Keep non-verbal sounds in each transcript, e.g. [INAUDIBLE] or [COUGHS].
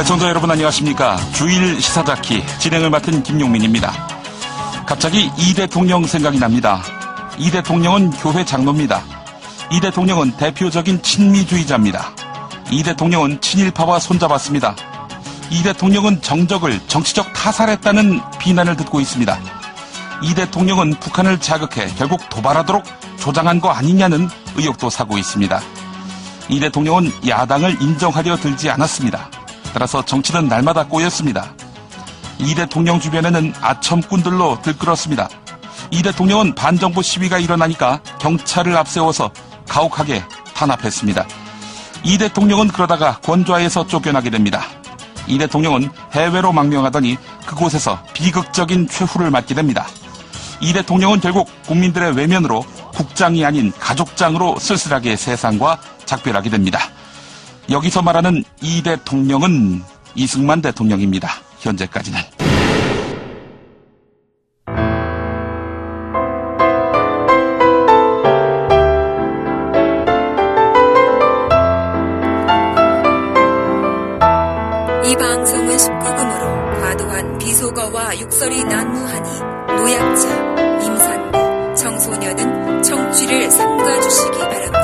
애청자 여러분 안녕하십니까. 주일 시사자키 진행을 맡은 김용민입니다. 갑자기 이 대통령 생각이 납니다. 이 대통령은 교회 장로입니다. 이 대통령은 대표적인 친미주의자입니다. 이 대통령은 친일파와 손잡았습니다. 이 대통령은 정적을 정치적 타살했다는 비난을 듣고 있습니다. 이 대통령은 북한을 자극해 결국 도발하도록 조장한 거 아니냐는 의혹도 사고 있습니다. 이 대통령은 야당을 인정하려 들지 않았습니다. 따라서 정치는 날마다 꼬였습니다. 이 대통령 주변에는 아첨꾼들로 들끓었습니다. 이 대통령은 반정부 시위가 일어나니까 경찰을 앞세워서 가혹하게 탄압했습니다. 이 대통령은 그러다가 권좌에서 쫓겨나게 됩니다. 이 대통령은 해외로 망명하더니 그곳에서 비극적인 최후를 맞게 됩니다. 이 대통령은 결국 국민들의 외면으로 국장이 아닌 가족장으로 쓸쓸하게 세상과 작별하게 됩니다. 여기서 말하는 이 대통령은 이승만 대통령입니다. 현재까지는. 이 방송은 19금으로 과도한 비속어와 육설이 난무하니 노약자, 임산부, 청소년 은 청취를 삼가주시기 바랍니다.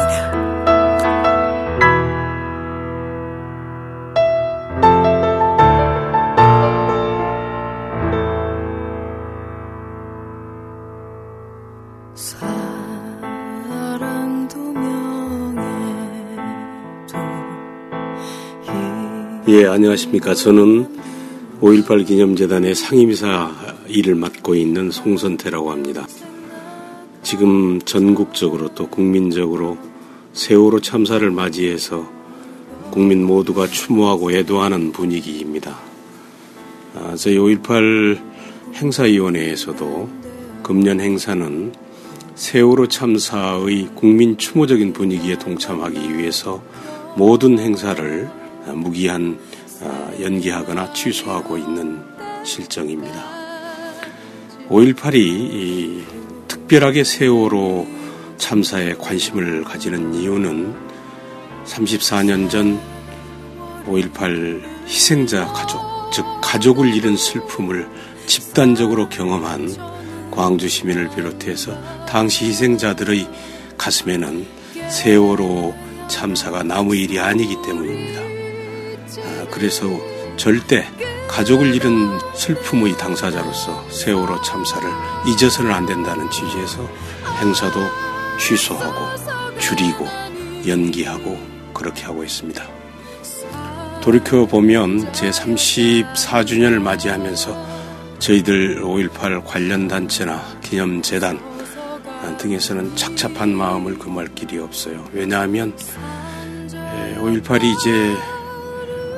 예, 안녕하십니까. 저는 5.18 기념재단의 상임이사 일을 맡고 있는 송선태라고 합니다. 지금 전국적으로 또 국민적으로 세월호 참사를 맞이해서 국민 모두가 추모하고 애도하는 분위기입니다. 아, 저희 5.18 행사위원회에서도 금년 행사는 세월호 참사의 국민 추모적인 분위기에 동참하기 위해서 모든 행사를 무기한 아, 연기하거나 취소하고 있는 실정입니다. 5.18이 특별하게 세월호 참사에 관심을 가지는 이유는 34년 전 5.18 희생자 가족, 즉 가족을 잃은 슬픔을 집단적으로 경험한 광주 시민을 비롯해서 당시 희생자들의 가슴에는 세월호 참사가 나무 일이 아니기 때문입니다. 아, 그래서 절대 가족을 잃은 슬픔의 당사자로서 세월호 참사를 잊어서는 안 된다는 취지에서 행사도 취소하고 줄이고 연기하고 그렇게 하고 있습니다. 돌이켜 보면 제 34주년을 맞이하면서 저희들 5.18 관련 단체나 기념재단 등에서는 착잡한 마음을 금할 길이 없어요. 왜냐하면 5.18이 이제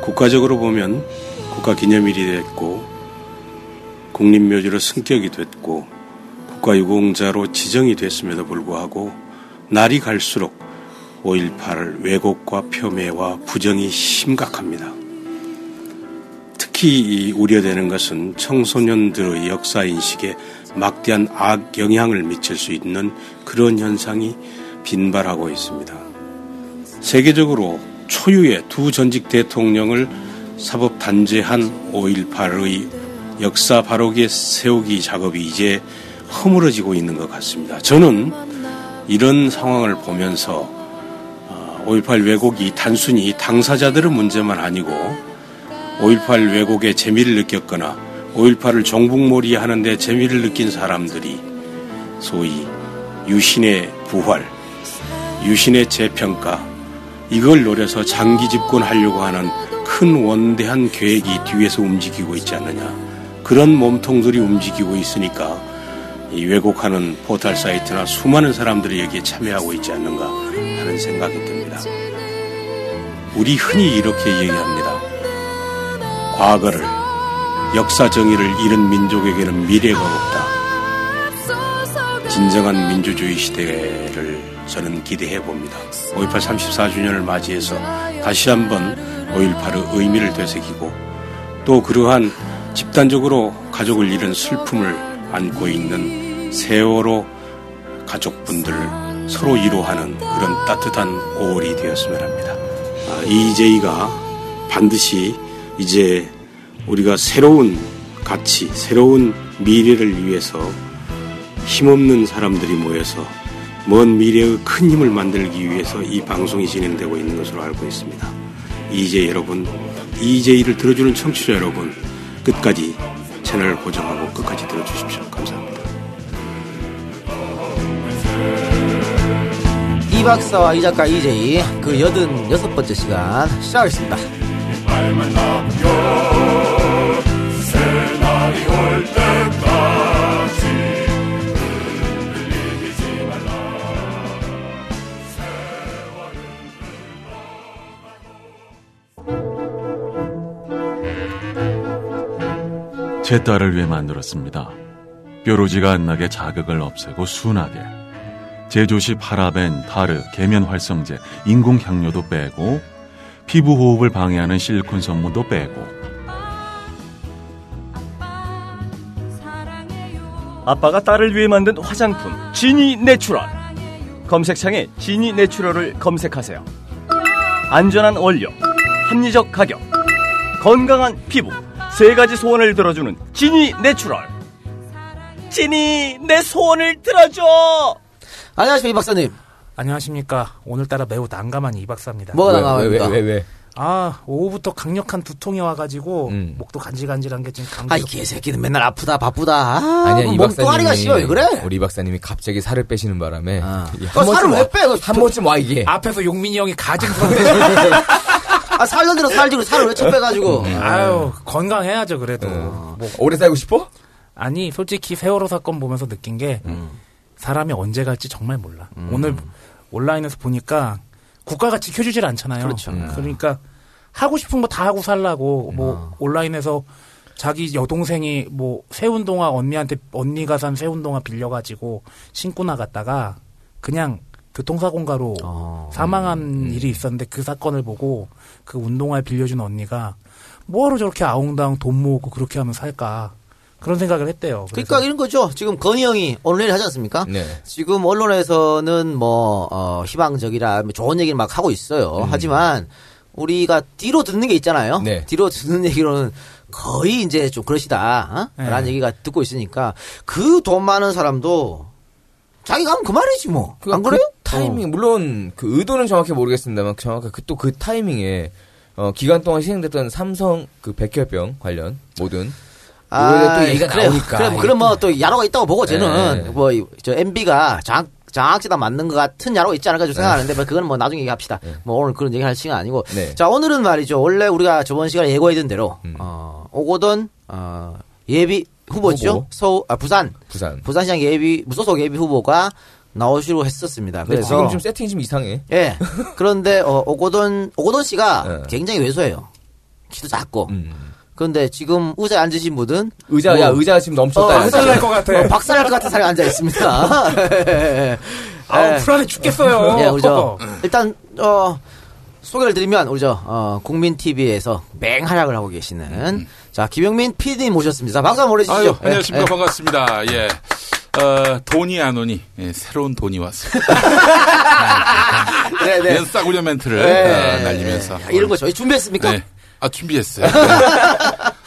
국가적으로 보면 국가 기념일이 됐고 국립묘지로 승격이 됐고 국가유공자로 지정이 됐음에도 불구하고 날이 갈수록 5.18 왜곡과 폄훼와 부정이 심각합니다. 특히 우려되는 것은 청소년들의 역사인식에 막대한 악 영향을 미칠 수 있는 그런 현상이 빈발하고 있습니다. 세계적으로 초유의 두 전직 대통령을 사법 단죄한 5.18의 역사 바로게 세우기 작업이 이제 허물어지고 있는 것 같습니다. 저는 이런 상황을 보면서 5.18 왜곡이 단순히 당사자들의 문제만 아니고 5.18 왜곡에 재미를 느꼈거나 5.18을 종북몰이 하는데 재미를 느낀 사람들이 소위 유신의 부활, 유신의 재평가, 이걸 노려서 장기 집권하려고 하는 큰 원대한 계획이 뒤에서 움직이고 있지 않느냐. 그런 몸통들이 움직이고 있으니까 이 왜곡하는 포털 사이트나 수많은 사람들이 여기에 참여하고 있지 않는가 하는 생각이 듭니다. 우리 흔히 이렇게 얘기합니다. 과거를, 역사 정의를 잃은 민족에게는 미래가 없다. 진정한 민주주의 시대를 저는 기대해 봅니다. 5.18 34주년을 맞이해서 다시 한번 5.18의 의미를 되새기고 또 그러한 집단적으로 가족을 잃은 슬픔을 안고 있는 세월호 가족분들 서로 위로하는 그런 따뜻한 5월이 되었으면 합니다. 아, 이제이가 반드시 이제 우리가 새로운 가치, 새로운 미래를 위해서 힘없는 사람들이 모여서 먼 미래의 큰 힘을 만들기 위해서 이 방송이 진행되고 있는 것으로 알고 있습니다. 이제 여러분, 이제이를 들어주는 청취자 여러분, 끝까지 채널을 고정하고 끝까지 들어주십시오. 감사합니다. 이 박사와 이 작가 이재희 그 여든 여섯 번째 시간 시작하겠습니다. 제 딸을 위해 만들었습니다. 뾰루지가 안 나게 자극을 없애고 순하게. 제조시 파라벤, 타르, 계면 활성제, 인공 향료도 빼고 피부 호흡을 방해하는 실리콘 성분도 빼고 아빠가 딸을 위해 만든 화장품 지니 내추럴 검색창에 지니 내추럴을 검색하세요 안전한 원료 합리적 가격 건강한 피부 세 가지 소원을 들어주는 지니 내추럴 지니 내 소원을 들어줘 안녕하십니까 이 박사님. 안녕하십니까. 오늘따라 매우 난감한 이 박사입니다. 뭐가 왜, 난감합니까? 왜, 왜, 왜? 아, 오후부터 강력한 두통이 와가지고, 음. 목도 간질간질한 게 지금 감기. 아이 개새끼는 맨날 아프다 바쁘다. 아, 아니야, 뭐이 박사님이. 씨발 왜 그래? 우리 이 박사님이 갑자기 살을 빼시는 바람에. 아. 이게 그 살을 왜 와. 빼? 그한 번쯤 와, 이게. 앞에서 용민이 형이 가증스럽게. [LAUGHS] [LAUGHS] 아, 살도 들어 살지고 살을 왜 쳐 빼가지고. 아유, 건강해야죠, 그래도. 어. 뭐, 오래 살고 싶어? 아니, 솔직히 세월호 사건 보면서 느낀 게, 사람이 언제 갈지 정말 몰라. 오늘 온라인에서 보니까 국가가 지켜주질 않잖아요. 그렇죠. 그러니까 하고 싶은 거 다 하고 살라고 뭐 온라인에서 자기 여동생이 뭐 새 운동화 언니한테 언니가 산 새 운동화 빌려가지고 신고 나갔다가 그냥 교통사고인가로 어. 사망한 일이 있었는데 그 사건을 보고 그 운동화 빌려준 언니가 뭐하러 저렇게 아웅다웅 돈 모으고 그렇게 하면 살까 그런 생각을 했대요. 그래서 그러니까 이런 거죠. 지금 건희 형이 오늘 내일 하지 않습니까? 네. 지금 언론에서는 뭐 어, 희망적이라 뭐 좋은 얘기를 막 하고 있어요. 하지만 우리가 뒤로 듣는 게 있잖아요. 네. 뒤로 듣는 얘기로는 거의 이제 좀 그러시다. 어? 네. 라는 얘기가 듣고 있으니까 그 돈 많은 사람도 자기가 하면 그만이지 뭐. 그, 안 그래요? 타이밍, 물론 그 의도는 정확히 모르겠습니다만 정확하게 그또그 타이밍에 어, 기간 동안 시행됐던 삼성 그 백혈병 관련 모든 오히려 또 얘기가 그래요. 나오니까. 그래, 그럼 뭐 또 야로가 있다고 보고 저는 네. 뭐저 MB가 장 장학지다 맞는 것 같은 야로가 있지 않을까 좀 생각하는데 뭐 그건 뭐 나중에 얘기합시다. 뭐 오늘 그런 얘기 할 시간 아니고. 네. 자 오늘은 말이죠. 원래 우리가 저번 시간에 예고했던 대로 음. 어, 오고던 어, 예비 후보죠. 후보. 서울 아, 부산 부산. 부산시장 예비 무소속 예비 후보가 나오시로 했었습니다. 그래서 지금 좀 세팅이 좀 이상해. 예. 그런데 어, 오고돈 오고돈 씨가 네. 굉장히 왜소해요. 키도 작고. 음. 그런데 지금 의자에 앉으신 분은 의자, 뭐- 야, 의자가 지금 넘쳤다. 어, 야. 박살날 것 같아. 어, 박살날 것 같은 사람이 앉아 있습니다. [LAUGHS] 아우 불안해 죽겠어요. 예, 우리 저 일단 어 소개를 드리면 우리 저 어, 국민 TV에서 맹활약을 하고 계시는 자 김영민 PD 모셨습니다. 자, 박수 한번 보내주시죠. 아유, 예, 안녕하십니까. 예. 반갑습니다. 예. 어, 돈이 안 오니, 예, 새로운 돈이 왔습니다. [LAUGHS] 네, 네. 이런 싸구려 멘트를 네. 어, 날리면서. 야, 이런 거 저희 준비했습니까? 네. 아, 준비했어요. [LAUGHS] 네.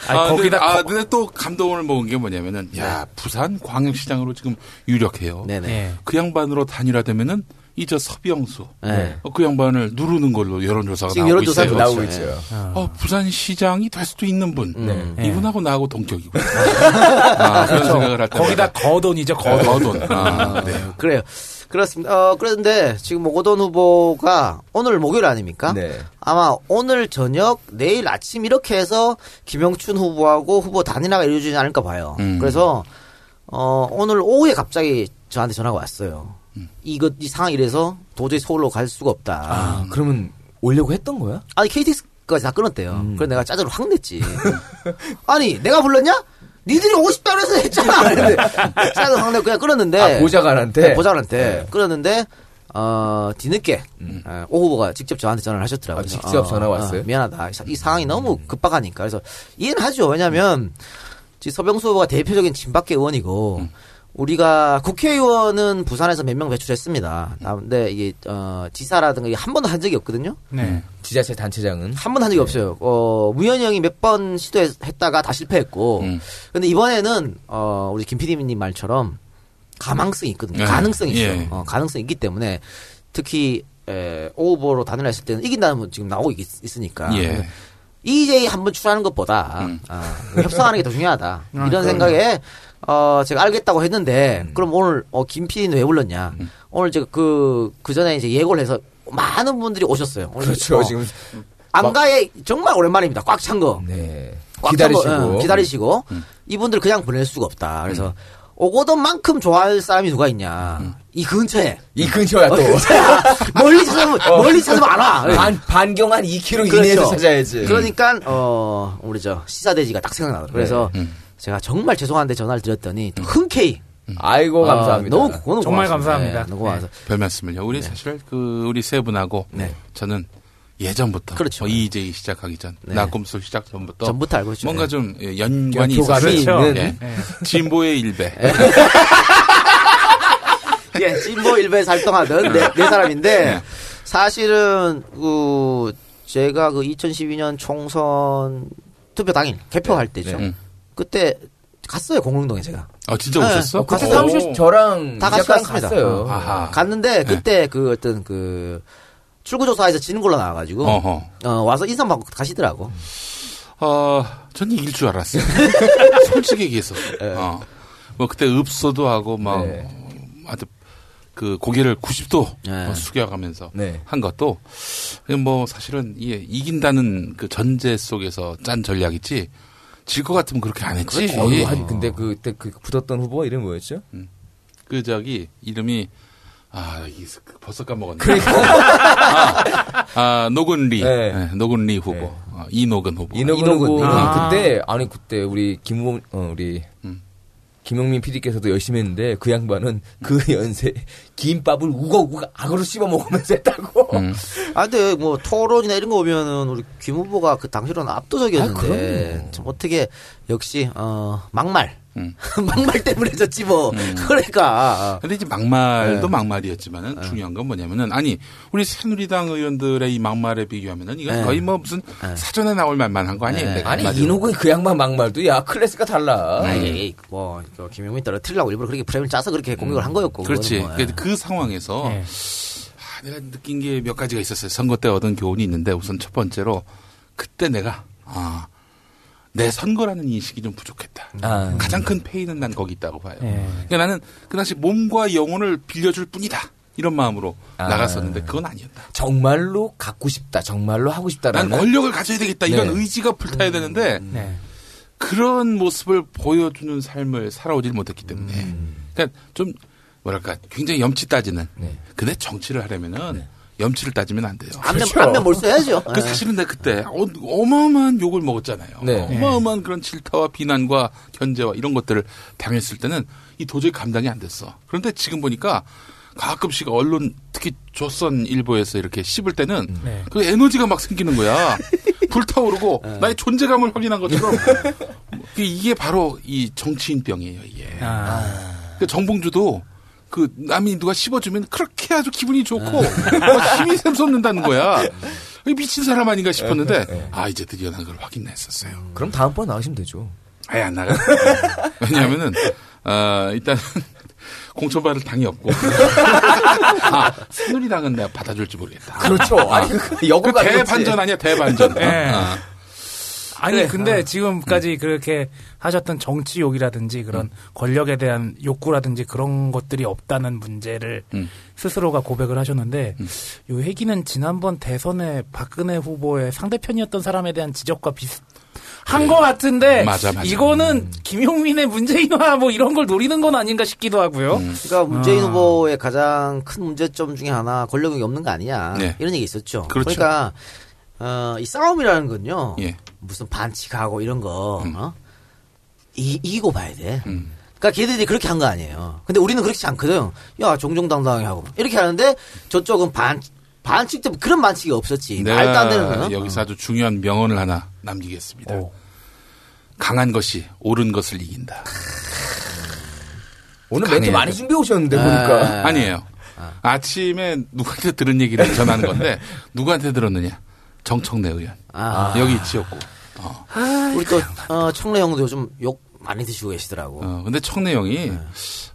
아, 거기다 근데, 아, 거- 근데 또 감동을 먹은 게 뭐냐면은, 야, 부산 광역시장으로 지금 유력해요. 네네. 예. 그 양반으로 단일화되면은, 이 저 서비영수. 네. 어, 그 양반을 누르는 걸로 여론조사가 지금 나오고 여론조사 있어요. 나오고 그렇죠. 있죠. 어, 부산시장이 될 수도 있는 분. 네. 이분하고 나하고 동격이고. [LAUGHS] 아, 그런 생각을 할 때. 거기다 거돈이죠 거돈. 거돈. 아, 네. 그래요. 그렇습니다. 어, 그런데 지금 오고돈 후보가 오늘 목요일 아닙니까? 네. 아마 오늘 저녁, 내일 아침 이렇게 해서 김영춘 후보하고 후보 단일화가 이루어지지 않을까 봐요. 음. 그래서 어, 오늘 오후에 갑자기 저한테 전화가 왔어요. 음. 이것 이 상황 이래서 도저히 서울로 갈 수가 없다. 아, 그러면 오려고 했던 거야? 아니 KTX까지 다 끊었대요. 음. 그래서 내가 짜증을 확 냈지. [LAUGHS] 아니 내가 불렀냐? 니들이 오고 싶다 그래서 했잖아. [LAUGHS] 근데 짜증 확 내고 그냥 끊었는데. 아, 보좌관한테? 네, 보좌관한테 네. 끊었는데 어, 뒤늦게 어, 오 후보가 직접 저한테 전화를 하셨더라고요. 아, 직접 전화 왔어요? 미안하다. 이 상황이 너무 급박하니까. 그래서 이해는 하죠. 왜냐하면 지금 서병수 후보가 대표적인 친박계 의원이고 우리가 국회의원은 부산에서 몇 명 배출했습니다. 아, 근데 이게 어, 지사라든가 이게 한 번도 한 적이 없거든요. 네. 지자체 단체장은 한 번도 한 적이 없어요. 어, 무현이 형이 몇 번 시도했다가 다 실패했고. 음. 근데 이번에는 어, 우리 김 PD님 말처럼 가망성이 있거든요. 네. 가능성이 있어요. 예. 어, 가능성이 있기 때문에 특히 에, 오버로 단일화 했을 때는 이긴다는 분 지금 나오고 있, 으니까 예. EJ 한 번 출하는 것보다 음. 아, 협상하는 게 더 중요하다. 아, 이런 그럼요. 생각에 어, 제가 알겠다고 했는데 그럼 오늘 어, 김 PD는 왜 불렀냐? 오늘 제가 그, 그 전에 이제 예고를 해서 많은 분들이 오셨어요. 오늘 그렇죠 어, 지금 안가에 정말 오랜만입니다. 꽉 찬 거. 네꽉찬 거, 기다리시고 응, 기다리시고 이분들 그냥 보낼 수가 없다. 그래서 오고던 만큼 좋아할 사람이 누가 있냐? 이 근처에 이 근처야 또 [LAUGHS] 멀리 찾으면 멀리 찾으면 안 와. 반, 반경 한 2km 그렇죠. 이내에서 찾아야지 그러니까 어 우리 저 시사대지가 딱 생각나더라고요. 그래서 음. 제가 정말 죄송한데 전화를 드렸더니 또 흔쾌히 아이고 어, 감사합니다 너무 너무 정말 고맙습니다. 감사합니다. 네, 너무 고마워서 별 말씀을요. 우리 사실 그 우리 세 분하고 네. 저는 예전부터 그렇죠. 뭐 EJ 시작하기 전, 네. 나꼼수 시작 전부터 전부터 알고 있죠. 뭔가 네. 좀 예, 연관이 있었어요. 있는. 예. 네. 진보의 일배. [LAUGHS] 예, 진보 일베에서 활동하던 네, 네 사람인데 네. 사실은 그 제가 그 2012년 총선 투표 당일 개표할 때죠. 음. 그때 갔어요 공릉동에 제가 아 진짜 네. 오셨어? 어, 그 갔어요. 사무실 저랑 다 같이 갔습니다. 갔어요 어. 아하. 갔는데 그때 그 어떤 그 출구조사에서 지는 걸로 나와가지고 어허. 어, 와서 인사 받고 가시더라고. 어, 전 이길 줄 알았어요. [LAUGHS] 솔직히 얘기해서. 어. 뭐 그때 읍소도 하고 막 네. 아주 그 고개를 90도 네. 뭐 숙여가면서 네. 한 것도 뭐 사실은 이게 이긴다는 그 전제 속에서 짠 전략이지 질 것 같으면 그렇게 안 했지. 어, 이거 한- 근데 그때 그 붙었던 후보가 이름이 뭐였죠? 그 저기 이름이 아, 이 벌써 까먹었네. 그러니까. 아, 아, 노근리. 네. 네, 노근리 후보. 네. 어, 이노근 후보. 이노근 이노근. 후보는 아. 그때 아니 그때 우리 김우 어 우리 음. 김용민 PD께서도 열심히 했는데 그 양반은 그 [LAUGHS] 연세 김밥을 우거우거 악으로 씹어 먹으면서 했다고. 음. 아 근데 뭐 토론이나 이런 거 보면은 우리 김 후보가 그 당시로는 아, 압도적이었는데 그럼요. 참 어떻게 역시 어 막말 음. [LAUGHS] 막말 때문에 졌지 뭐 그러니까 근데 이제 막말도 네. 막말이었지만은 중요한 건 뭐냐면은 아니 우리 새누리당 의원들의 이 막말에 비교하면은 이건 네. 거의 뭐 무슨 사전에 나올 말만 한 거 아니에요? 네. 아니 한마디로. 이노근 그 양반 막말도 야 클래스가 달라. 아니 뭐그 김용민 떨어뜨리려고 일부러 그렇게 프레임을 짜서 그렇게 공격을 한 거였고 그렇지. 뭐, 예. 그, 그 상황에서 네. 아, 내가 느낀 게 몇 가지가 있었어요. 선거 때 얻은 교훈이 있는데 우선 첫 번째로 그때 내가 아, 내 선거라는 인식이 좀 부족했다. 아. 가장 큰 페이는 난 거기 있다고 봐요. 네. 그러니까 나는 그 당시 몸과 영혼을 빌려줄 뿐이다. 이런 마음으로 아. 나갔었는데 그건 아니었다. 정말로 갖고 싶다. 정말로 하고 난 싶다라는. 권력을 가져야 되겠다. 이런 네. 의지가 불타야 되는데 네. 그런 모습을 보여주는 삶을 살아오질 못했기 때문에 음. 그러니까 좀 뭐랄까 굉장히 염치 따지는 네. 근데 정치를 하려면은 염치를 따지면 안 돼요. 안면 그렇죠. 안면 몰수해야죠. 그 사실은 내가 그때 어, 어마어마한 욕을 먹었잖아요. 네. 어마어마한 그런 질타와 비난과 견제와 이런 것들을 당했을 때는 이 도저히 감당이 안 됐어. 그런데 지금 보니까 가끔씩 언론 특히 조선 일보에서 이렇게 씹을 때는 네. 그 에너지가 막 생기는 거야. [LAUGHS] 불타오르고 나의 존재감을 확인한 것처럼 그 이게 바로 이 정치인 병이에요. 이게. 아. 그 정봉주도 그 남이 누가 씹어주면 그렇게 아주 기분이 좋고 막 힘이 샘솟는다는 거야. 이 미친 사람 아닌가 싶었는데 아 이제 드디어 난 그걸 확인했었어요. 그럼 다음번 나가시면 되죠. 아예 안 나가. 왜냐하면은 어, 일단 공천받을 당이 없고 [LAUGHS] 아 새누리당은 내가 받아줄지 모르겠다. 그렇죠. 아니 그그 대반전 아니야 대반전. 네. 어. 아니 그래. 근데 아. 지금까지 그렇게 하셨던 정치 욕이라든지 그런 권력에 대한 욕구라든지 그런 것들이 없다는 문제를 음. 스스로가 고백을 하셨는데 요 얘기는 지난번 대선에 박근혜 후보의 상대편이었던 사람에 대한 지적과 비슷 한것 같은데 맞아, 맞아. 이거는 김용민의 문재인화 뭐 이런 걸 노리는 건 아닌가 싶기도 하고요. 그러니까 문재인 아. 후보의 가장 큰 문제점 중에 하나 권력이 없는 거 아니냐 네. 이런 얘기 있었죠. 그렇죠. 러니까 어, 이 싸움이라는 건요. 예. 무슨 반칙하고 이런 거 음. 어? 이, 이기고 봐야 돼. 음. 그러니까 걔들이 그렇게 한 거 아니에요. 근데 우리는 그렇지 않거든. 야 정정당당하게 하고 이렇게 하는데 저쪽은 반 반칙 때 그런 반칙이 없었지. 말도 안 되는 거는. 여기서 아주 중요한 명언을 하나 남기겠습니다. 오. 강한 것이 옳은 것을 이긴다. 오늘 멘트 많이 돼. 준비해 오셨는데 아. 보니까. 아니에요. 아침에 누구한테 들은 얘기를 전하는 건데 누구한테 들었느냐? 정청래 의원. 아. 여기 지었고. 어. 우리 또 어, 청래 형도 요즘 욕 많이 드시고 계시더라고. 어, 근데 청래 형이 네.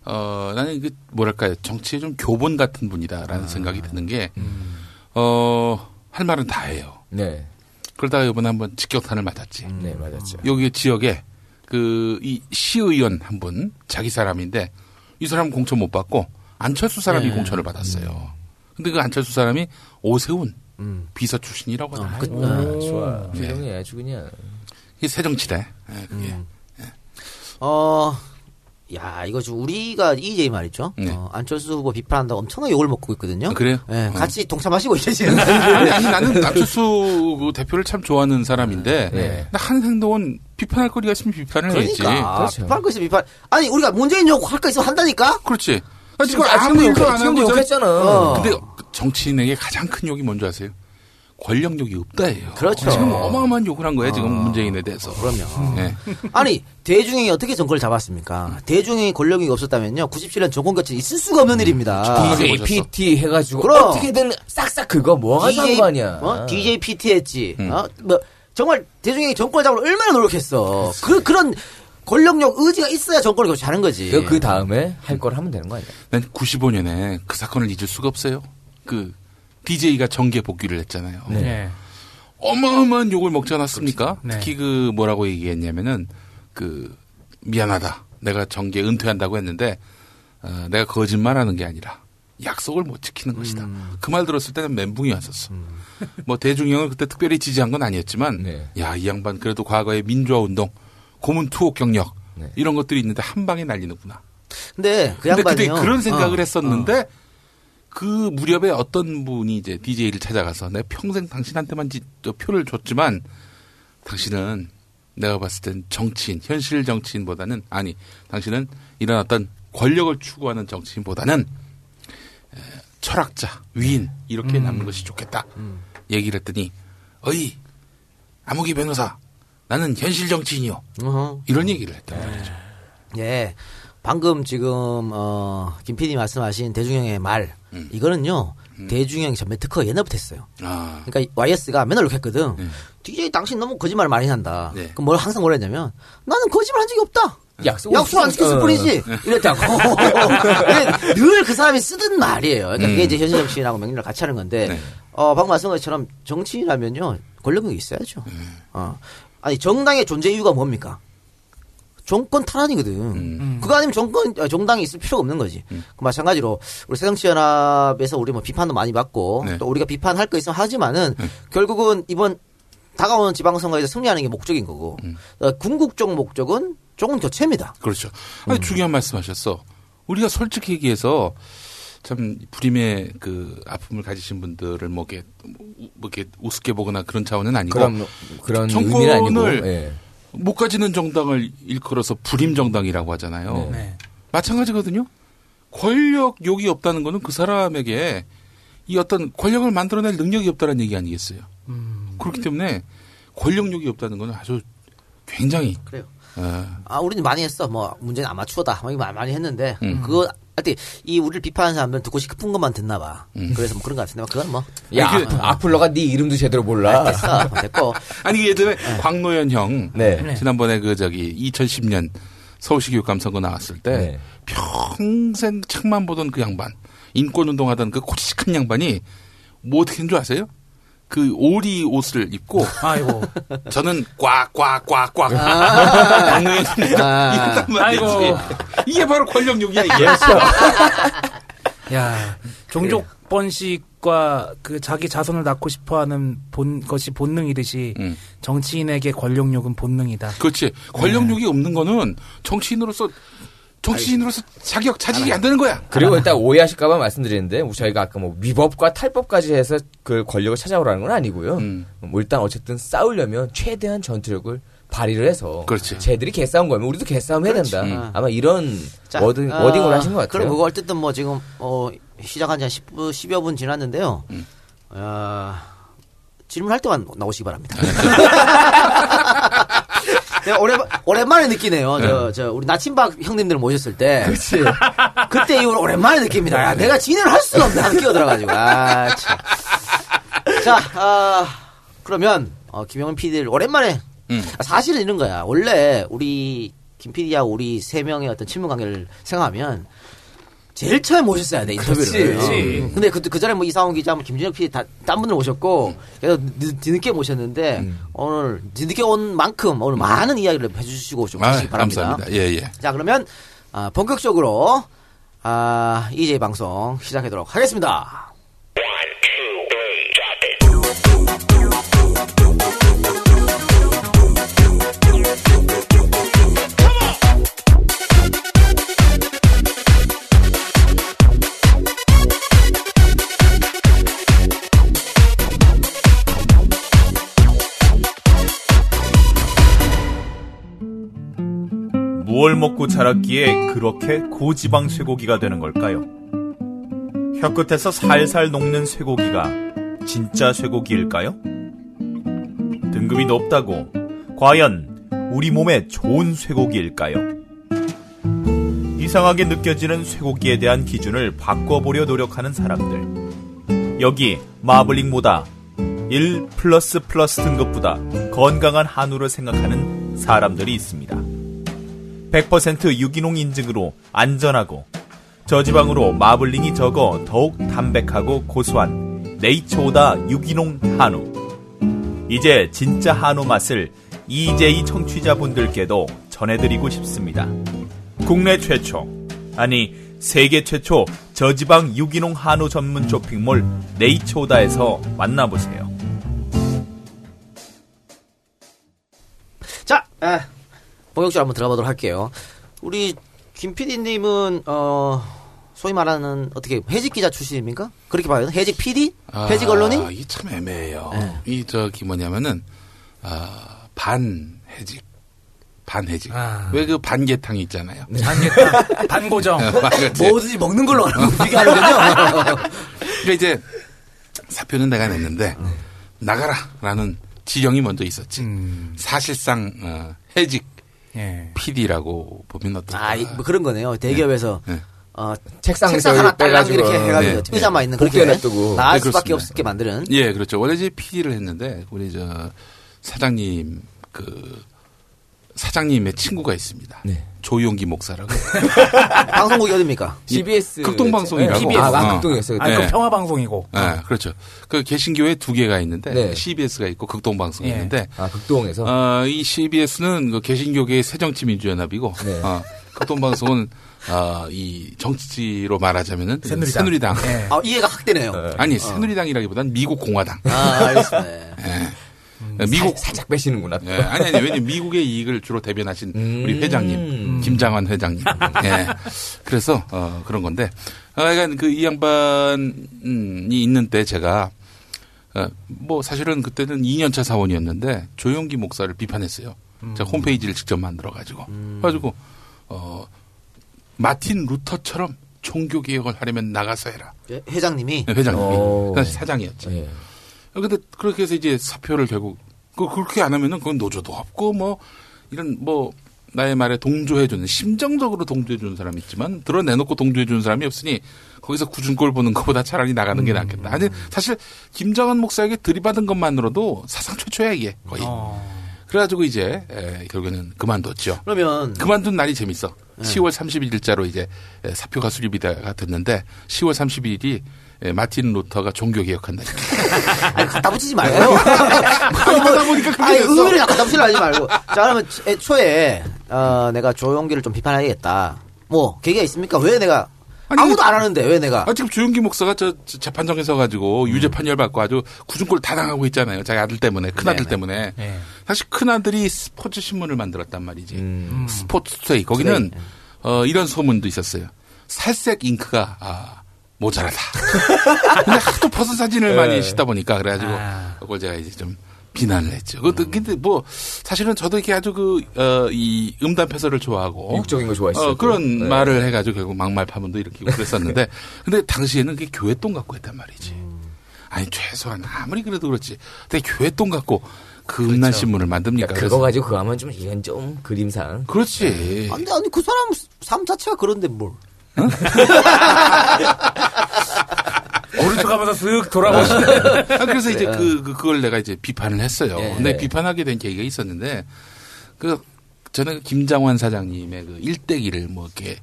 어, 나는 그 뭐랄까요? 정치에 좀 교본 같은 아. 분이다라는 생각이 드는 게 음. 어, 할 말은 다 해요. 네. 그러다가 이번에 한번 직격탄을 맞았지. 음. 네, 맞았죠. 여기 지역에 그 이 시의원 한 분 자기 사람인데 이 사람 공천 못 받고 안철수 사람이 네. 공천을 받았어요. 근데 그 안철수 사람이 오세훈 음. 비서 출신이라고 하더라고요. 그- 오, 아, 좋아. 네. 표정이 아주 그냥. 이게 새정치래. 예, 그게. 음. 어, 야, 이거 지금 우리가 EJ 말이죠. 네. 어, 안철수 후보 비판한다고 엄청나게 욕을 먹고 있거든요. 아, 그래요? 예, 어. 같이 동참하시고 계시는. 아니, 아니, 나는 안철수 그 대표를 참 좋아하는 사람인데 네. 나 하는 행동은 비판할 거리가 있으면 비판을 해야지. 그러니까 그렇죠. 비판할 거 있으면 비판. 아니 우리가 문재인 욕할거 있으면 한다니까. 그렇지. 아, 지금 아무 일도 욕, 안 하고 욕했잖아. 어. 근데 정치인에게 가장 큰 욕이 뭔지 아세요? 권력욕이 없다예요. 그렇죠. 지금 어마어마한 욕을 한 거예요. 지금 문재인에 대해서. 그럼요. 예. [LAUGHS] 아니 대중이 어떻게 정권을 잡았습니까? 대중이 권력이 없었다면요. 97년 정권 교체 있을 수가 없는 일입니다. 정말 DJ, 보셨어. PT 해가지고 그럼. 어떻게든 싹싹 그거 뭐가 상관이야. 어? DJ PT 했지. 음. 어? 뭐 정말 대중이 정권을 잡으려 얼마나 노력했어. 그 그런 권력력 의지가 있어야 정권을 교체하는 거지. 그, 그 다음에 할 걸 하면 되는 거 아니야? 난 95년에 그 사건을 잊을 수가 없어요. 그 DJ가 정계 복귀를 했잖아요. 네. 네. 어마어마한 욕을 먹지 않았습니까? 네. 특히 그 뭐라고 얘기했냐면은 그 미안하다. 내가 정계 은퇴한다고 했는데 어, 내가 거짓말하는 게 아니라 약속을 못 지키는 것이다. 그말 들었을 때는 멘붕이 왔었어. 뭐 대중형을 그때 특별히 지지한 건 아니었지만 네. 야이 양반 그래도 과거에 민주화 운동, 고문 투옥 경력 네. 이런 것들이 있는데 한 방에 날리는구나. 근데 그 근데 그때. 그런 생각을 어, 했었는데 그 무렵에 어떤 분이 이제 DJ를 찾아가서 내가 평생 당신한테만 지- 저 표를 줬지만 당신은 내가 봤을 땐 정치인, 현실 정치인보다는 아니, 당신은 이런 어떤 권력을 추구하는 정치인보다는 에, 철학자, 위인 이렇게 남는 것이 좋겠다. 얘기를 했더니 어이 아무기 변호사 나는 현실 정치인이요. 어허. 이런 얘기를 했단 말이죠. 예. 방금 지금 어, 김 PD 말씀하신 대중형의 말 음. 이거는요. 대중형 전매 특허 옛날부터 했어요. 아, 그러니까 YS가 맨날 욕했거든. 네. DJ 당신 너무 거짓말 많이 한다. 네. 그럼 뭘 항상 뭐라 했냐면 나는 거짓말 한 적이 없다. 약속 약속 안 지켰을 뿐이지. 이랬다고. [LAUGHS] 늘 그 사람이 쓰던 말이에요. 그러니까 그게 음. 이제 현실 정치인하고 명령을 같이 하는 건데, 네. 어, 방금 말씀한 것처럼 정치인이라면요, 권력력이 있어야죠. 음. 어. 아니, 정당의 존재 이유가 뭡니까? 정권 탈환이거든. 음. 그거 아니면 정권, 어, 정당이 있을 필요가 없는 거지. 그 마찬가지로, 우리 새정치연합에서 우리 뭐 비판도 많이 받고, 네. 또 우리가 비판할 거 있으면 하지만은, 결국은 이번 다가오는 지방선거에서 승리하는 게 목적인 거고, 음. 어, 궁극적 목적은 정권 교체입니다. 그렇죠. 아니, 중요한 말씀하셨어. 우리가 솔직히 얘기해서 참 불임의 그 아픔을 가지신 분들을 뭐 이렇게, 뭐 이렇게 우습게 보거나 그런 차원은 아니고 그런 그런 정권을 의미는 아니고. 예. 못 가지는 정당을 일컬어서 불임 정당이라고 하잖아요. 네. 마찬가지거든요. 권력욕이 없다는 거는 그 사람에게 이 어떤 권력을 만들어낼 능력이 없다는 얘기 아니겠어요. 그렇기 때문에 권력욕이 없다는 거는 아주 굉장히 그래요. 어, 아, 우리는 많이 했어. 뭐, 문제는 아마추어다. 뭐, 이거 많이 했는데, 음. 그거, 하여튼, 이 우리를 비판하는 사람들은 듣고 싶은 것만 듣나 봐. 음. 그래서 뭐 그런 것 같은데, 그건 뭐, 야, 아니, 그- 아플- 아플러가 네 이름도 제대로 몰라. 됐어. 됐고. [LAUGHS] 아니 예전에 광노현 형 네. 지난번에 그 저기 2010년 서울시 교육감 선거 나왔을 때 네. 평생 책만 보던 그 양반 인권 운동하던 그 코치큰 양반이 뭐 어떻게 한 줄 아세요? 그 오리 옷을 입고 아이고. 저는 꽉꽉꽉꽉 아. 말이지. 아이고. 이게 바로 권력욕이야 이게. [LAUGHS] 야, 종족번 씨과 그 자기 자손을 낳고 싶어 하는 본, 것이 본능이듯이 음. 정치인에게 권력욕은 본능이다. 그렇지. 권력욕이 없는 거는 정치인으로서 정치인으로서 자격 차지가 안 되는 거야. 그리고 일단 오해하실까봐 말씀드리는데 우리 저희가 아까 뭐 위법과 탈법까지 해서 그 권력을 찾아오라는 건 아니고요. 음. 뭐 일단 어쨌든 싸우려면 최대한 전투력을 발휘를 해서 그렇지. 쟤들이 개싸움 걸면 우리도 개싸움 해야 된다. 음. 아마 이런 자, 워딩, 어, 워딩으로 하신 것 같아요. 그럼 그거 어쨌든 뭐 지금, 어, 시작한 지 한 10분, 10여 분 지났는데요. 음. 어, 질문할 때만 나오시기 바랍니다. [LAUGHS] 내가 오랜, 오랜만에 느끼네요. 저, 저, 우리 나침박 형님들 모셨을 때. 그치. 그때 이후로 오랜만에 느낍니다. 야, 내가 진행을 할 수가 없네. 하고 끼어들어가지고. 아, 참. 자, 아, 그러면, 어, 김영은 PD를 오랜만에. 음. 아, 사실은 이런 거야. 원래 우리 김 PD하고 우리 세 명의 어떤 친분 관계를 생각하면 제일 처음 모셨어야 돼, 인터뷰를. 그치. 어. 근데 그, 그 전에 뭐 이상훈 기자, 뭐 김준혁 PD 다, 딴 분들 모셨고, 그래서 늦, 뒤늦게 모셨는데, 오늘 뒤늦게 온 만큼 오늘 많은 이야기를 해주시고 좀 아, 하시기 바랍니다. 감사합니다. 예, 예. 자, 그러면, 아, 본격적으로, 아, EJ 방송 시작하도록 하겠습니다. 무얼 먹고 자랐기에 그렇게 고지방 쇠고기가 되는 걸까요? 혀끝에서 살살 녹는 쇠고기가 진짜 쇠고기일까요? 등급이 높다고 과연 우리 몸에 좋은 쇠고기일까요? 이상하게 느껴지는 쇠고기에 대한 기준을 바꿔보려 노력하는 사람들. 여기 마블링보다 1 플러스 플러스 등급보다 건강한 한우를 생각하는 사람들이 있습니다. 100% 유기농 인증으로 안전하고 저지방으로 마블링이 적어 더욱 담백하고 고소한 네이처오다 유기농 한우. 이제 진짜 한우 맛을 EJ 청취자분들께도 전해드리고 싶습니다. 국내 최초, 아니 세계 최초 저지방 유기농 한우 전문 쇼핑몰 네이처오다에서 만나보세요. 자, 에, 본격적으로 한번 들어가도록 할게요. 우리 김 PD님은, 어, 소위 말하는, 어떻게, 해직 기자 출신입니까? 그렇게 봐요? 해직 PD? 해직 언론인? 아, 이게 참 애매해요. 네. 이 저기 뭐냐면은 아, 반 해직, 반해직. 아. 왜그 반개탕 있잖아요. 반개탕, [LAUGHS] 반고정. 그렇지. 뭐든지 먹는 걸로 비교하는군요. [LAUGHS] 그러니까 이제 사표는 내가 냈는데 나가라라는 지령이 먼저 있었지. 음. 사실상 어, 해직 예. PD라고 보면 어떨까? 아, 이- 뭐 그런 거네요. 대기업에서, 네. 어, 책상에서 책상 하나 빼가지고, 이렇게 해가지고 네. 의자만 있는 복도에 그렇게 놔두고. 나갈 네, 수밖에. 없게 만드는. 예, 그렇죠. 원래 이제 PD를 했는데 우리 저 사장님 그 사장님의 친구가 있습니다. 네. 조용기 목사라고. [LAUGHS] 방송국이 어딥니까? CBS 극동방송이라고. 네, 아, 아, 어. 극동이었어요. 아. 그 네. 평화방송이고. 네, 그렇죠. 그 개신교회 두 개가 있는데 네. CBS가 있고 극동방송이 예. 있는데 아, 극동에서. 어, 이 CBS는 그 개신교계의 새정치민주연합이고 네. 어, 극동방송은 어, 이 정치로 말하자면은 새누리당. 새누리당. 예. 아, 이해가 확 되네요. 아니 새누리당이라기보다는 미국 공화당. 아, 알겠습니다. 예. 미국 살, 살짝 빼시는구나. 또. 예, 아니, 아니, 왜냐면 미국의 이익을 주로 대변하신 음. 우리 회장님, 김장환 회장님. [LAUGHS] 예. 그래서, 어, 그런 건데, 아, 그러니까 그이 양반이 있는 때 제가, 어, 뭐 사실은 그때는 2년차 사원이었는데 조용기 목사를 비판했어요. 제가 홈페이지를 직접 만들어 가지고. 그래가지고, 어, 마틴 루터처럼 종교 개혁을 하려면 나가서 해라. 예, 회장님이. 회장님이. 오. 그 당시 사장이었지. 예. 아, 근데 그렇게 해서 이제 사표를 결국 그 그렇게 안 하면은 그건 노조도 없고 뭐 이런 뭐 나의 말에 동조해 주는 심정적으로 동조해 주는 사람이 있지만 드러내놓고 동조해 주는 사람이 없으니 거기서 굳은 꼴 보는 것보다 차라리 나가는 게 낫겠다. 아니 사실 김정은 목사에게 들이받은 것만으로도 사상 최초야 이게 거의. 어. 그래가지고 이제 에, 결국에는 그만뒀죠. 그러면. 그만둔 날이 재밌어. 10월 30일자로 이제 에, 사표가 수립이가 됐는데 10월 30일이 마틴 루터가 종교 개혁한 날입니다. [LAUGHS] 아니, 갖다 붙이지 말고. [LAUGHS] 그러다 보니까 아니, 의미를 갖다 붙이려 하지 말고. 자, 그러면 애초에, 어, 내가 조용기를 좀 비판해야겠다. 뭐, 계기가 있습니까? 왜 내가, 아니, 아무도 안 하는데, 왜 내가. 아, 지금 조용기 목사가 저, 저 재판정에 서가지고 유죄 판결 받고 아주 구중골 다 당하고 있잖아요. 자기 아들 때문에, 큰 아들 네네. 때문에. 예. 사실 큰 아들이 스포츠 신문을 만들었단 말이지. 음. 스포츠 투데이. 거기는 어, 이런 소문도 있었어요. 살색 잉크가 아, 모자라다. [LAUGHS] 근데 하도 벗은 사진을 많이 싣다 보니까 그래가지고 아. 그걸 제가 이제 좀 비난을 했죠. 그것도 근데 뭐 사실은 저도 이렇게 아주 그 어, 이 음담 패설을 좋아하고 미국적인 거 좋아했어요. 어, 그런 네. 말을 해가지고 결국 막말 파문도 일으키고 그랬었는데 [LAUGHS] 근데 당시에는 그게 교회 돈 갖고 했단 말이지. 아니 최소한 아무리 그래도 그렇지. 근데 교회 돈 갖고 그 음란 신문을 만듭니까? 그러니까 그거 가지고 그거 하면 좀 이건 좀 그림상. 그렇지. 아니, 아니, 그 사람 삶 자체가 그런데 뭘. 오른쪽 하면서 쓱 돌아보시네. 아, 그래서 이제 그, 그, 그걸 내가 이제 비판을 했어요. 예. 근데 비판하게 된 계기가 있었는데, 그, 저는 그 김장환 사장님의 그 일대기를 뭐 이렇게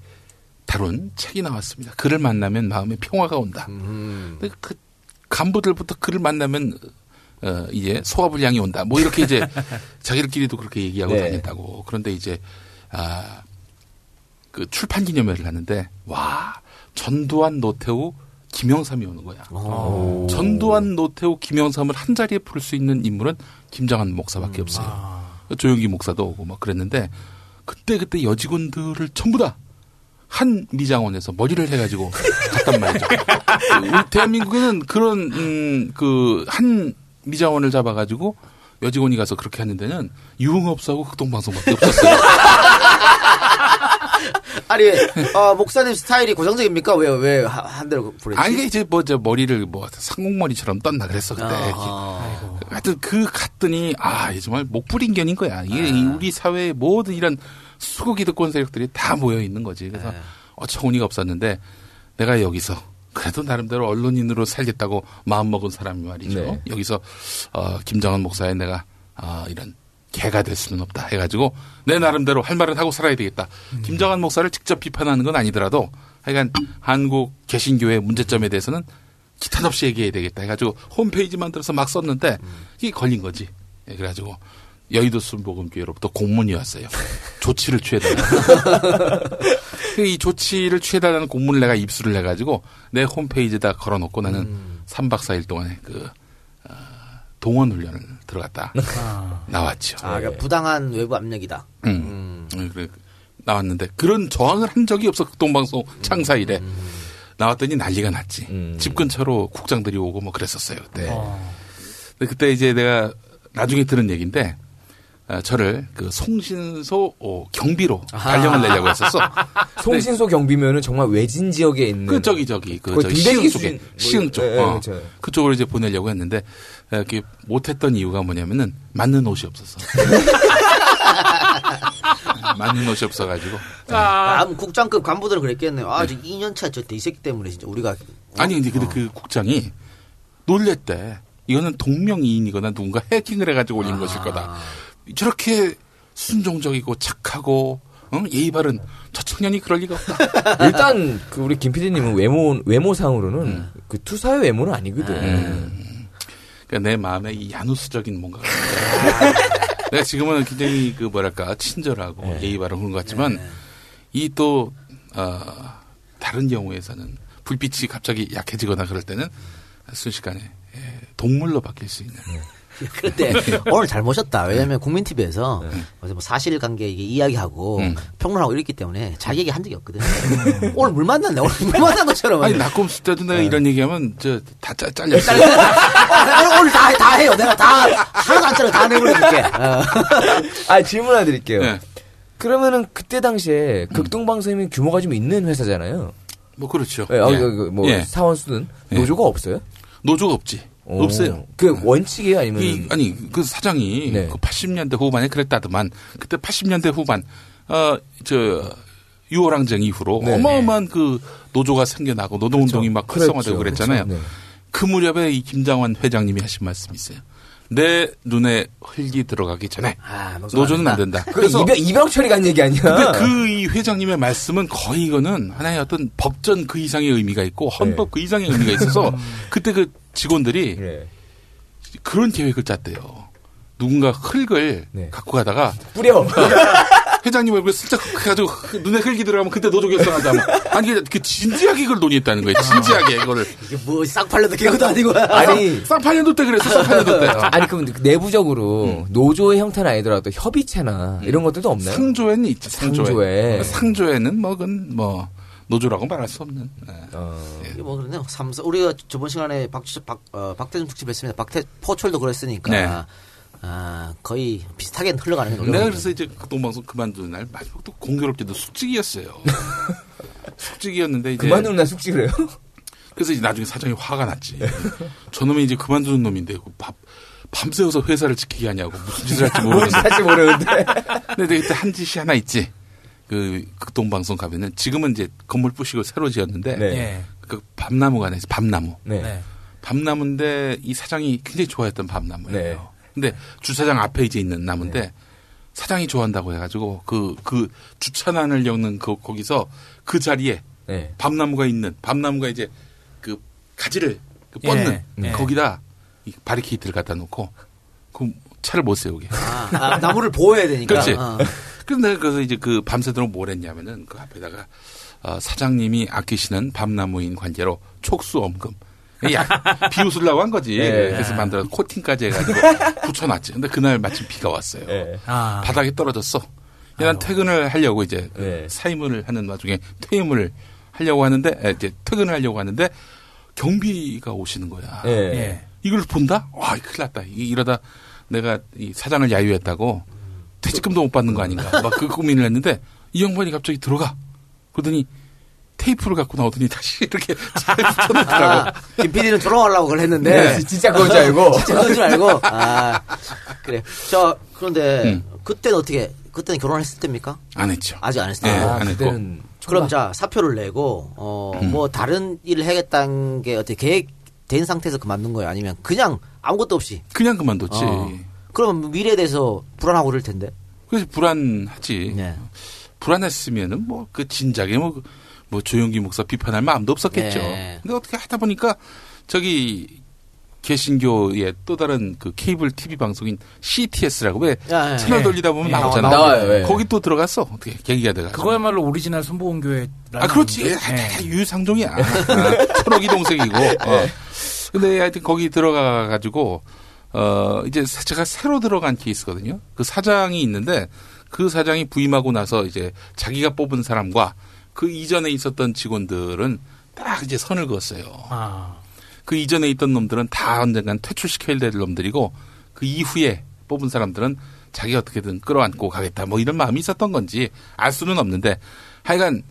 다룬 책이 나왔습니다. 그를 만나면 마음에 평화가 온다. 근데 그 간부들부터 그를 만나면 어, 이제 소화불량이 온다. 뭐 이렇게 이제 [LAUGHS] 자기들끼리도 그렇게 얘기하고 네. 다녔다고. 그런데 이제, 아, 그 출판 기념회를 하는데, 와, 전두환, 노태우, 김영삼이 오는 거야. 전두환, 노태우, 김영삼을 한 자리에 풀 수 있는 인물은 김장한 목사밖에 없어요. 조영기 목사도 오고 막 그랬는데 그때 그때 여직원들을 전부 다 한 미장원에서 머리를 해가지고 갔단 말이죠. 우리 [LAUGHS] 대한민국에는 그런 음, 그한 미장원을 잡아가지고 여직원이 가서 그렇게 하는 데는 유흥업소하고 극동방송밖에 없었어요. [LAUGHS] 아니, 어, 목사님 스타일이 고정적입니까? 왜, 왜, 하- 한 대로 부르지? 아니 이제 뭐 저 머리를 뭐 상공머리처럼 떴나 그랬어 그때. 아. 하여튼 그 갔더니 아 정말 목불인견인 거야. 이게 이 우리 사회의 모든 이런 수고 기득권 세력들이 다 모여 있는 거지. 그래서 어처구니가 없었는데 내가 여기서 그래도 나름대로 언론인으로 살겠다고 마음 먹은 사람이 말이죠. 네. 여기서 어, 김정은 목사의 내가 아, 이런 개가 될 수는 없다 해가지고 내 나름대로 할 말은 하고 살아야 되겠다. 김정한 목사를 직접 비판하는 건 아니더라도 하여간 한국 개신교의 문제점에 대해서는 기탄 없이 얘기해야 되겠다 해가지고 홈페이지 만들어서 막 썼는데 이게 걸린 거지. 예, 그래가지고 여의도 순복음교회로부터 공문이 왔어요. 조치를 취해달라. [LAUGHS] 이 조치를 취해달라는 공문을 내가 입수를 해가지고 내 홈페이지에다 걸어놓고 나는 삼 3박 4일 동안에 그 어, 동원 훈련을 들어갔다 나왔죠. 아, 그러니까 부당한 외부 압력이다. 음. 음, 그래 나왔는데 그런 저항을 한 적이 없어 극동방송 창사 이래 나왔더니 난리가 났지. 음. 집 근처로 국장들이 오고 뭐 그랬었어요 그때. 근데 그때 이제 내가 나중에 들은 얘기인데 어, 저를 그 송신소 어, 경비로 발령을 내려고 했었어. [LAUGHS] 송신소 경비면은 정말 외진 지역에 있는 그 저기 저기 그 저기 시흥 쪽에 뭐, 시흥 쪽 예, 어, 그렇죠. 그쪽으로 이제 보내려고 했는데 어, 이렇게 못했던 이유가 뭐냐면은 맞는 옷이 없었어. [LAUGHS] 맞는 옷이 없어가지고 다음 국장급 간부들은 그랬겠네요. 아, 저 2년차 저 대새끼 때문에 진짜 우리가. 아니 근데 근데 어. 그 국장이 놀랬대. 이거는 동명이인이거나 누군가 해킹을 해가지고 올린 것일 거다. 저렇게 순종적이고 착하고 어? 예의 바른 저 청년이 그럴 리가 없다. [LAUGHS] 일단 그 우리 김 PD님은 외모 외모상으로는 음. 그 투사의 외모는 아니거든. 그러니까 내 마음에 이 야누스적인 뭔가가 [LAUGHS] 내가 지금은 굉장히 그 뭐랄까 친절하고 네. 예의 바른 그런 것 같지만 이또 어, 다른 경우에서는 불빛이 갑자기 약해지거나 그럴 때는 순식간에 예, 동물로 바뀔 수 있는 근데 오늘 잘 모셨다. 왜냐면 국민TV에서 어제 뭐 사실관계 이게 이야기하고 음. 평론하고 이랬기 때문에 자기 얘기 한 적이 없거든. 오늘 물 만났네. 오늘 물 만난 것처럼. 아니 낙곰수 때도 네. 내가 이런 얘기하면 저다 잘렸어. 오늘, 오늘 다, 다 해요. 내가 다 하나도 안 잘라 다 내버려줄게. 어. [LAUGHS] 아 질문 하나 드릴게요. 네. 그러면은 그때 당시에 극동방송이 규모가 좀 있는 회사잖아요. 뭐 그렇죠. 예, 아, 예. 그, 그, 뭐 예. 사원 수는 예. 노조가 없어요? 노조가 없지. 오. 없어요. 그 원칙이에요, 아니면 이, 아니 그 사장이 네. 그 80년대 후반에 그랬다더만 그때 80년대 후반 어저 유월항쟁 이후로 네. 어마어마한 그 노조가 생겨나고 노동운동이 막 활성화되고 그랬죠. 그랬잖아요. 그렇죠. 네. 그 무렵에 이 김장환 회장님이 하신 말씀이 있어요. 내 눈에 흙이 들어가기 전에 아, 노조는 안 된다. 그 이병 이병 처리가 한 얘기 아니야? 근데 그 이 회장님의 말씀은 거의 이거는 하나의 어떤 법전 그 이상의 의미가 있고 헌법 네. 그 이상의 의미가 있어서 [LAUGHS] 그때 그 직원들이 네. 그런 계획을 짰대요. 누군가 흙을 네. 갖고 가다가 뿌려. [LAUGHS] 회장님 얼굴에 슬쩍 해가지고 눈에 흙이 들어가면 그때 노조 결성하자. 뭐. 아니 그- 그 진지하게 이걸 논의했다는 거예요. 진지하게 이거를. 이게 뭐 쌍팔려도 개그도 아니고. 아니 쌍팔년도 때 그랬어. 쌍팔년도 때. 어. 아니 그럼 그 내부적으로 노조의 형태는 아니더라도 협의체나 이런 것들도 없나요? 상조에는 있지. 상조에. 상조에. 상조에는 뭐 그건 뭐 노조라고 말할 수 없는. 예. 어. 이게 뭐 그러네요. 삼성 우리가 저번 시간에 박, 박, 어, 박태준 특집 했습니다. 박태 포철도 그랬으니까 네. 아, 거의 비슷하게 흘러가는 게 내가 그래서 이제 극동방송 그만두는 날 마지막 또 공교롭게도 숙직이었어요. [LAUGHS] 숙직이었는데 이제 그만두는 날 숙직을 해요? [LAUGHS] 그래서 이제 나중에 사장이 화가 났지. 저놈이 이제 그만두는 놈인데 그밥 밤새워서 회사를 지키게 하냐고 무슨 짓을 할지 [LAUGHS] 뭔지 모르겠는데. 할지 모르는데. 근데 그때 한 짓이 하나 있지. 그 극동방송 가면은 지금은 이제 건물 부시고 새로 지었는데 네. 예. 그 밤나무가 있어. 밤나무. 네. 네. 밤나무인데 이 사장이 굉장히 좋아했던 밤나무예요. 네. 근데 주차장 앞에 이제 있는 나무인데 사장이 좋아한다고 해가지고 그그 주차난을 엮는 그 거기서 그 자리에 네. 밤나무가 있는 밤나무가 이제 그 가지를 그 뻗는 예, 예. 거기다 이 바리케이트를 갖다 놓고 그 차를 못 세우게. 아, 아, 나무를 보호해야 되니까. 그렇지. 어. 근데 그래서 이제 그 밤새도록 뭘 했냐면은 그 앞에다가 어, 사장님이 아끼시는 밤나무인 관계로 촉수 엄금. 야, [LAUGHS] 비웃으려고 한 거지. 예. 그래서 만들어 코팅까지 해가지고 [LAUGHS] 붙여놨지. 근데 그날 마침 비가 왔어요. 네. 아. 바닥에 떨어졌어. 야, 난 퇴근을 하려고 이제 그 네. 사임을 하는 와중에 퇴임을 하려고 하는데 에, 이제 퇴근을 하려고 하는데 경비가 오시는 거야. 네. 예. 이걸 본다? 와, 큰일 났다. 이- 이러다 내가 이 사장을 야유했다고 퇴직금도 못 받는 거 아닌가. 막 그 고민을 했는데 이 양반이 갑자기 들어가. 그러더니 테이프를 갖고 나오더니 다시 이렇게 잘 붙여놓더라고. 아, [LAUGHS] 김 PD는 조롱하려고 그걸 했는데. 네, 진짜 그건 줄 알고. 진짜 그건 줄 알고. [LAUGHS] 아, 그래. 저, 그런데, 음. 그때는 어떻게, 그때는 결혼했을 때입니까? 안 했죠. 아직 안 했을 네, 때. 아, 안 했고. 그럼 자, 사표를 내고, 어, 음. 뭐, 다른 일을 해야겠다는 게 어떻게 계획 된 상태에서 그만둔 거예요? 아니면 그냥 아무것도 없이? 그냥 그만뒀지. 어. 그러면 미래에 대해서 불안하고 그럴 텐데. 그래서 불안하지. 네. 불안했으면은 뭐 그 진작에 뭐, 그- 뭐 조용기 목사 비판할 마음도 없었겠죠. 네. 근데 어떻게 하다 보니까 저기 개신교의 또 다른 그 케이블 TV 방송인 CTS라고 왜 야, 야, 채널 예. 돌리다 보면 예, 나오잖아. 나와요, 예. 거기 또 들어갔어. 어떻게 계기가 돼가지고. 그거야말로 오리지널 순복음교회. 아, 그렇지. 다, 다, 다 유상종이야. 아, 초록이 동생이고. 어. 근데 하여튼 거기 들어가 가지고, 어, 이제 제가 새로 들어간 케이스거든요. 그 사장이 있는데, 그 사장이 부임하고 나서 이제 자기가 뽑은 사람과 그 이전에 있었던 직원들은 딱 이제 선을 그었어요. 아. 그 이전에 있던 놈들은 다 언젠간 퇴출시켜야 될 놈들이고, 그 이후에 뽑은 사람들은 자기가 어떻게든 끌어안고 가겠다. 뭐 이런 마음이 있었던 건지 알 수는 없는데, 하여간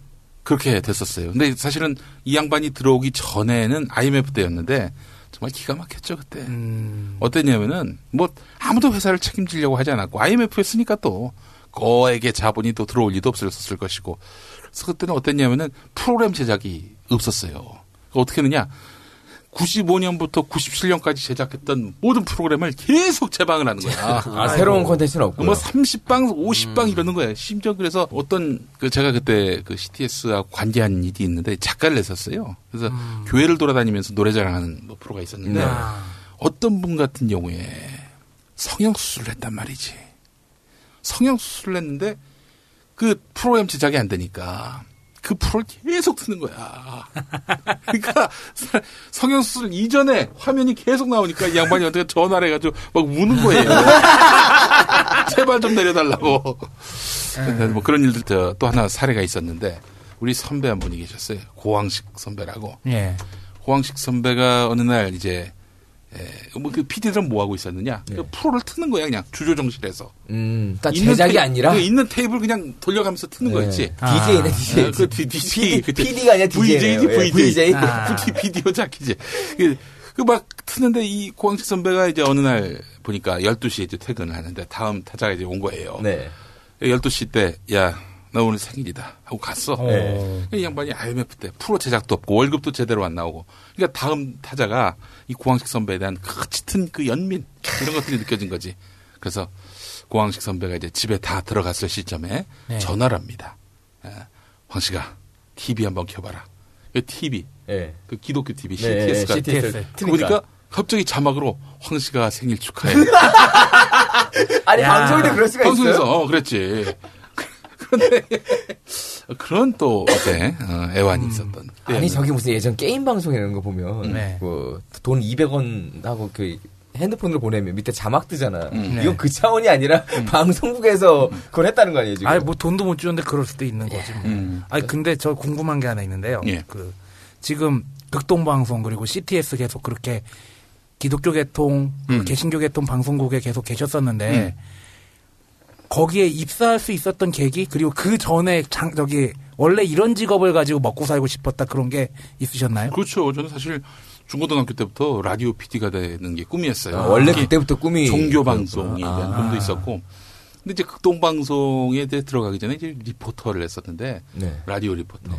그렇게 됐었어요. 근데 사실은 이 양반이 들어오기 전에는 IMF 때였는데 정말 기가 막혔죠 그때. 음. 어땠냐면은 뭐 아무도 회사를 책임지려고 하지 않았고 IMF였으니까 또 거에게 자본이 또 들어올 리도 없었을 것이고 그래서 그때는 어땠냐면은 프로그램 제작이 없었어요. 어떻게 했느냐? 95년부터 97년까지 제작했던 모든 프로그램을 계속 재방을 하는 거야. 아, 새로운 콘텐츠는 없고요. 뭐 30방, 50방 이러는 거예요. 심지어 그래서 어떤 그 제가 그때 그 CTS하고 관계한 일이 있는데 작가를 냈었어요. 그래서 교회를 돌아다니면서 노래 자랑하는 뭐 프로가 있었는데 아. 어떤 분 같은 경우에 성형 수술을 했단 말이지. 성형 수술을 했는데 그 프로그램 제작이 안 되니까 그 프로를 계속 트는 거야. 그러니까 성형 수술 이전에 화면이 계속 나오니까 이 양반이 어떻게 전화를 해가지고 막 우는 거예요. [LAUGHS] 제발 좀 내려달라고. 뭐 그런 일들 저또 하나 사례가 있었는데 우리 선배 한 분이 계셨어요. 고왕식 선배라고. 예. 고왕식 선배가 어느 날 이제 뭐그 PD들은 뭐 하고 있었느냐? 그 프로를 트는 거야 그냥 주조 정실에서. 음, 그러니까 있는 제작이 테이- 아니라 그 있는 테이블 그냥 돌려가면서 트는 네. 거였지. DJ네, DJ. 아, 그 DJ, PD, PD가 아니라 VJ지, DJ네요. VJ. 아. [LAUGHS] 그 비디오 자키지. 그 막 트는데 이 고왕식 선배가 이제 어느 날 보니까 12시에 이제 퇴근을 하는데 다음 타자가 이제 온 거예요. 네. 12시 때, 야, 나 오늘 생일이다. 하고 갔어. 네. 이 양반이 IMF 때 프로 제작도 없고 월급도 제대로 안 나오고. 그러니까 다음 타자가 이 고왕식 선배에 대한 그 짙은 그 연민 이런 것들이 느껴진 거지. 그래서 고왕식 선배가 이제 집에 다 들어갔을 시점에 네. 전화를 합니다. 에, 황씨가 TV 한번 켜봐라. 그 TV, 네. 그 기독교 TV, 네, CTS가 CTS. 보니까 갑자기 자막으로 황 씨가 생일 축하해. [LAUGHS] 아니, 야. 방송인데 그럴 수가 방송에서 있어요? 어, 그랬지. 그런데 [LAUGHS] 그런 또 어때 어, 애환이 있었던. 음. 아니, 저기 무슨 예전 게임 방송 이런 거 보면, 네. 뭐, 돈 200원 하고 그, 핸드폰으로 보내면 밑에 자막 뜨잖아. 음. 이건 그 차원이 아니라 [LAUGHS] 방송국에서 그걸 했다는 거 아니에요, 지금? 아니 뭐 돈도 못 주는데 그럴 수도 있는 거지. 뭐. 음. 아니 근데 저 궁금한 게 하나 있는데요. 예. 그 지금 극동방송 그리고 CTS 계속 그렇게 기독교 계통, 그 음. 개신교 계통 방송국에 계속 계셨었는데 거기에 입사할 수 있었던 계기 그리고 그 전에 장 저기 원래 이런 직업을 가지고 먹고 살고 싶었다 그런 게 있으셨나요? 그렇죠. 저는 사실 중고등학교 때부터 라디오 PD가 되는 게 꿈이었어요. 아, 원래 그때부터 꿈이 종교. 방송에 대한 아. 꿈도 있었고. 근데 이제 극동 방송에 대해 들어가기 전에 이제 리포터를 했었는데 네. 라디오 리포터.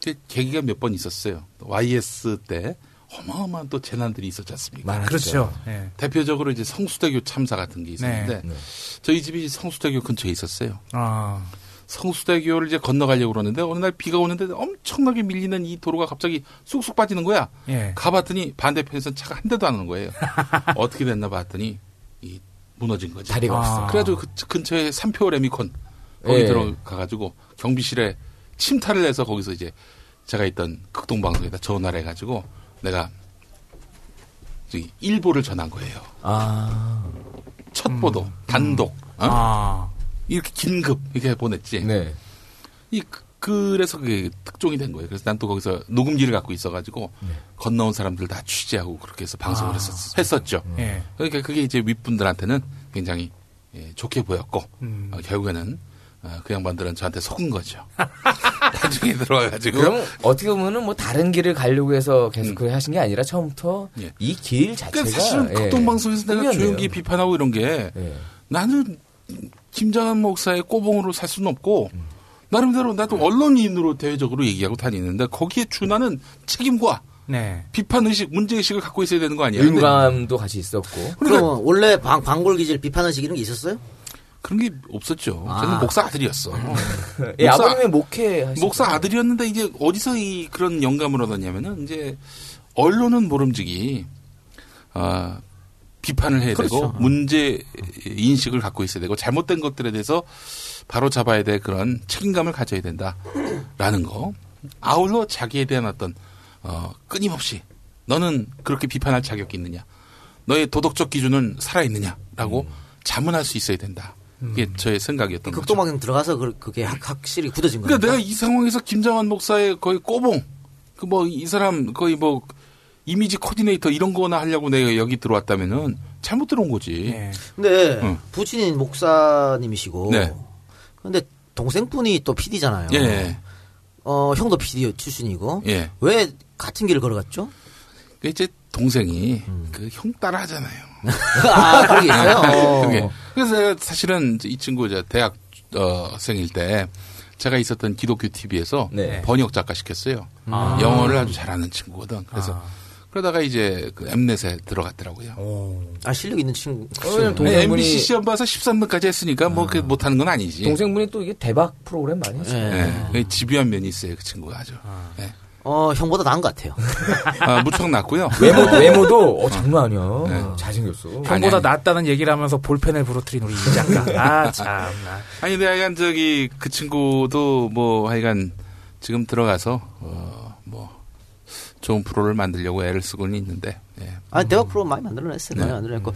이제 계기가 몇 번 있었어요. YS 때 어마어마한 또 재난들이 있었지 않습니까? 많았죠. 그렇죠. 예. 대표적으로 이제 성수대교 참사 같은 게 있었는데 네. 저희 집이 성수대교 근처에 있었어요. 아, 성수대교를 이제 건너가려고 그러는데 어느 날 비가 오는데 엄청나게 밀리는 이 도로가 갑자기 쑥쑥 빠지는 거야. 예. 가봤더니 반대편에선 차가 한 대도 안 오는 거예요. [LAUGHS] 어떻게 됐나 봤더니 이 무너진 거지. 다리가 아. 없어. 그래가지고 그 근처에 삼표 레미콘 거기 예. 들어가가지고 경비실에 침탈을 해서 거기서 이제 제가 있던 극동방송에다 전화를 해가지고 내가 저기 일보를 전한 거예요. 아, 첫 보도, 단독, 어? 아, 이렇게 긴급 이렇게 보냈지. 네. 이 그- 그래서 그게 특종이 된 거예요. 그래서 난 또 거기서 녹음기를 갖고 있어가지고 건너온 사람들 다 취재하고 그렇게 해서 방송을 아. 했었, 했었죠. 예. 그러니까 그게 이제 윗분들한테는 굉장히 예, 좋게 보였고 음. 어, 결국에는 어, 그 양반들은 저한테 속은 거죠. [LAUGHS] 나중에 들어와가지고 그럼 어떻게 보면은 뭐 다른 길을 가려고 해서 계속 음. 그렇게 하신 게 아니라 처음부터 예. 이길 자체가 그러니까 사실은 예, 극동방송에서 내가. 조용히 비판하고 이런 게 예. 나는 김장한 목사의 꼬봉으로 살 수는 없고 나름대로 나도 언론인으로 대외적으로 얘기하고 다니는데 거기에 준하는 책임과 네. 비판 의식, 문제 의식을 갖고 있어야 되는 거 아니에요? 의무감도 같이 있었고. 그럼 원래 방, 방골 기질 비판 의식 이런 게 있었어요? 그런 게 없었죠. 아. 저는 목사 아들이었어. 예, 목사- 아버님의 목회 목사? 아들이었는데 이제 어디서 이 그런 영감을 얻었냐면은 이제 언론은 모름지기 아 비판을 해야 그렇죠. 되고 문제 인식을 갖고 있어야 되고 잘못된 것들에 대해서 바로 잡아야 될 그런 책임감을 가져야 된다라는 거. 아울러 자기에 대한 어떤 어 끊임없이 너는 그렇게 비판할 자격이 있느냐? 너의 도덕적 기준은 살아 있느냐라고 자문할 수 있어야 된다. 이게 저의 생각이었던 거죠. 극동방송 들어가서 그, 그게 확, 확실히 굳어진 거예요. 그러니까 내가 이 상황에서 김장환 목사의 거의 꼬봉 그 뭐 이 사람 거의 뭐 이미지 코디네이터 이런 거나 하려고 내가 여기 들어왔다면은 잘못 들어온 거지. 예. 근데 응. 부친인 목사님이시고 네. 근데 동생분이 또 PD잖아요. 예. 어, 형도 PD 출신이고 예. 왜 같은 길을 걸어갔죠? 그 이제 동생이 음. 그형 따라 하잖아요. [LAUGHS] 아, 그런 게 있어요. 어. 그게 그래서 제가 사실은 이 친구 저 대학 어, 생일 때 제가 있었던 기독교 TV에서 네. 번역 작가 시켰어요. 아. 영어를 아주 잘하는 친구거든. 그래서 아. 그러다가 이제 그 엠넷에 들어갔더라고요. 오. 아, 실력 있는 친구. 왜냐면 네, 동생분이 MBC 시험 봐서 13등까지 했으니까 뭐그 못하는 건 아니지. 동생분이 또 이게 대박 프로그램 많이 했어요. 예. 네, 집요한 면이 있어요 그 친구가 아주. 네. 어, 형보다 나은 것 같아요. [LAUGHS] 아, 무척 났고요. 외모 [LAUGHS] 외모도 어, 장난 아니야. 네. 잘생겼어. 아니, 형보다 아니. 낫다는 얘기를 하면서 볼펜을 부러뜨린 우리 이 작가. 아, 참나. 아니, 근데 하여간 저기 그 친구도 뭐 하여간 지금 들어가서 어, 뭐 좋은 프로를 만들려고 애를 쓰고는 있는데. 예. 아, 대박 프로 많이 만들어냈어요. 많이 네. 만들어냈고.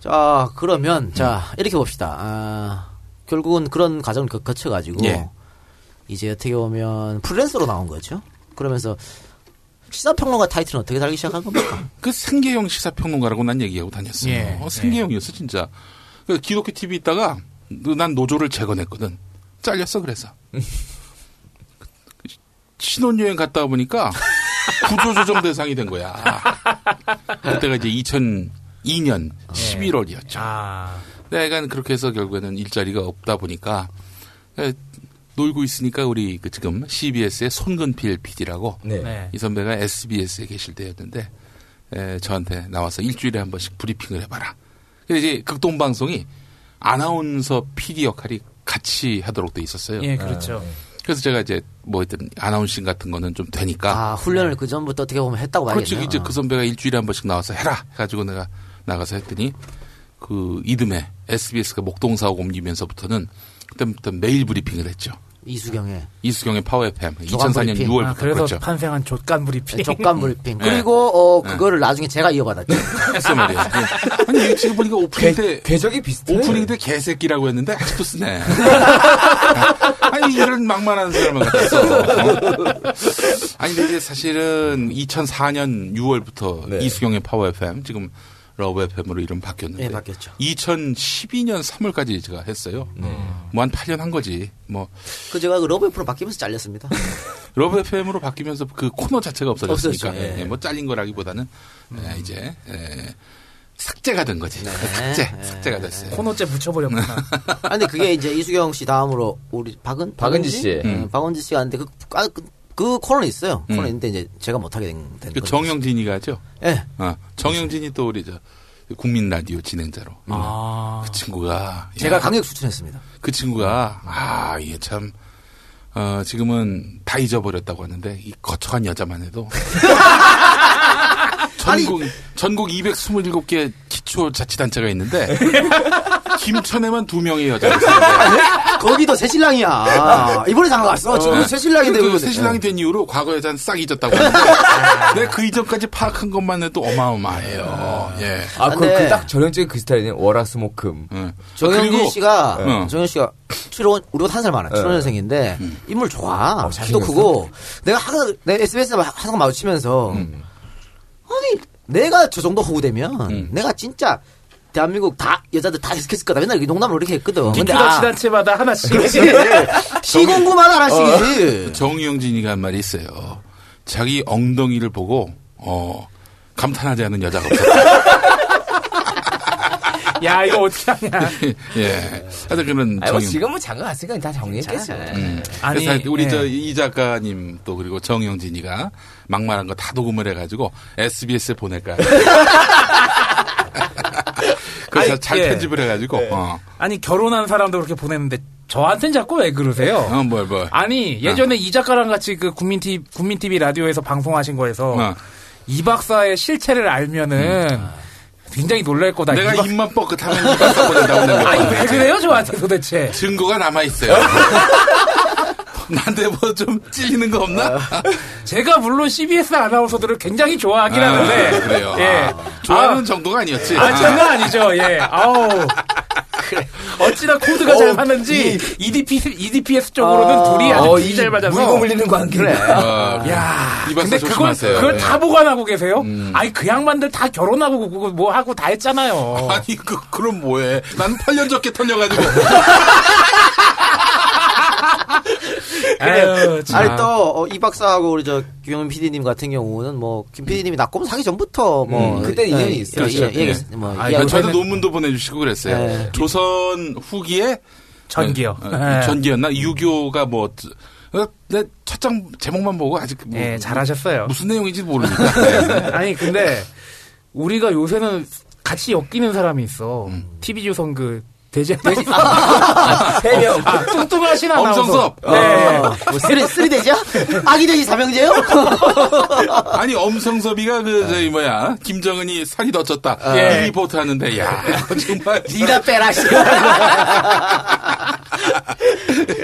자, 그러면, 자, 이렇게 봅시다. 아, 결국은 그런 과정을 거- 거쳐가지고, 예. 이제 어떻게 보면 프리랜서로 나온 거죠. 그러면서, 시사평론가 타이틀은 어떻게 달기 시작한 겁니까? [COUGHS] 그 생계형 시사평론가라고 난 얘기하고 다녔어요. 예. 어, 생계형이었어 진짜. 그 기독교 TV 있다가 난 노조를 재건했거든. 잘렸어 그래서. [LAUGHS] 신혼여행 갔다 보니까 구조조정 대상이 된 거야. 그때가 이제 2002년 11월이었죠. 아. 내가 그렇게 해서 결국에는 일자리가 없다 보니까 에, 놀고 있으니까 우리 그 지금 CBS의 손근필 PD라고 네. 네. 이 선배가 SBS에 계실 때였는데 에, 저한테 나와서 일주일에 한 번씩 브리핑을 해봐라. 그래서 이제 극동 방송이 아나운서 PD 역할이 같이 하도록 돼 있었어요. 예, 그렇죠. 그래서 제가 이제 뭐 하여튼 announcing 같은 거는 좀 되니까 아, 훈련을 그 전부터 어떻게 보면 했다고 봐야겠네요. 이제 그 선배가 일주일에 한 번씩 나와서 해라 해가지고 내가 나가서 했더니 그 이듬해 SBS가 목동사옥 옮기면서부터는 그때부터 매일 브리핑을 했죠. 이숙영의 이숙영의 파워 FM 조간 2004년 브리핑. 6월부터 아, 그래서 그렇죠. 탄생한 조간 브리핑. 조간 브리핑. 네. 그리고, 어, 그거를 나중에 제가 이어받았죠. [LAUGHS] 했어 말이야. 예. 아니 지금 보니까 오프닝 때 궤적이 비슷해. 오프닝 때 개새끼라고 했는데 아직도 쓰네. [LAUGHS] 아니 이런 막말하는 갖다 써. 어? 아니 근데 이제 사실은 2004년 6월부터 네. 이숙영의 파워 FM 지금 러브 FM으로 이름 바뀌었는데 예, 바뀌었죠. 2012년 3월까지 제가 했어요. 뭐한 8년 한 거지. 뭐 그 제가 그 러브 프로 바뀌면서 잘렸습니다. [LAUGHS] 러브 FM으로 바뀌면서 그 코너 자체가 없어졌으니까 없어졌죠, 예. 예, 뭐 잘린 거라기보다는 예, 이제 예, 삭제가 된 거지. 네. 삭제, 삭제가 됐어요. 코너째 붙여버렸구나. [LAUGHS] 아, 근데 그게 이제 이숙영 씨 다음으로 우리 박은 박은지 씨. 예, 음. 박은지 씨가 하는데 그, 아, 그, 그 코너는 있어요. 음. 코너 있는데 이제 제가 못하게 된, 된 그. 정영진이가 하죠. 예. 어, 정영진이 또 우리 저 국민 라디오 진행자로. 아. 그 친구가 제가 야, 강력 추천했습니다. 그 친구가 아 이게 참 어, 지금은 다 잊어버렸다고 하는데 이 거쳐간 여자만 해도 [LAUGHS] 전국 전국 227개 기초자치단체가 있는데 [LAUGHS] 김천에만 두 명의 있었는데 거기도 새 신랑이야. 이번에 장가 갔어. 지금 새 신랑인데 그 그러면. 새 신랑이 된 이후로 과거 여자는 싹 잊었다고 내가 그 이전까지 파악한 것만 해도 어마어마해요. 예. 아, 그, 그 딱 전형적인 그 스타일이네. 월화수목금. 응. 정영진 그리고 씨가 어. 정영 씨가 75 우리가 한살 많아. 75년생인데 음. 인물 좋아. 어, 키도? 크고 내가 하나 내 SBS에 거 마주치면서 음. 아니 내가 저 정도 호구되면 음. 내가 진짜 대한민국 다 여자들 다 해석했을 거다. 맨날 이 농담을 이렇게 했거든. 근데 아, 기초자치단체마다 하나씩. [LAUGHS] 시공구만 하나씩이지. 정영진이가 한 말이 있어요. 자기 엉덩이를 보고 어 감탄하지 않는 여자가 없었다. [LAUGHS] 야, 이거 어떻게 하냐. [LAUGHS] 예. 하여튼 그런 정영. 지금은 장가 갔으니까 다 정리했겠지. 음. 아니, 그래서 우리 예. 저이 작가님 또 그리고 정영진이가 막말한 거 다 녹음을 해가지고 SBS에 보낼까. [LAUGHS] 그래서 아니, 잘 예. 편집을 해가지고 어, 아니, 결혼한 사람도 그렇게 보냈는데 저한텐 자꾸 왜 그러세요? 어, 뭘 뭘. 아니, 예전에 이 작가랑 같이 그 국민TV, 국민TV 라디오에서 방송하신 거에서 어. 이 박사의 실체를 알면은 굉장히 놀랄 거다. 내가 이 박- 입만 뻐끗하면 이만 썩어진다고 는 아니, 왜 그래요, 저한테 도대체? 증거가 남아 있어요. [LAUGHS] [LAUGHS] 나한테 뭐 좀 찔리는 거 없나? 제가 물론 CBS 아나운서들을 굉장히 좋아하긴 아, 하는데. 그래요. 예. 아, 좋아하는 아, 정도가 아니었지. 아, 장난 아니죠. 예. 아우. 어찌나 코드가 잘 맞는지 EDP, EDPS 쪽으로는 아, 둘이 아주 어, 이 잘 맞아서. 물고 물리는 관계. 그래. 어, 야, 이 근데 그걸. 그걸 예. 다 보관하고 계세요? 음. 아니 그 양반들 다 결혼하고 그거 뭐 하고 다 했잖아요. 아니 그 그럼 뭐해? 난 8년 적게 털려가지고. [LAUGHS] [LAUGHS] 아유, 참. 아니 또이 박사하고 우리 저 김영민 PD님 같은 경우는 뭐김 PD님이 낙곰 사기 전부터 뭐 음, 그때 인연이 있어요. 예, 예, 예, 그렇죠. 뭐 아, 저도 저희는- 논문도 보내주시고 그랬어요. 네. 조선 후기에 전기요. 어, 어, 예. 전기였나 유교가 뭐 어, 내 첫장 제목만 보고 아직 뭐, 예, 잘하셨어요. 무슨 내용인지. 네. [LAUGHS] 아니 근데 우리가 요새는 같이 엮이는 사람이 있어. 음. TV 조선 그 돼지 [LAUGHS] 세 명. 아, 뚱뚱하신 아나운서. 엄성섭. 네. 뭐 three three 돼지야? 아기 돼지 삼형제요? [LAUGHS] 아니 엄성섭이가 그 저희 뭐야 김정은이 살이 더 쪘다 예. 이 리포트 하는데 야 정말 니나 빼라 씨.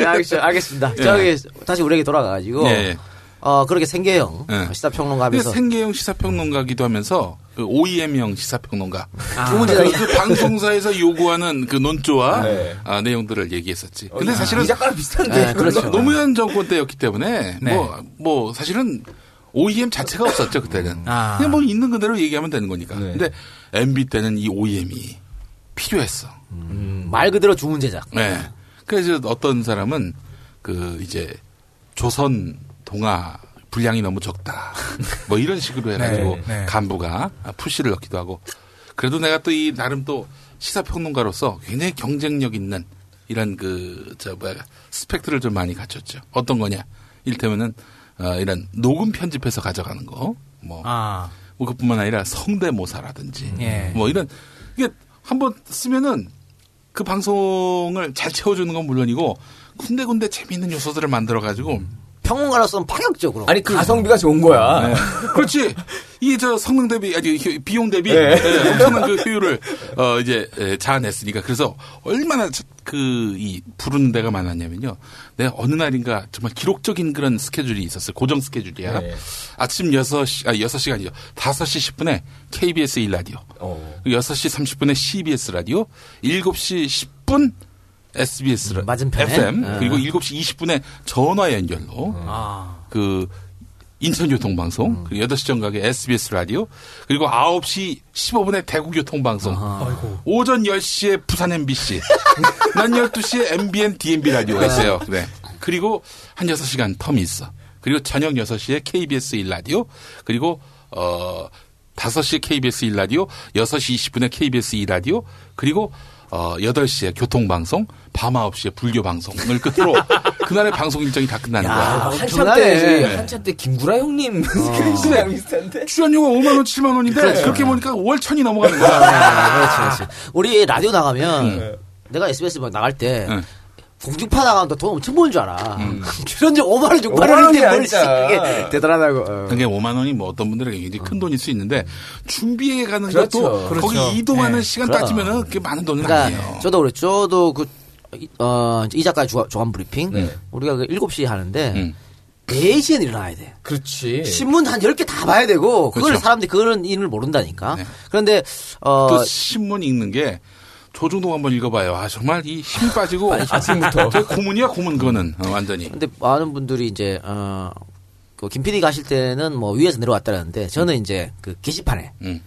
예, 알겠, 알겠습니다. 예. 저기 다시 우리에게 돌아가가지고 예. 어 그렇게 생계형 예. 시사평론가 근데 하면서 생계형 시사평론가기도 하면서 그 OEM형 시사평론가 두 문제가 그, 그 방송사에서 요구하는 그 논조와 네. 아, 내용들을 얘기했었지. 근데 사실은 이 작가랑 비슷한데. 네, 그렇죠. 노무현 정권 때였기 때문에 네. 뭐, 뭐 사실은 OEM 자체가 없었죠 그때는. 아. 그냥 뭐 있는 그대로 얘기하면 되는 거니까. 네. 근데 MB 때는 이 OEM이 필요했어. 말 그대로 주문 제작. 네. 그래서 어떤 사람은 그 이제 조선 동화 분량이 너무 적다. 뭐 이런 식으로 [LAUGHS] 해가지고 네, 네. 간부가 푸시를 넣기도 하고. 그래도 내가 또 이 나름 또 시사평론가로서 굉장히 경쟁력 있는 이런 그, 저, 뭐야, 스펙트를 좀 많이 갖췄죠. 어떤 거냐. 일테면은, 어, 이런 녹음 편집해서 가져가는 거. 뭐, 아. 뭐 그뿐만 아니라 성대모사라든지. 예. 뭐 이런, 이게 한번 쓰면은 그 방송을 잘 채워주는 건 물론이고 군데군데 재미있는 요소들을 만들어 가지고 평론가로서는 파격적으로. 아니, 가성비가 좋은 거야. 네. [LAUGHS] 그렇지. 이 저 성능 대비 아니 효- 비용 대비 네. 예, 엄청난 그 효율을 어 이제 예, 자아냈으니까 그래서 얼마나 그 이 부르는 데가 많았냐면요. 내가 어느 날인가 정말 기록적인 그런 스케줄이 있었어요. 고정 스케줄이야. 네. 아침 6시 아 6시가 아니죠. 5시 10분에 KBS 1라디오. 어. 6시 30분에 CBS 라디오, 7시 10분 SBS 라- 맞은편에? FM 아. 그리고 7시 20분에 전화 연결로 아. 그 인천교통방송, 그리고 8시 정각에 SBS 라디오, 그리고 9시 15분에 대구교통방송, 오전 10시에 부산 MBC, [LAUGHS] 낮 12시에 MBN DMB 라디오가 있어요. 네. 그리고 한 6시간 텀이 있어. 그리고 저녁 6시에 KBS 1라디오, 그리고, 어, 5시에 KBS 1라디오, 6시 20분에 KBS 2라디오, 그리고 어, 8시에 교통방송, 밤 9시에 불교방송을 끝으로 [LAUGHS] 그날의 방송 일정이 다 끝나는 거야. 한참. 때, 네. 한참 때 김구라 형님. [LAUGHS] 그런 비슷한데? 출연료가 5만원, 7만원인데 그렇게 보니까 월 천이 넘어가는 [LAUGHS] 거야. 아, 그렇지, 그렇지. 우리 라디오 나가면 내가 SBS 막 나갈 때 응. 공중파 나가면 돈 엄청 버는 줄 알아. 음. 출연료 5만 원, 6만 5만 원인데 뭘. 그게 대단하다고. 어. 그게 5만 원이 뭐 어떤 분들에게 굉장히 큰 돈일 수 있는데 준비해 가는 그렇죠. 것도 그렇죠. 거기 이동하는 네. 시간 그럼. 따지면은 그게 많은 돈은 그러니까 아니에요. 저도 그랬죠. 저도 그, 어, 이 작가의 주, 주간 브리핑. 네. 우리가 그 7시에 하는데 음. 4시에 일어나야 돼. 그렇지. 신문 한 10개 다 봐야 되고, 그걸 그렇죠. 사람들이 그런 일을 모른다니까. 네. 그런데, 어, 또 신문 읽는 게 조중동 한번 읽어봐요. 아 정말 이 힘이 빠지고 [LAUGHS] 아침부터. 저 고문이야 고문 그거는 어, 완전히. 근데 많은 분들이 이제, 어, 그 김PD 가실 때는 뭐 위에서 내려왔다라는데, 저는 이제 그 게시판에, 음.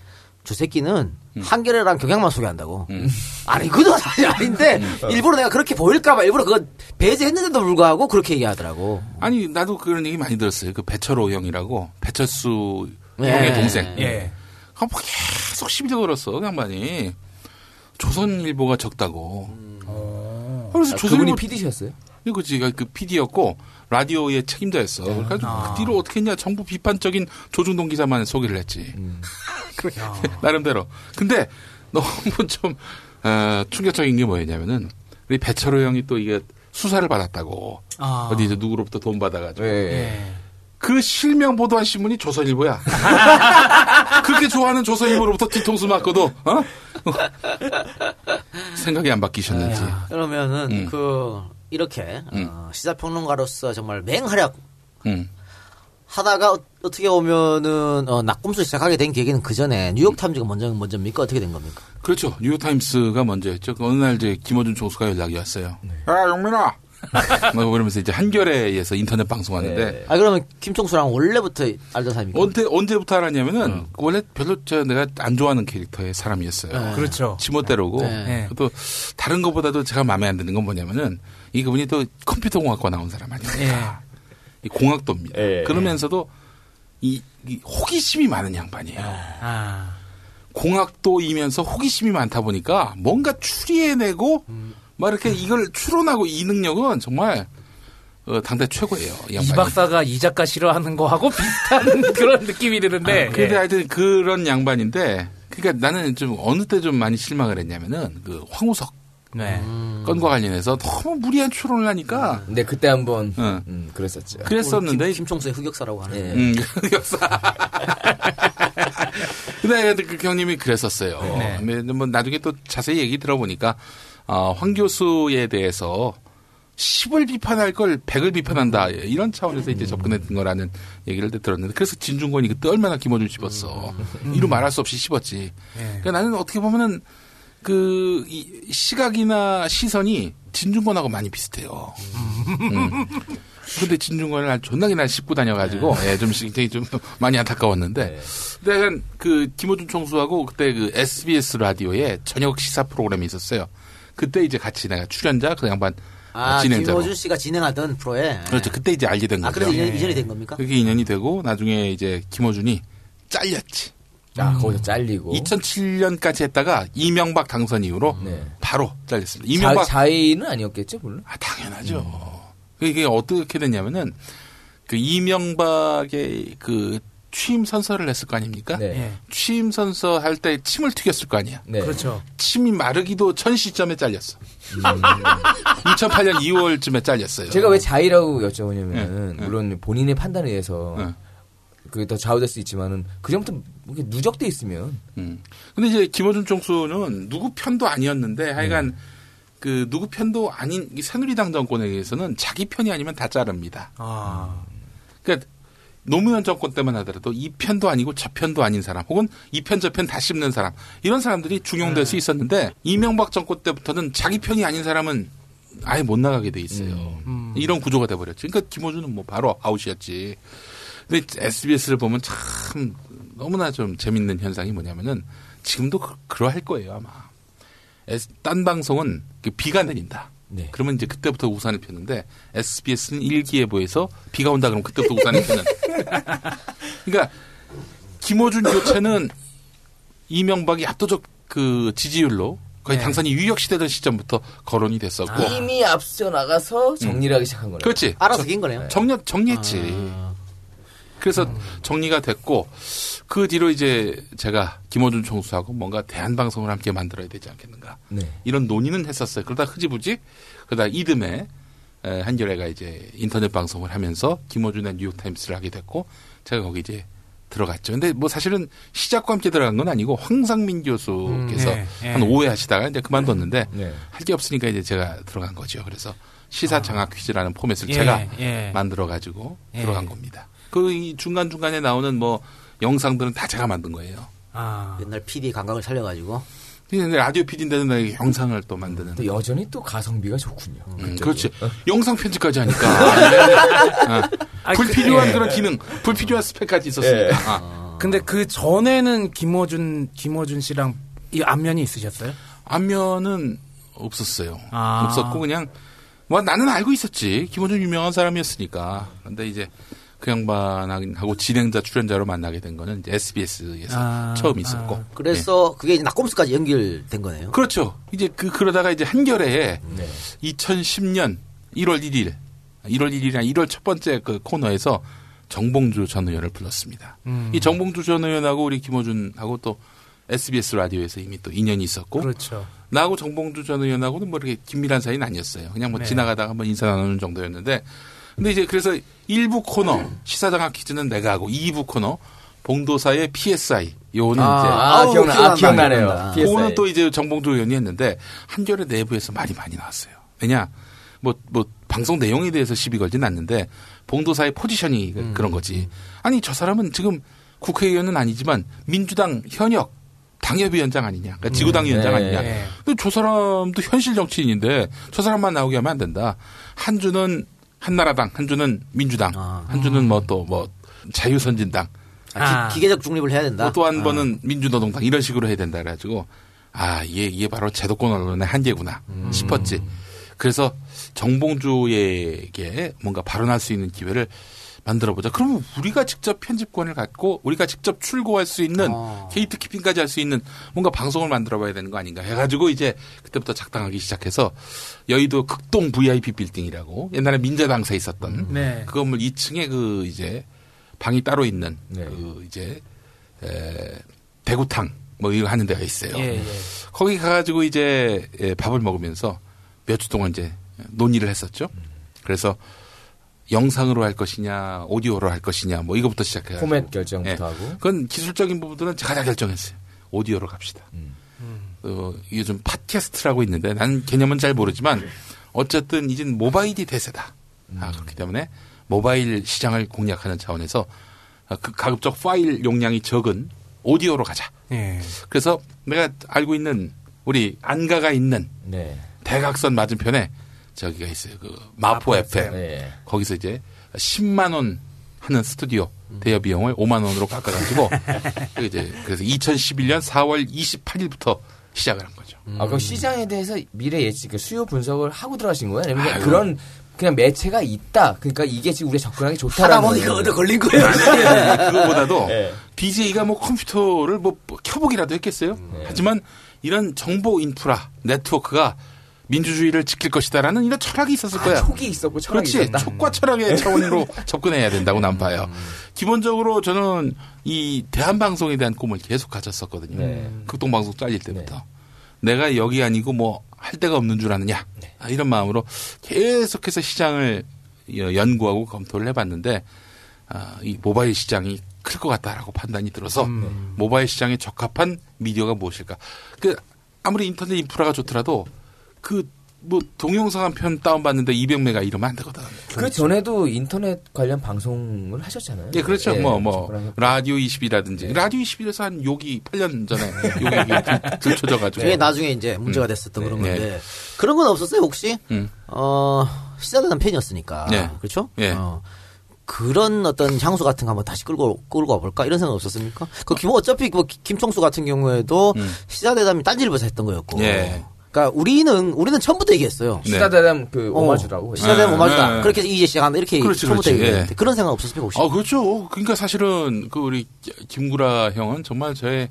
저 새끼는 한겨레랑 경향만 소개한다고. 음. 아니, 그건 [LAUGHS] 사실 아닌데, 일부러 내가 그렇게 보일까봐 일부러 그거 배제했는데도 불구하고 그렇게 얘기하더라고. 아니 나도 그런 얘기 많이 들었어요. 그 배철호 형이라고 배철수 네. 형의 동생. 예. 아, 뭐 계속 시비를 걸었어 그 양반이. 조선일보가 적다고. 그래서 아, 조선일보 그분이 PD셨어요? 그지 그 PD였고 라디오의 책임자였어. 그래가지고 그 뒤로 어떻게 했냐 정부 비판적인 조중동 기사만 소개를 했지. [LAUGHS] 나름대로. 근데 너무 [LAUGHS] 좀 어, 충격적인 게 뭐였냐면은 우리 배철호 형이 또 이게 수사를 받았다고 아. 어디 이제 누구로부터 돈 받아가지고 네. 예. 그 실명 보도한 신문이 조선일보야. [LAUGHS] 그렇게 좋아하는 조선일보로부터 뒤통수 맞고도 어? 생각이 안 바뀌셨는지. 그러면은, 음. 그, 이렇게, 어, 시사평론가로서 정말 맹활약 음. 하다가 어, 어떻게 보면은, 어, 낙곰수 시작하게 된 계기는 그 전에 뉴욕타임즈가 먼저, 먼저입니까? 어떻게 된 겁니까? 그렇죠. 뉴욕타임스가 먼저였죠. 그 어느 날 이제 김어준 총수가 연락이 왔어요. 야, 영민아! 막 그러면서 이제 한겨레에서 인터넷 방송하는데 아, 그러면 김총수랑 원래부터 알던 사람입니까? 언제, 언제부터 알았냐면은 원래 별로 저 내가 안 좋아하는 캐릭터의 사람이었어요. 그렇죠. 지멋대로고 네. 또 다른 것보다도 제가 마음에 안 드는 건 뭐냐면은 이 그분이 또 컴퓨터 공학과 나온 사람 아닙니까? 이 공학도입니다. 예. 그러면서도 이, 이 호기심이 많은 양반이에요. 아. 공학도이면서 호기심이 많다 보니까 뭔가 추리해내고 막 이렇게 이걸 추론하고 이 능력은 정말 어, 당대 최고예요. 이 이. 박사가 이 작가 싫어하는 거하고 비슷한 [LAUGHS] 그런 느낌이 드는데. 근데 예. 하여튼 그런 양반인데 그러니까 나는 좀 어느 때 좀 많이 실망을 했냐면은 그 황우석 네. 건과 관련해서 너무 무리한 추론을 하니까 근데 그때 한번 응. 음, 그랬었죠. 그랬었는데 김, 김총수의 흑역사라고 하는. 예. 음, 역사. [LAUGHS] 근데 그 형님이 그랬었어요. 네. 근데 뭐 나중에 또 자세히 얘기 들어보니까 어, 황 교수에 대해서 10을 비판할 걸 100을 비판한다. 이런 차원에서 이제 접근했던 거라는 얘기를 들었는데 그래서 진중권이 그때 얼마나 김어준 씹었어. 이루 말할 수 없이 씹었지. 그러니까 나는 어떻게 보면은 그이 시각이나 시선이 진중권하고 많이 비슷해요. 음. 근데 진중권을 아주 존나게 날 씹고 다녀가지고 예, 좀 굉장히 좀 많이 안타까웠는데 근데 약간 그 김호준 총수하고 그때 그 SBS 라디오에 저녁 시사 프로그램이 있었어요. 그때 이제 같이 내가 출연자 그 양반 아, 진행자로 김호준 씨가 진행하던 프로에. 그렇죠. 그때 이제 알게 된 아, 거죠. 그래서 인연, 인연 이 된 겁니까? 그게 인연이 되고 나중에 이제 김호준이 잘렸지. 아, 거기서 잘리고. 2007년까지 했다가 이명박 당선 이후로 네. 바로 잘렸습니다. 이명박 자, 자의는 아니었겠죠, 물론. 아, 당연하죠. 이게 어떻게 됐냐면은 그 이명박의 그 취임 선서를 했을 거 아닙니까? 네. 예. 취임 선서 할 때 침을 튀겼을 거 아니야. 네. 그렇죠. 침이 마르기도 전 시점에 잘렸어. [LAUGHS] 2008년 2월쯤에 잘렸어요. 제가 왜 자의라고 여쭤보냐면 은 네, 네. 물론 본인의 판단에 의해서 네. 그게 더 좌우될 수 있지만은 그 전부터 이렇게 누적돼 있으면 음. 근데 이제 김어준 총수는 누구 편도 아니었는데 하여간 그 누구 편도 아닌 이 새누리당 정권에 의해서는 자기 편이 아니면 다 자릅니다. 아. 그러니까 노무현 정권 때만 하더라도 이 편도 아니고 저 편도 아닌 사람 혹은 이 편 저 편 다 씹는 사람 이런 사람들이 중용될 수 있었는데 이명박 정권 때부터는 자기 편이 아닌 사람은 아예 못 나가게 돼 있어요. 이런 구조가 돼 버렸죠. 그러니까 김호준은 뭐 바로 아웃이었지. 근데 SBS를 보면 참 너무나 좀 재밌는 현상이 뭐냐면은 지금도 그, 그러할 거예요 아마. 딴 방송은 그 비가 내린다. 네. 그러면 이제 그때부터 우산을 폈는데 SBS는 일기예보에서 비가 온다 그러면 그때부터 우산을 펴는. [LAUGHS] 그러니까 김어준 교체는 이명박이 압도적 그 지지율로 거의 네. 당선이 유력시되던 시점부터 거론이 됐었고. 이미 앞서 나가서 정리를 하기 시작한 거네요. 그렇지. 알아서 긴 거네요. 정리 정리했지. 그래서 정리가 됐고 그 뒤로 이제 제가 김어준 총수하고 뭔가 대한 방송을 함께 만들어야 되지 않겠는가 네. 이런 논의는 했었어요. 그러다 흐지부지 그러다 이듬해 에, 한겨레가 이제 인터넷 방송을 하면서 김어준의 뉴욕타임스를 하게 됐고 제가 거기 이제 들어갔죠. 근데 뭐 사실은 시작과 함께 들어간 건 아니고 황상민 교수께서 음, 네, 한 네. 오해하시다가 이제 그만뒀는데 네. 할게 없으니까 이제 제가 들어간 거죠. 그래서 시사 장학 퀴즈라는 포맷을 예, 제가 예. 만들어 가지고 예. 들어간 겁니다. 그 이 중간 중간에 나오는 뭐 영상들은 다 제가 만든 거예요. 아. 옛날 PD 감각을 살려가지고 근데 라디오 PD인데도 나 영상을 또 만드는. 또 여전히 또 가성비가 좋군요. 음, 그렇지. 영상 편집까지 하니까. 어. [LAUGHS] 불필요한 그런 기능, 불필요한 스펙까지 있었으니까. 아. 근데 그 전에는 김어준 김어준 씨랑 이 안면이 있으셨어요? 안면은 없었어요. 아. 없었고 그냥 뭐 나는 알고 있었지. 김원준 유명한 사람이었으니까. 그런데 이제 그 양반하고 진행자 출연자로 만나게 된 거는 이제 SBS에서 아, 처음 있었고. 아. 그래서 그게 이제 낙곰수까지 연결된 거네요. 그렇죠. 이제 그 그러다가 이제 한겨레에 네. 2010년 1월 1일, 1월 1일이나 1월 첫 번째 그 코너에서 정봉주 전 의원을 불렀습니다. 음. 이 정봉주 전 의원하고 우리 김호준하고 또 SBS 라디오에서 이미 또 인연이 있었고 그렇죠. 나하고 정봉주 전 의원하고는 뭐 이렇게 긴밀한 사이는 아니었어요. 그냥 뭐 네. 지나가다가 한번 인사 나누는 정도였는데 근데 이제 그래서 1부 코너 시사장학 퀴즈는 내가 하고 2부 코너 봉도사의 PSI 요거는 아, 이제 아, 아우, 기억나, 아, 기억나네요. 그거는 또 이제 정봉주 의원이 했는데 한겨레 내부에서 말이 많이 나왔어요. 왜냐 뭐뭐 방송 내용에 대해서 시비 걸진 않는데 봉도사의 포지션이 음. 그런 거지. 아니 저 사람은 지금 국회의원은 아니지만 민주당 현역 당협위원장 아니냐, 그러니까 지구당 위원장 네. 아니냐. 네. 근데 저 사람도 현실 정치인인데 저 사람만 나오게 하면 안 된다. 한 주는 한나라당, 한 주는 민주당, 아. 한 주는 뭐또뭐 자유선진당, 아. 기, 계적 중립을 해야 된다. 또 한 번은 민주노동당 이런 식으로 해야 된다 그래가지고 아 이게 이게 바로 제도권 언론의 한계구나 싶었지. 그래서 정봉주에게 뭔가 발언할 수 있는 기회를 만들어 보자. 그러면 우리가 직접 편집권을 갖고 우리가 직접 출고할 수 있는 어. gatekeeping까지 할 수 있는 뭔가 방송을 만들어 봐야 되는 거 아닌가 해가지고 이제 그때부터 작당하기 시작해서 여의도 극동 VIP 빌딩이라고 옛날에 민자당사에 있었던 네. 그 건물 2층에 그 이제 방이 따로 있는 네. 그 이제 에, 대구탕 뭐 이거 하는 데가 있어요. 예, 예. 거기 가가지고 이제 예, 밥을 먹으면서 몇 주 동안 이제 논의를 했었죠. 그래서 영상으로 할 것이냐, 오디오로 할 것이냐, 뭐 이거부터 시작해요. 포맷 결정부터 예. 하고. 그건 기술적인 부분들은 제가 다 결정했어요. 오디오로 갑시다. 음. 어, 이게 좀 팟캐스트라고 있는데 난 개념은 잘 모르지만 어쨌든 이젠 모바일이 대세다. 아, 그렇기 때문에 모바일 시장을 공략하는 차원에서 아, 그 가급적 파일 용량이 적은 오디오로 가자. 예. 그래서 내가 알고 있는 우리 안가가 있는 네. 대각선 맞은편에 저기가 있어요. 그 마포 FM. 네. 거기서 이제 10만 원 하는 스튜디오 대여 비용을 5만 원으로 깎아 가지고 [LAUGHS] 그 이제 그래서 2011년 4월 28일부터 시작을 한 거죠. 아, 그럼 시장에 대해서 미래 예측, 그 수요 분석을 하고 들어가신 거예요? 아니면 아유. 그런 그냥 매체가 있다. 그러니까 이게 지금 우리가 접근하기 좋다라는 할아버니가 거예요. 얻어 걸린 거예요. 그거보다도 네. DJ가 뭐 컴퓨터를 뭐 켜보기라도 했겠어요. 하지만 이런 정보 인프라 네트워크가 민주주의를 지킬 것이다라는 이런 철학이 있었을 거야. 아, 촉이 있었고 철학이 그렇지. 있었다. 촉과 철학의 차원으로 [LAUGHS] 접근해야 된다고 난 봐요. 기본적으로 저는 이 대한방송에 대한 꿈을 계속 가졌었거든요. 네. 극동방송 잘릴 때부터. 내가 여기 아니고 뭐 할 데가 없는 줄 아느냐. 아, 이런 마음으로 계속해서 시장을 여- 연구하고 검토를 해봤는데 아, 이 모바일 시장이 클 것 같다라고 판단이 들어서 모바일 시장에 적합한 미디어가 무엇일까. 그 아무리 인터넷 인프라가 좋더라도 그 뭐 동영상 한 편 다운받는데 200메가 이러면 안 되거든. 그 전에도 인터넷 관련 방송을 하셨잖아요. 예, 그렇죠. 예, 뭐, 뭐. 라디오 20이라든지. 라디오 21에서 한 욕이 8년 전에 [LAUGHS] 욕이 들- 들춰져가지고. 그게 나중에 이제 문제가 됐었던 그런 네. 건데 그런 건 없었어요 혹시? 음. 어 시사단 팬이었으니까 네. 그렇죠? 예. 어, 그런 어떤 향수 같은 거 한번 다시 끌고 끌고 와볼까 이런 생각 없었습니까? 그 김, 어차피 뭐 김총수 같은 경우에도 시사대담이 딴지일보에서 했던 거였고. 음. 예. 그러니까 우리는 우리는 처음부터 얘기했어요. 네. 시사대담 그 어, 오마주라고. 시사대담 네, 오마주다. 네. 그렇게 이제 시작한다. 이렇게 그렇지, 처음부터 그렇지. 얘기했는데 예. 그런 생각 없었습니까 혹시? 아, 그렇죠. 그러니까 사실은 그 우리 김구라 형은 정말 저의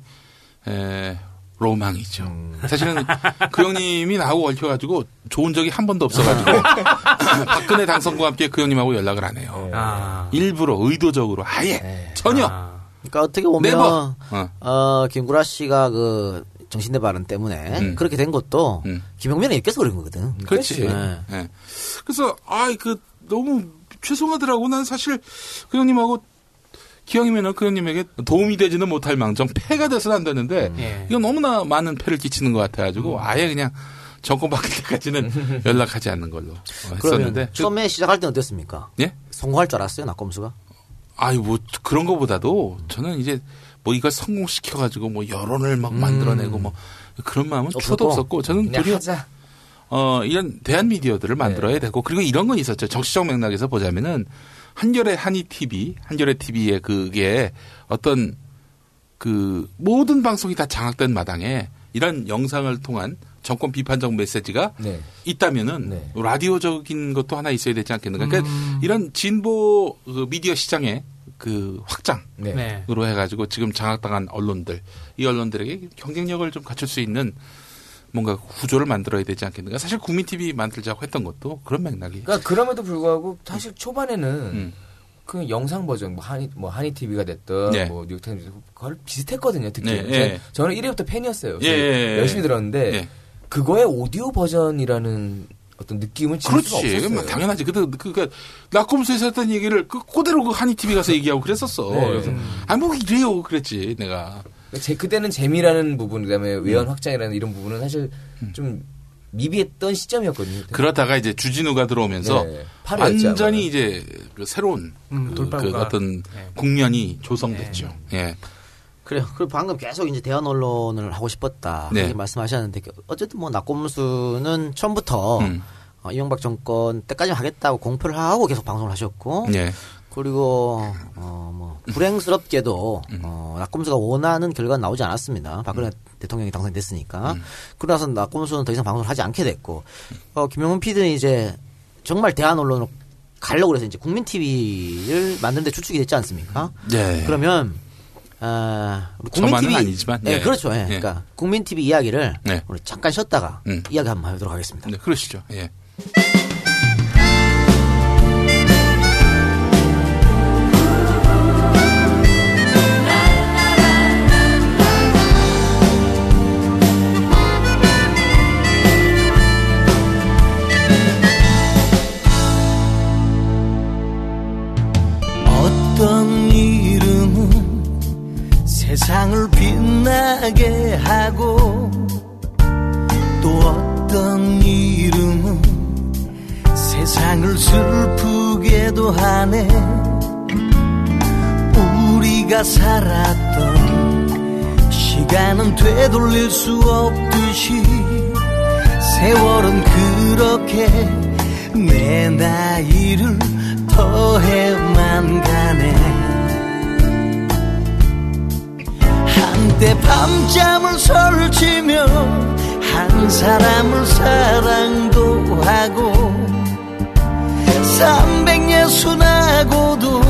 에, 로망이죠. 사실은 그 형님이 나하고 얽혀가지고 좋은 적이 한 번도 없어가지고 박근혜 당선과 함께 그 형님하고 연락을 안 해요. 아. 일부러 의도적으로 아예 전혀 아. 그러니까 어떻게 보면. 어. 어, 김구라 씨가 그 정신대 발언 때문에 음. 그렇게 된 것도 음. 김용민이 엮여서 그런 거거든. 그렇지. 네. 예. 그래서 아이 그 너무 죄송하더라고. 난 사실 그 형님하고 기왕이면 그 형님에게 도움이 되지는 못할 망정 패가 돼서는 안 되는데 예. 이건 너무나 많은 패를 끼치는 것 같아가지고 아예 그냥 정권 바뀔 때까지는 [LAUGHS] 연락하지 않는 걸로 했었는데 처음에 시작할 때는 어땠습니까? 예? 성공할 줄 알았어요, 낙검수가? 아유 뭐 그런 거보다도 저는 이제 뭐 이걸 성공시켜가지고 뭐 여론을 막 만들어내고 뭐 그런 마음은? 초도 없었고 저는 도리어 하자. 어, 이런 대한 미디어들을 만들어야 되고 그리고 이런 건 있었죠. 정치적 맥락에서 보자면은 한겨레 한이 TV, 한겨레 TV의 그게 어떤 그 모든 방송이 다 장악된 마당에 이런 영상을 통한 정권 비판적 메시지가 네. 있다면은 네. 라디오적인 것도 하나 있어야 되지 않겠는가. 그러니까 이런 진보 그 미디어 시장의 그 확장 네. 네. 으로 해가지고 지금 장악당한 언론들 이 언론들에게 경쟁력을 좀 갖출 수 있는 뭔가 구조를 만들어야 되지 않겠는가 사실 국민 TV 만들자고 했던 것도 그런 맥락이 그러니까 그럼에도 불구하고 사실 초반에는 음. 그 영상 버전 뭐 한이 뭐 한이 TV가 됐든 네. 뭐 뉴욕타임즈 그걸 비슷했거든요. 특히 네, 제- 예. 저는 1회부터 팬이었어요. 예, 예, 예. 열심히 들었는데 예. 그거의 오디오 버전이라는 어떤 느낌은 지울 수가 그렇지 없었어요. 뭐 당연하지 그때 그니까 낙검수에서 했던 얘기를 그 그대로 그 한이 TV 가서 얘기하고 그랬었어 네. 그래서 아뭐 이래요 그랬지 내가 제 그때는 재미라는 부분 그다음에 외연 확장이라는 이런 부분은 사실 좀 미비했던 시점이었거든요. 그때. 그러다가 이제 주진우가 들어오면서 네. 완전히. 이제 그 새로운 음, 그, 돌파구가. 그 어떤 네. 국면이 조성됐죠 예. 그래요. 그리고 방금 계속 이제 대한 언론을 하고 싶었다. 네. 이렇게 말씀하셨는데 어쨌든 뭐 낙검수는 처음부터 음. 어, 이명박 정권 때까지 하겠다고 공표를 하고 계속 방송을 하셨고 예. 그리고 어뭐 불행스럽게도 어 낙검수가 원하는 결과는 나오지 않았습니다. 박근혜 대통령이 당선됐으니까. 그러고 나서 낙검수는 더 이상 방송을 하지 않게 됐고 어 김영훈 PD는 이제 정말 대한 언론으로 가려고 그래서 이제 국민 TV를 만드는데 주축이 됐지 않습니까? 예. 그러면 아, 우리 국민 TV 아니지만, 네, 예. 그렇죠. 예. 예. 그러니까 국민 TV 이야기를 네. 우리 잠깐 쉬었다가 음. 이야기 한번 해보도록 하겠습니다. 네, 그러시죠. 예. 세상을 빛나게 하고 또 어떤 이름은 세상을 슬프게도 하네. 우리가 살았던 시간은 되돌릴 수 없듯이 세월은 그렇게 내 나이를 더해만 가네 밤잠을 설치며 한 사람을 사랑도 하고 삼백예순하고도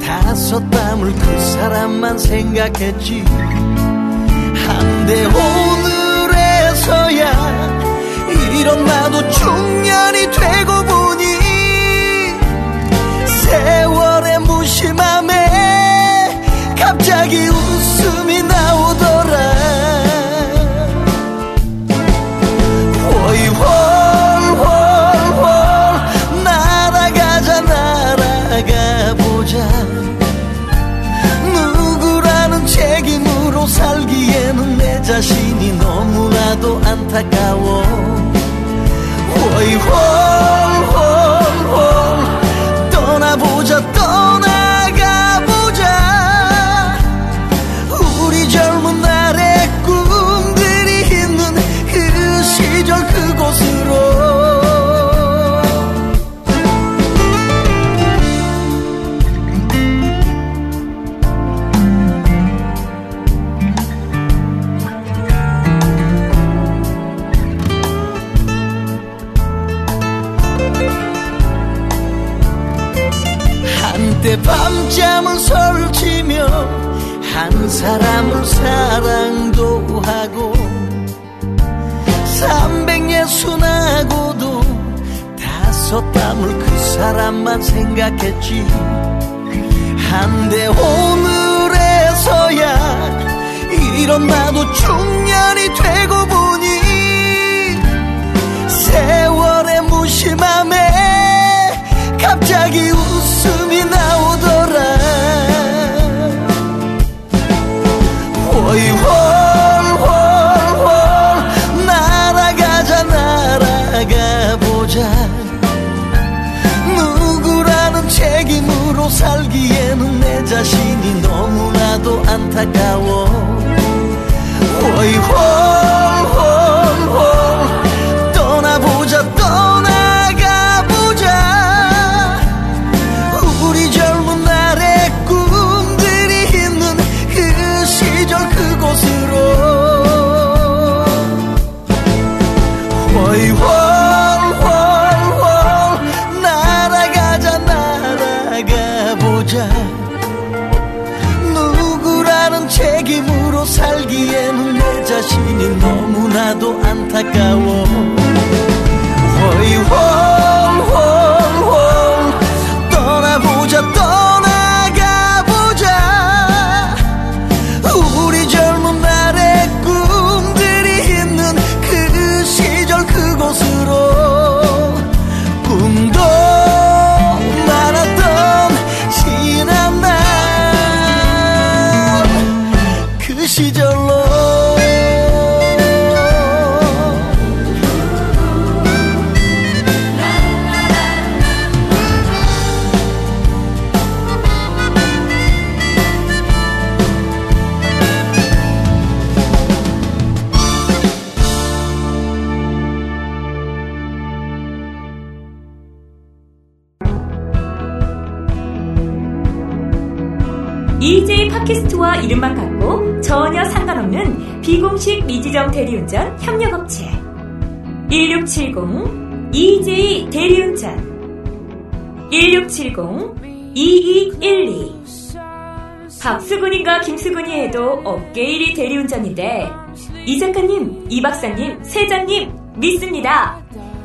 다섯 밤을 그 사람만 생각했지. 한데 오늘에서야 이런 나도 중년이 되고 보니 세월의 무심함에 갑자기 웃음 너무 사람을 사랑도 하고 360하고도 다섯 담을 그 사람만 생각했지. 한데 오늘에서야 이런 나도 중년이 되고 보니 세월의 무심함에 갑자기 웃음이 나오 월월월월 날아가자 날아가 보자. 누구라는 책임으로 살기에는 내 자신이 너무나도 안타까워. 월월월 EJ 팟캐스트와 이름만 같고 전혀 상관없는 비공식 미지정 대리운전 협력업체 1670 EJ 대리운전 1670-2212 박수근인가 김수근이 해도 업계 1위 대리운전인데 이 작가님, 이 박사님, 세장님 믿습니다.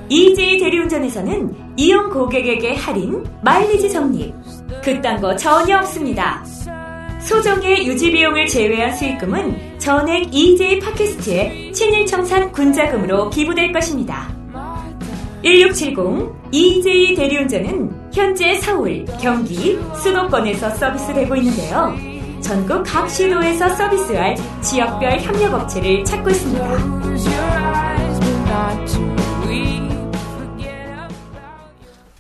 EJ 대리운전에서는 이용 고객에게 할인, 마일리지 적립 그딴 거 전혀 없습니다. 소정의 유지 비용을 제외한 수익금은 전액 EJ 팟캐스트에 친일청산 군자금으로 기부될 것입니다. 1670 EJ 대리운전은 현재 서울, 경기, 수도권에서 서비스되고 있는데요. 전국 각 시도에서 서비스할 지역별 협력업체를 찾고 있습니다.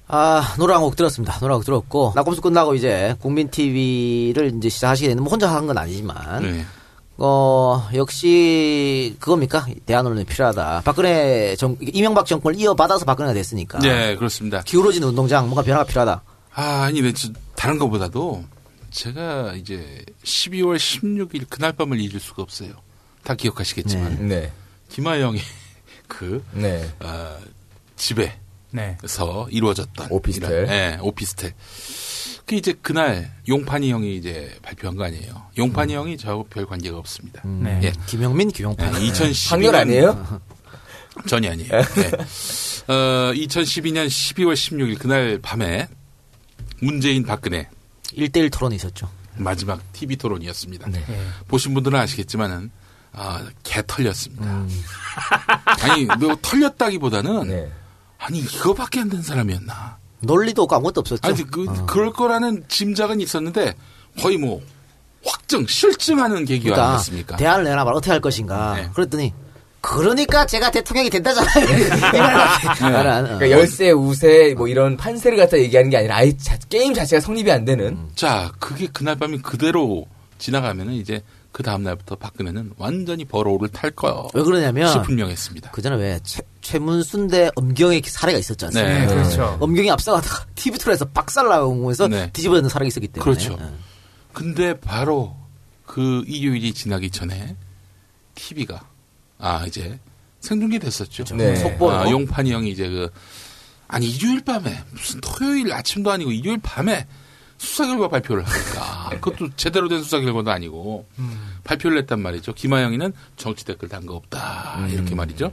아, 노래 한 곡 들었습니다. 노래 한 곡 들었고, 낙검수 끝나고 이제 국민 TV를 이제 시작하시게 되는, 뭐 혼자 한 건 아니지만, 네. 어, 역시, 그겁니까? 대안론이 필요하다. 박근혜 정, 이명박 정권을 이어받아서 박근혜가 됐으니까. 네, 그렇습니다. 기울어진 운동장, 뭔가 변화가 필요하다. 아, 아니, 왜, 저, 다른 것보다도 제가 이제 12월 16일 그날 밤을 잊을 수가 없어요. 다 기억하시겠지만. 네. 김하영의 [LAUGHS] 그, 네. 어, 집에 서 네. 이루어졌던. 오피스텔. 이런, 네, 오피스텔. 그 이제 그날 용판이 형이 이제 발표한 거 아니에요. 용판이 형이 저하고 별 관계가 없습니다. 네. 예. 김영민, 김용판. 네, 2012년 한결 아니에요? [LAUGHS] 전이 아니에요. 네. 어, 2012년 12월 16일 그날 밤에 문재인 박근혜 1대1 토론이 있었죠. 마지막 TV 토론이었습니다. 네. 보신 분들은 아시겠지만은 아, 개 털렸습니다. 음. [LAUGHS] 아니, 뭐 털렸다기보다는 네. 아니 이거밖에 안 된 사람이었나. 논리도 없고 아무것도 없었죠. 아니 그 어. 그럴 거라는 짐작은 있었는데 거의 뭐 확정 실증하는 계기가 그러니까 아니었습니까? 대안을 내놔 말 어떻게 할 것인가. 네. 그랬더니 그러니까 제가 대통령이 된다잖아요. [LAUGHS] 이말은 그러니까 열세, 우세, 뭐 이런 판세를 갖다 얘기하는 게 아니라 아예 자- 게임 자체가 성립이 안 되는. 자, 그게 그날 밤이 그대로 지나가면은 이제 그 다음 날부터 박근혜는 완전히 버러우를 탈 거요. 왜 그러냐면 시 분명했습니다. 그 전에 왜 최, 최문순 대 엄경의 사례가 있었지 않습니까? 네. 그렇죠. 엄경이 앞서가다가 TV 틀에서 박살나면서 네. 뒤집어지는 사례가 있었기 때문에. 그렇죠. 근데 바로 그 일요일이 지나기 전에 TV가 아 이제 생중계 됐었죠. 네. 속보로. 아, 용판이 형이 이제 그 아니 일요일 밤에 무슨 토요일 아침도 아니고 일요일 밤에 수사 결과 발표를 하니까 그것도 제대로 된 수사 결과도 아니고 발표를 했단 말이죠. 김하영이는 정치 댓글 단 거 없다 이렇게 말이죠.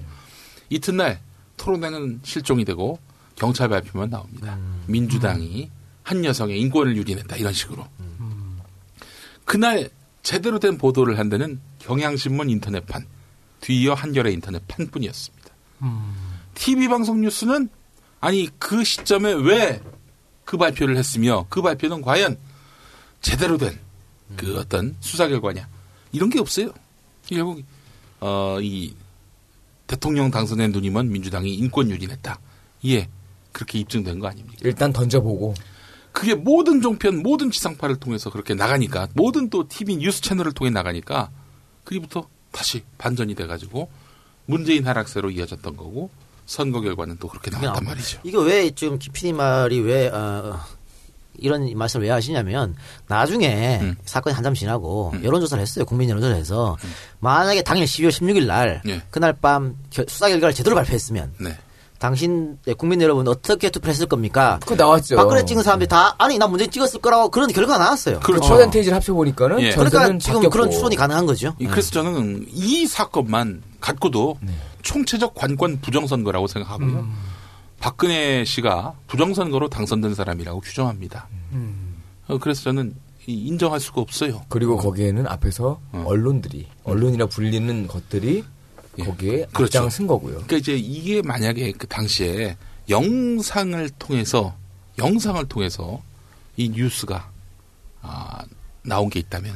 이튿날 토론회는 실종이 되고 경찰 발표만 나옵니다. 민주당이 한 여성의 인권을 유린했다 이런 식으로. 그날 제대로 된 보도를 한 데는 경향신문 인터넷판, 뒤이어 한겨레 인터넷판뿐이었습니다. TV 방송 뉴스는 아니 그 시점에 왜 그 발표를 했으며 그 발표는 과연 제대로 된 그 어떤 수사 결과냐 이런 게 없어요. 결국 어 이 대통령 당선된 누님은 민주당이 인권 유린했다. 예, 그렇게 입증된 거 아닙니까? 일단 던져보고. 그게 모든 종편, 모든 지상파를 통해서 그렇게 나가니까, 모든 또 TV 뉴스 채널을 통해 나가니까, 그리부터 다시 반전이 돼가지고, 문재인 하락세로 이어졌던 거고, 선거 결과는 또 그렇게 나왔단 말이죠. 이거 왜 지금 김PD 말이 왜 어, 이런 말씀을 왜 하시냐면 나중에 음. 사건이 한참 지나고 여론조사를 했어요. 국민 여론조사를 해서 만약에 당일 12월 16일 날 예. 그날 밤 결- 수사 결과를 제대로 발표했으면 네. 당신 네, 국민 여러분 어떻게 투표했을 겁니까? 그거 나왔죠. 박근혜 찍은 사람들이 다 아니 나 문재인 찍었을 거라고 그런 결과가 나왔어요. 그렇죠. 어. 초단테이지를 합쳐 보니까는 예. 그러니까 지금 바뀌었고. 그런 추론이 가능한 거죠. 이- 그래서 저는 이 사건만 갖고도 총체적 관권 부정선거라고 생각하고요. 박근혜 씨가 부정선거로 당선된 사람이라고 규정합니다. 어, 그래서 저는 이- 인정할 수가 없어요. 그리고 거기에는 앞에서 언론들이 언론이라 불리는 것들이 거기에 그렇죠. 앞장쓴 거고요. 그러니까 이제 이게 만약에 그 당시에 영상을 통해서 영상을 통해서 이 뉴스가 아, 나온 게 있다면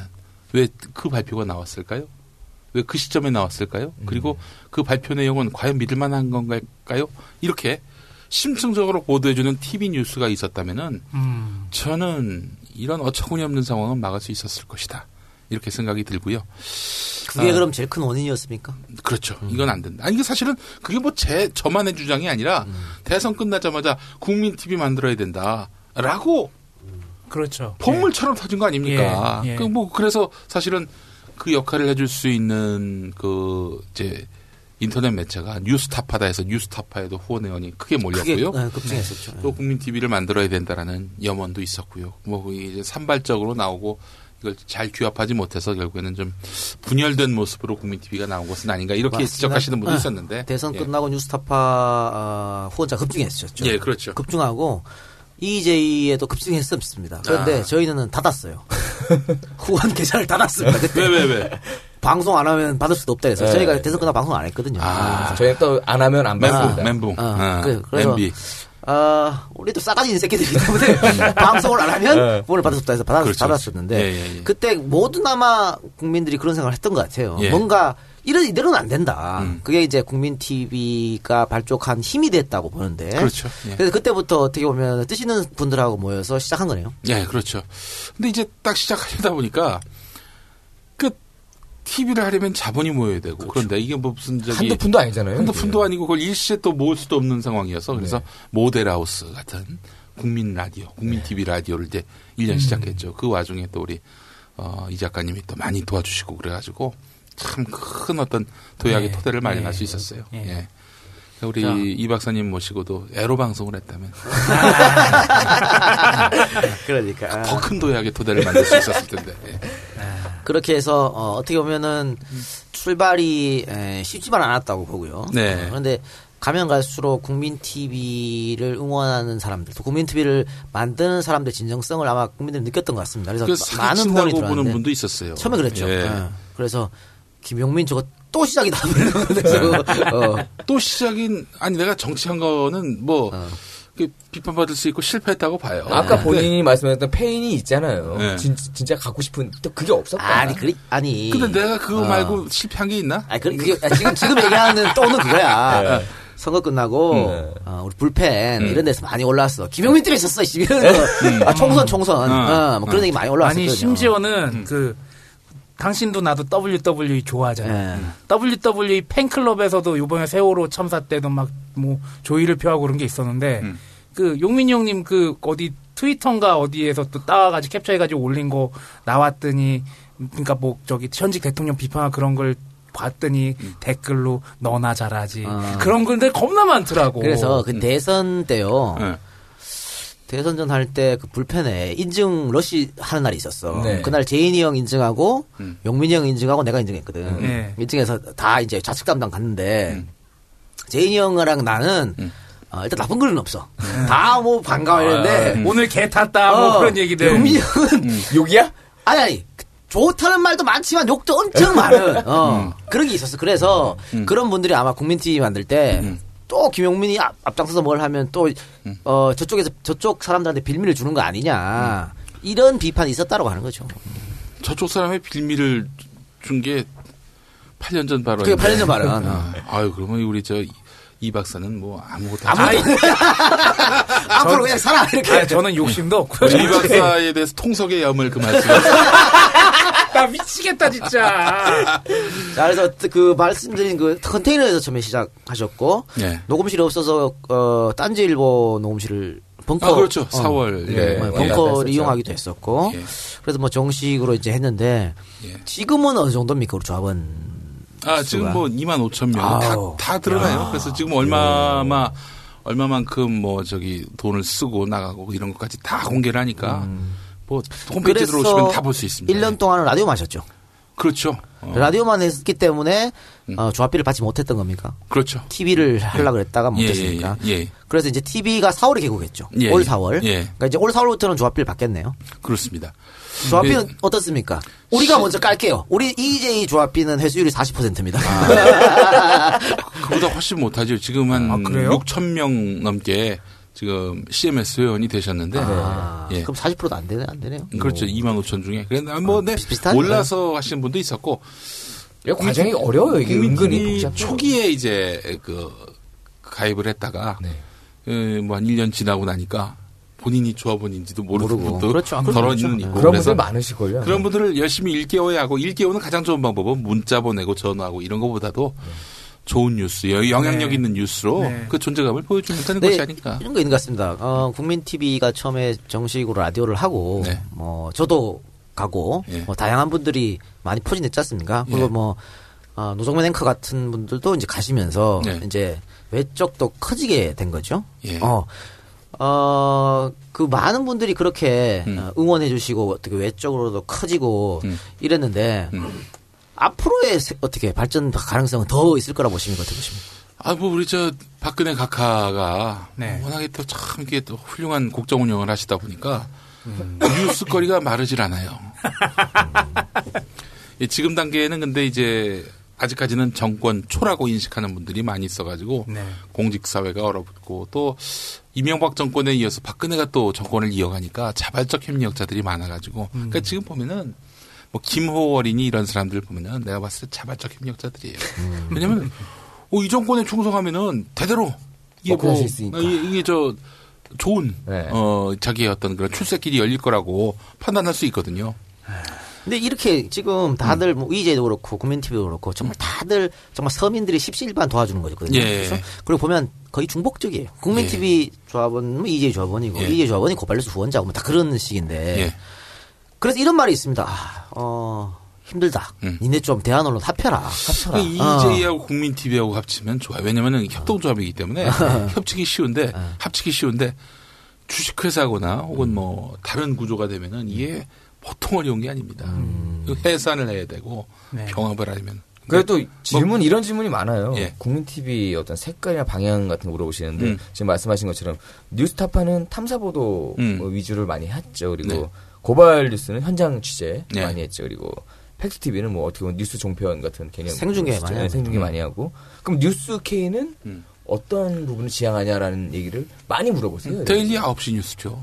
왜 그 발표가 나왔을까요? 왜 그 시점에 나왔을까요? 그리고 그 발표 내용은 과연 믿을 만한 건가요? 이렇게 심층적으로 보도해주는 TV 뉴스가 있었다면은 음. 저는 이런 어처구니 없는 상황은 막을 수 있었을 것이다. 이렇게 생각이 들고요. 그게 아, 그럼 제일 큰 원인이었습니까? 그렇죠. 이건 안 된다. 아니, 이게 사실은 그게 뭐 제, 저만의 주장이 아니라 대선 끝나자마자 국민 TV 만들어야 된다. 라고 그렇죠. 본물처럼 터진 거 아닙니까? 예, 예. 그 뭐, 그래서 사실은 그 역할을 해줄 수 있는 그, 이제, 인터넷 매체가 뉴스타파다 해서 뉴스타파에도 후원 회원이 크게 몰렸고요. 크게, 네, 급증했었죠. 또 국민 TV를 만들어야 된다라는 염원도 있었고요. 뭐 이제 산발적으로 나오고 이걸 잘 규합하지 못해서 결국에는 좀 분열된 모습으로 국민 TV가 나온 것은 아닌가 이렇게 맞습니다. 지적하시는 분도 네. 있었는데 대선 예. 끝나고 뉴스타파 어, 후원자 급증했었죠. 예, 그렇죠. 급증하고 EJ에도 급증했었습니다. 그런데 아. 저희는 닫았어요. [LAUGHS] 후원 계좌를 닫았습니다. 그때. 왜, 왜, 왜? 방송 안 하면 받을 수도 없다 해서 네. 저희가 대선 끝나고 방송 안 했거든요. 아, 저희 또안 하면 안 멘붕, 받습니다. 멘붕. 어, 아, 그, 그래서 MB. 아, 우리도 싸가지 있는 새끼들이기 때문에 [LAUGHS] [LAUGHS] 방송을 안 하면 네. 후원을 받을 수 없다 해서 받았, 그렇죠. 받았었는데 예, 예, 예. 그때 모든 아마 국민들이 그런 생각을 했던 것 같아요. 예. 뭔가 이러, 이대로는 안 된다. 음. 그게 이제 국민 TV가 발족한 힘이 됐다고 보는데. 그렇죠. 예. 그래서 그때부터 어떻게 보면 뜨시는 분들하고 모여서 시작한 거네요. 예, 그렇죠. 근데 이제 딱 시작하려다 보니까 그 TV를 하려면 자본이 모여야 되고 그런데 이게 뭐 무슨 저기 한두 푼도 아니잖아요. 한두 이게. 푼도 아니고 그걸 일시에 또 모을 수도 없는 상황이어서 그래서 모델하우스 같은 국민 라디오, 국민 TV 라디오를 이제 1년 시작했죠. 그 와중에 또 우리 어, 이 작가님이 또 많이 도와주시고 그래가지고 참 큰 어떤 도약의 네. 토대를 마련할 네. 수 있었어요. 예. 예. 우리 자. 이 박사님 모시고도 애로 방송을 했다면 [LAUGHS] 그러니까. 더 큰 도약의 토대를 만들 수 있었을 텐데. 예. 그렇게 해서 어, 어떻게 보면은 출발이 에, 쉽지만 않았다고 보고요. 네. 어, 그런데 가면 갈수록 국민 TV를 응원하는 사람들, 또 국민 TV를 만드는 사람들 진정성을 아마 국민들이 느꼈던 것 같습니다. 그래서 그 많은 보는 들어왔는데 분도 있었어요. 처음에 그랬죠. 예. 예. 그래서 김용민 저거 또 시작이다. 그래서 어, 또 시작인 아니 내가 정치한 거는 뭐 어. 그 비판받을 수 있고 실패했다고 봐요. 아까 네. 본인이 말씀하셨던 페인이 있잖아요. 네. 진, 진짜 갖고 싶은 또 그게 없었다. 아니 그리 아니. 근데 내가 그거 어. 말고 실패한 게 있나? 아니 그, 그게 아, 지금 지금 얘기하는 또는 그거야. 네. 선거 끝나고 네. 어, 우리 불펜 음. 이런 데서 많이 올라왔어. 김용민 때문에 있었어. 씨, 이런 거. 아, 총선 총선. 어, 뭐 그런 얘기 많이 올라왔었거든요. 아니 심지어는 그 당신도 나도 WWE 좋아하잖아. 예. WWE 팬클럽에서도 이번에 세월호 참사 때도 막 뭐 조의를 표하고 그런 게 있었는데 음. 그 용민이 형님 그 어디 트위터인가 어디에서 또 따와가지고 캡처해가지고 올린 거 나왔더니 그러니까 뭐 저기 현직 대통령 비판하 그런 걸 봤더니 댓글로 너나 잘하지 아. 그런 글들 겁나 많더라고. 그래서 그 대선 때요. 네. 대선전 할 때 그 불펜에 인증 러시 하는 날이 있었어. 네. 그날 재인이 형 인증하고 음. 용민이 형 인증하고 내가 인증했거든. 네. 인증해서 다 이제 좌측 담장 갔는데 재인이 형이랑 나는 어, 일단 나쁜 글은 없어. 다 뭐 반가워했는데 오늘 개 탔다 뭐 어, 그런 얘기들. 용민이 형은 욕이야? 아니 아니 좋다는 말도 많지만 욕도 엄청 많은 [LAUGHS] 어, 그런 게 있었어. 그래서 그런 분들이 아마 국민 TV 만들 때. 또 김용민이 앞, 앞장서서 뭘 하면 또 어, 저쪽에서 저쪽 사람들한테 빌미를 주는 거 아니냐 이런 비판이 있었다고 하는 거죠. 저쪽 사람의 빌미를 준 게 8년 전 발언. 그게 8년 전 발언. 아, 아유 그러면 우리 저 이 박사는 뭐 아무것도 아무것도 안 [LAUGHS] 앞으로 그냥 살아 이렇게. 아, 저는 욕심도 없고. 이 박사에 대해서 통석의 염을 그 말씀. [LAUGHS] 나 미치겠다 진짜. [LAUGHS] 자, 그래서 그 말씀드린 그 컨테이너에서 처음에 시작하셨고 네. 녹음실이 없어서 어 딴지일보 녹음실을 벙커 아 그렇죠. 어, 4월. 예. 네, 예. 벙커를 예. 이용하기도 했었고 예. 그래서 뭐 정식으로 이제 했는데 예. 지금은 어느 정도입니까 우리 조합은 아 지금 뭐 2만 5천 명. 아우. 다, 다 드러나요. 그래서 지금 얼마마 얼마만큼 뭐 저기 돈을 쓰고 나가고 이런 것까지 다 공개를 하니까 뭐 홈페이지 들어오시면 다 볼 수 있습니다. 1년 동안은 라디오만 하셨죠. 그렇죠. 어, 라디오만 했기 때문에 음. 어, 조합비를 받지 못했던 겁니까? 그렇죠. TV를 하려고 그랬다가 예, 못했으니까. 예, 예. 그래서 이제 TV가 4월에 개국했죠. 예, 올 예. 4월. 예. 그러니까 이제 올 4월부터는 조합비를 받겠네요. 그렇습니다. 조합비는 예. 어떻습니까? 우리가 먼저 깔게요. 우리 EJ 조합비는 회수율이 40%입니다. [LAUGHS] 그보다 훨씬 못하죠. 지금 한 아, 그래요? 6천 명 넘게 지금 CMS 회원이 되셨는데, 아, 예. 그럼 40%도 안 되네, 안 되네요. 그렇죠. 2만 5천 중에. 그런데 뭐, 네, 비슷비슷하니까. 몰라서 하시는 분도 있었고, 이 과정이 어려워요. 이게 은근히. 초기에 이제 그 가입을 했다가 네. 뭐한 1년 지나고 나니까 본인이 조합원인지도 모르는 모르고. 분도 그렇죠. 아, 덜어 그렇죠. 있는 네. 있고 그런 분들 많으실걸요. 그런 분들을 열심히 일개워야 하고 일개워는 가장 좋은 방법은 문자 보내고 전화하고 이런 것보다도 좋은 뉴스, 여- 영향력 네. 있는 뉴스로 네. 그 존재감을 보여주면 되는 네, 것이 아닐까. 이런 거 있는 것 같습니다. 어, 국민 TV가 처음에 정식으로 라디오를 하고, 네. 뭐, 저도 가고, 예. 뭐, 다양한 분들이 많이 포진했지 않습니까? 그리고 예. 뭐, 어, 노정면 앵커 같은 분들도 이제 가시면서, 네. 이제, 외적도 커지게 된 거죠. 예. 어, 어, 그 많은 분들이 그렇게 음. 어, 응원해 주시고, 어떻게 외적으로도 커지고, 음. 이랬는데, 음. 앞으로의 세- 어떻게 발전 가능성은 더 있을 거라 보십니까? 어떻게 보십니까? 아, 뭐, 우리 저, 박근혜 각하가 네. 워낙에 또 참 이게 또 훌륭한 국정 운영을 하시다 보니까 뉴스거리가 마르질 않아요. [LAUGHS] 예, 지금 단계에는 근데 이제 아직까지는 정권 초라고 인식하는 분들이 많이 있어가지고 네. 공직사회가 얼어붙고 또 이명박 정권에 이어서 박근혜가 또 정권을 이어가니까 자발적 협력자들이 많아가지고 그러니까 지금 보면은 뭐 김호 어린이 이런 사람들 보면은 내가 봤을 때 자발적 협력자들이에요. 왜냐면 어, 이 정권에 충성하면은 대대로 이게 뭐 있으니까. 이게, 저 좋은 네. 어 자기의 어떤 그런 출세길이 열릴 거라고 판단할 수 있거든요. 근데 이렇게 지금 다들 뭐 EJ도 그렇고 국민 TV도 그렇고 정말 다들 정말 서민들이 십시일반 도와주는 거거든요. 예. 그래서 그리고 보면 거의 중복적이에요. 국민 예. TV 조합원 뭐 EJ 조합원이고 예. EJ 조합원이 고발뉴스 후원자고 뭐다 그런 식인데 예. 그래서 이런 말이 있습니다. 아, 어 힘들다. 음. 니네 좀 대안 언론 합쳐라. 합쳐라. 그 EJ하고 국민 TV하고 합치면 좋아요. 왜냐면은 협동조합이기 때문에 [LAUGHS] 협치기 쉬운데 합치기 쉬운데 주식회사거나 혹은 뭐 다른 구조가 되면은 이게 보통 어려운 게 아닙니다. 그 해산을 해야 되고 네. 병합을 하려면 그래도 질문 이런 질문이 많아요. 예. 국민 TV 어떤 색깔이나 방향 같은 거 물어보시는데 음. 지금 말씀하신 것처럼 뉴스타파는 탐사 보도 음. 뭐 위주를 많이 했죠. 그리고 네. 고발 뉴스는 현장 취재 네. 많이 했죠. 그리고 팩트 TV는 뭐 어떻게 보면 뉴스 종편 같은 개념 생중계 많이 네, 하고. 생중계 많이 하고 그럼 뉴스 K는 음. 어떤 부분을 지향하냐라는 얘기를 많이 물어보세요. daily 9시 뉴스죠.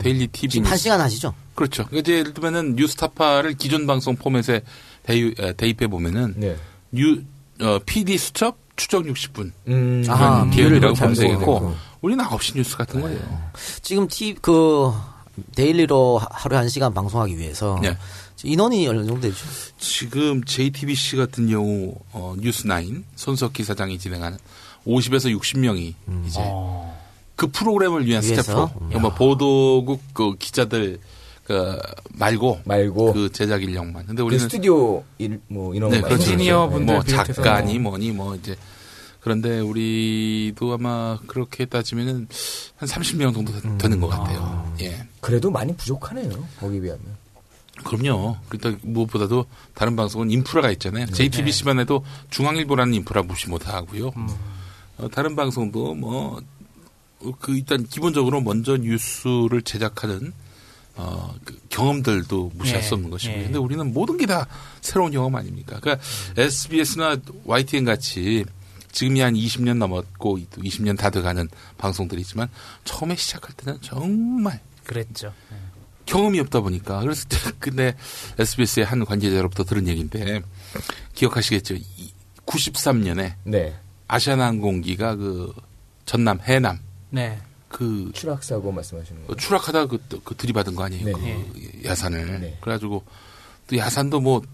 daily TV 지금 한 뉴스. 시간 하시죠? 그렇죠. 이제 예를 들면은 뉴스타파를 기존 방송 포맷에 대입, 에, 대입 해 보면은 네. 뉴 어, PD 수첩 추적 60분 음, 보면 하면 되겠고 되고. 우리는 9시 뉴스 같은 거예요. 지금 티, 그 daily로 하- 하루에 한 시간 방송하기 위해서 네. 인원이 어느 정도 되죠? 지금 JTBC 같은 경우 어, 뉴스9 손석희 사장이 진행하는 50에서 60명이 이제 그 프로그램을 위한 위해서? 스태프, 그러니까 뭐 보도국 그 기자들 그 말고 말고 그 제작 인력만. 근데 그 우리는 스튜디오 일, 뭐 이런 네, 거 그렇죠. 엔지니어. 분들 뭐 비롯해서 작가니 뭐니 뭐 이제 그런데 우리도 아마 그렇게 따지면은 한 30명 정도 되- 되는 것 같아요. 예. 그래도 많이 부족하네요. 거기 비하면. 그럼요. 그러니까 무엇보다도 다른 방송은 인프라가 있잖아요. JTBC만 해도 중앙일보라는 인프라 무시 못 하고요. 어, 다른 방송도 뭐, 어, 그 일단 기본적으로 먼저 뉴스를 제작하는 어, 그 경험들도 무시할 예, 수 없는 것이고요. 예. 근데 우리는 모든 게 다 새로운 경험 아닙니까? 그러니까 SBS나 YTN 같이 지금이 한 20년 넘었고 20년 다 돼가는 방송들이지만 처음에 시작할 때는 정말 그랬죠. 경험이 없다 보니까 그래서 [LAUGHS] 근데 SBS의 한 관계자로부터 들은 얘기인데 기억하시겠죠? 93년에 네. 아시아나항공기가 그 전남 해남 네. 그 추락 사고 말씀하시는 거예요. 추락하다 그, 그 들이받은 거 아니에요? 네. 그 야산을 네. 그래가지고 또 야산도 뭐그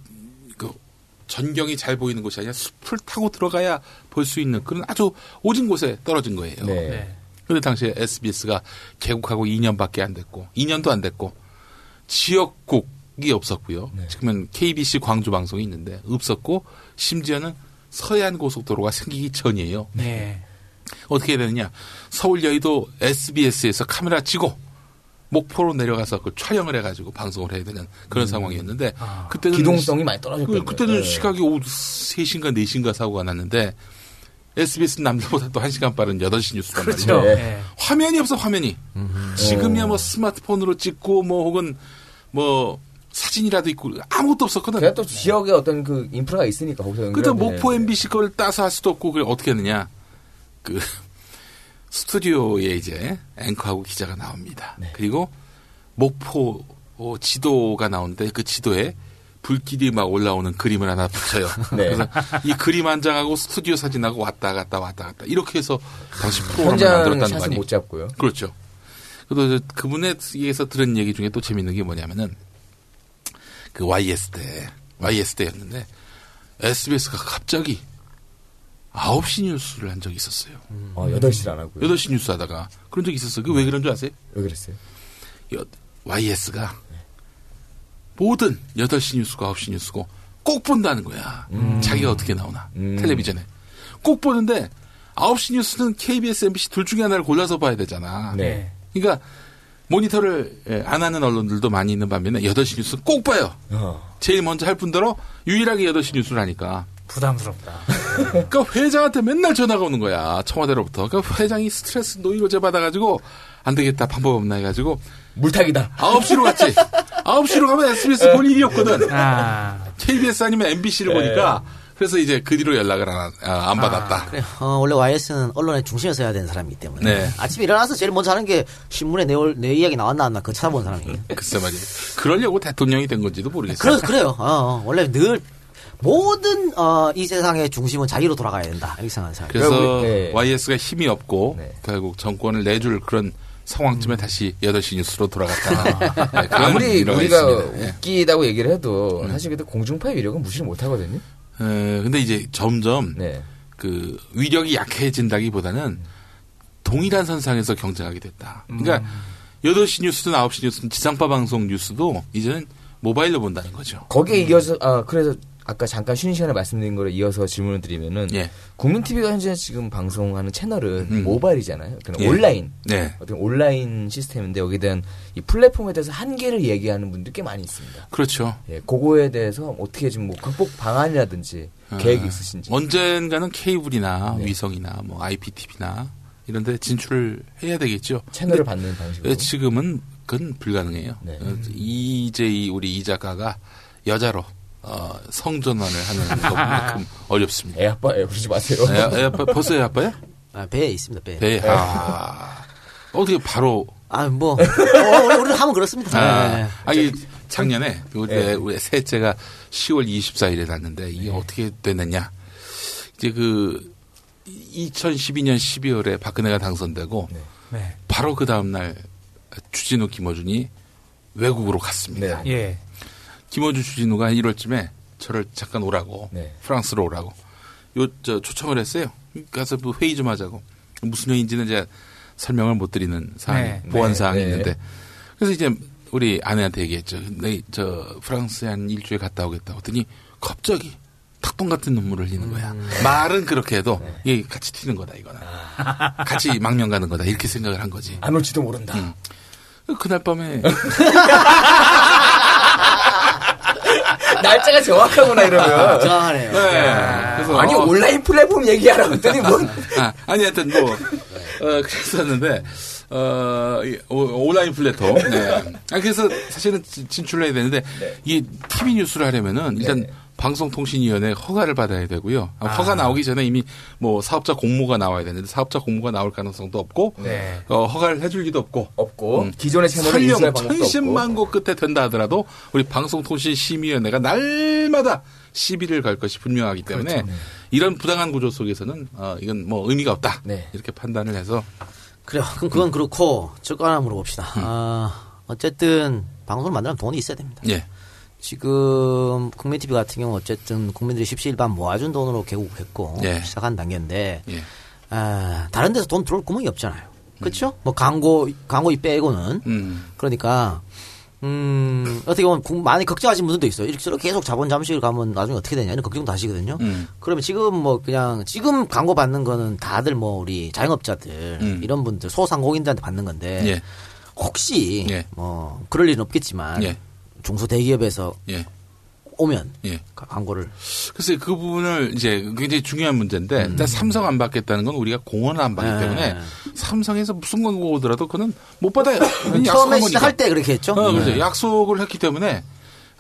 전경이 잘 보이는 곳이 아니라 숲을 타고 들어가야 볼 수 있는 그런 아주 오진 곳에 떨어진 거예요. 네. 네. 근데 당시에 SBS가 개국하고 2년밖에 안 됐고 2년도 안 됐고 지역국이 없었고요. 네. 지금은 KBC 광주 방송이 있는데 없었고 심지어는 서해안 고속도로가 [LAUGHS] 생기기 전이에요. 네. 어떻게 해야 되느냐? 서울 여의도 SBS에서 카메라 치고 목포로 내려가서 그 촬영을 해가지고 방송을 해야 되는 그런 상황이었는데 아. 그때는 기동성이 많이 떨어졌거든요. 그, 그때는 네. 시각이 오후 3시인가 4시인가 사고가 났는데 SBS 남들보다 또 1시간 빠른 8시 뉴스란 그렇죠. 말이에요. 네. 화면이 없어 화면이. 지금이야 뭐 스마트폰으로 찍고 뭐 혹은 뭐 사진이라도 있고 아무것도 없었거든. 그냥 또 지역에 어떤 그 인프라가 있으니까 거기서 그때 목포. MBC 걸 따서 할 수도 없고 그래 어떻게 했느냐. 그 스튜디오에 이제 앵커하고 기자가 나옵니다. 네. 그리고 목포 어, 지도가 나오는데 그 지도에 불길이 막 올라오는 그림을 하나 붙여요. [LAUGHS] 네. 그래서 이 그림 한 장하고 스튜디오 사진하고 왔다 갔다 왔다 갔다 이렇게 해서 당시 프로그램을 현장 만들었다는 거 아니에요. 못 잡고요. 그렇죠. 그래서 그분에게서 들은 얘기 중에 또 재밌는 게 뭐냐면은 그 YS 때 YS 때였는데 SBS가 갑자기 9시 뉴스를 한 적이 있었어요. 어, 8시를 안 하고요. 8시 뉴스 하다가 그런 적이 있었어요. 그게 왜 그런 줄 아세요? 왜 그랬어요? YS가 모든 8시 뉴스고 9시 뉴스고 꼭 본다는 거야. 자기가 어떻게 나오나. 음. 텔레비전에. 꼭 보는데 9시 뉴스는 KBS, MBC 둘 중에 하나를 골라서 봐야 되잖아. 네. 그러니까 모니터를 예, 안 하는 언론들도 많이 있는 반면에 8시 뉴스 꼭 봐요. 어. 제일 먼저 할 뿐더러 유일하게 8시 뉴스를 하니까. 부담스럽다. [LAUGHS] 그러니까 회장한테 맨날 전화가 오는 거야. 청와대로부터. 그러니까 회장이 스트레스 노이로제 받아가지고 안 되겠다. 방법 없나 해가지고 물타기다. 9시로 갔지. 9시로 가면 SBS 볼 일이 없거든. 아. KBS 아니면 MBC를 보니까 그래서 이제 그 뒤로 연락을 안, 아, 안 받았다. 그래, 어, 원래 YS는 언론의 중심에 서야 되는 사람이기 때문에. 네. 아침에 일어나서 제일 먼저 하는 게 신문에 내, 올- 내 이야기 나왔나 안 나왔나 그거 찾아보는 사람이에요. [LAUGHS] 글쎄 말이에요. 그러려고 대통령이 된 건지도 모르겠어요. 그래, 그래요. 어, 어. 원래 늘 모든 어, 이 세상의 중심은 자기로 돌아가야 된다. 이렇게 생각하는 사람. 그래서 네. YS가 힘이 없고 네. 결국 정권을 내줄 그런 상황쯤에 다시 8시 뉴스로 돌아갔다. [LAUGHS] 네, 아무리 우리가 있습니다. 예. 웃기다고 얘기를 해도 사실 그때 공중파의 위력은 무시를 못 하거든요. 에, 근데 이제 점점 네. 그 위력이 약해진다기보다는 동일한 선상에서 경쟁하게 됐다. 그러니까 8시 뉴스든 9시 뉴스든 지상파 방송 뉴스도 이제는 모바일로 본다는 거죠. 거기에 이어서 아 그래서 아까 잠깐 쉬는 시간에 말씀드린 거를 이어서 질문을 드리면은 예. 국민 TV가 현재 지금 방송하는 채널은 음. 모바일이잖아요. 그냥 예. 온라인 네. 어떤 온라인 시스템인데 여기에 대한 이 플랫폼에 대해서 한계를 얘기하는 분들 꽤 많이 있습니다. 그렇죠. 예, 그거에 대해서 어떻게 좀뭐 극복 방안이라든지 계획이 어, 있으신지. 언젠가는 케이블이나 네. 위성이나 뭐 IPTV나 이런 데 진출을 해야 되겠죠. 채널을 받는 방식으로. 예, 지금은 그건 불가능해요. 네. 어, 이제 이 우리 이 작가가 여자로 어, 성전환을 하는 [LAUGHS] 것만큼 어렵습니다. 애 아빠 애 부르지 마세요. 애, 애 아빠 벌써 애 아빠야? 아, 배에 있습니다, 배. 배. 아. [LAUGHS] 어떻게 바로 아, 뭐. 어, 우리, 하면 그렇습니다. 아, 네. 아, 이 작년에 우리, 네. 우리 셋째가 10월 24일에 났는데 이게 어떻게 됐느냐. 이제 그 2012년 12월에 박근혜가 당선되고 네. 바로 그 다음 날 주진우 김어준이 외국으로 갔습니다. 네. 예. 김어준 주진우가 한 1월쯤에 저를 잠깐 오라고 네. 프랑스로 오라고 요 저 초청을 했어요. 가서 뭐 회의 좀 하자고 무슨 회의인지는 제가 설명을 못 드리는 사항 네. 보안 네. 사항이 네. 있는데 그래서 이제 우리 아내한테 얘기했죠. 네, 저 프랑스에 한 일주일 갔다 오겠다. 했더니 갑자기 탁동 같은 눈물을 흘리는 거야. 말은 그렇게 해도 이게 같이 튀는 거다 이거는. 같이 망명 가는 거다 이렇게 생각을 한 거지. 안 올지도 모른다. 음. 그날 밤에 [LAUGHS] 날짜가 정확하구나 이러면. 정확하네요. 네. 그래서 아니 어, 온라인 플랫폼 얘기하라고 했더니 뭔 [LAUGHS] 아, 아니 하여튼 뭐 어, 그랬었는데 어, 온라인 플랫폼. 네. 아, 그래서 사실은 진- 진출을 해야 되는데 이 TV 뉴스를 하려면은 일단 방송통신위원회 허가를 받아야 되고요. 아, 허가 나오기 전에 이미 뭐 사업자 공모가 나와야 되는데 사업자 공모가 나올 가능성도 없고 네. 어, 허가를 해줄 리도 없고 없고 음. 기존의 채널을 설령 인수할 방법도 없고. 천십만 고 끝에 된다 하더라도 우리 방송통신심의위원회가 날마다 시비를 걸 것이 분명하기 때문에 그렇죠. 네. 이런 부당한 구조 속에서는 어, 이건 뭐 의미가 없다 네. 이렇게 판단을 해서 그래요. 그럼 그건 그렇고 저거 하나 물어봅시다. 아, 어쨌든 방송을 만들면 돈이 있어야 됩니다. 예 지금 국민 TV 같은 경우 어쨌든 국민들이 십시일반 모아준 돈으로 개국했고 예. 시작한 단계인데 예. 아, 다른 데서 돈 들어올 구멍이 없잖아요. 그렇죠? 뭐 광고 광고 이 빼고는 음. 그러니까 음, 어떻게 보면 국- 많이 걱정하시는 분들도 있어요. 이렇게 저렇게 계속 자본 잠식을 가면 나중에 어떻게 되냐 이런 걱정도 하시거든요. 음. 그러면 지금 뭐 그냥 지금 광고 받는 거는 다들 뭐 우리 자영업자들 음. 이런 분들 소상공인들한테 받는 건데 예. 혹시 예. 뭐 그럴 일은 없겠지만 예. 중소 대기업에서 예. 오면 예. 가- 광고를 글쎄 그 부분을 이제 굉장히 중요한 문제인데 일단 삼성 안 받겠다는 건 우리가 공헌을 안 받기 음. 네. 때문에 삼성에서 무슨 광고 오더라도 그는 못 받아요. [LAUGHS] 처음에. 시작할 때 그렇게 했죠. 어, 그렇죠. 네. 약속을 했기 때문에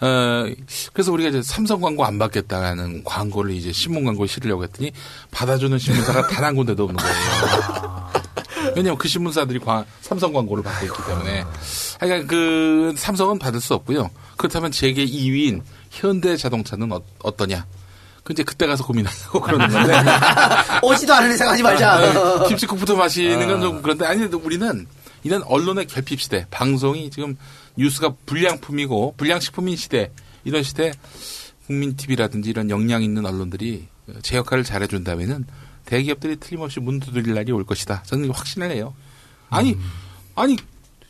어, 그래서 우리가 이제 삼성 광고 안 받겠다는 광고를 이제 신문 광고에 실으려고 했더니 받아주는 신문사가 단 한 군데도 없는 거예요. [LAUGHS] [LAUGHS] 왜냐면 그 신문사들이 광- 삼성 광고를 받고 있기 때문에. 그러니까 그 삼성은 받을 수 없고요. 그렇다면 제게 2위인 현대 자동차는 어, 떠냐그 이제 그때 가서 고민하려고 [LAUGHS] 그러는 건데. 오지도 않은 이상 하지 말자. 김치국부터 마시는 건 좀 그런데 아니 우리는 이런 언론의 결핍 시대, 방송이 지금 뉴스가 불량품이고 불량식품인 시대 이런 시대 국민 TV라든지 이런 역량 있는 언론들이 제 역할을 잘해준다면은 대기업들이 틀림없이 문 두드릴 날이 올 것이다. 저는 확신을 해요. 아니 아니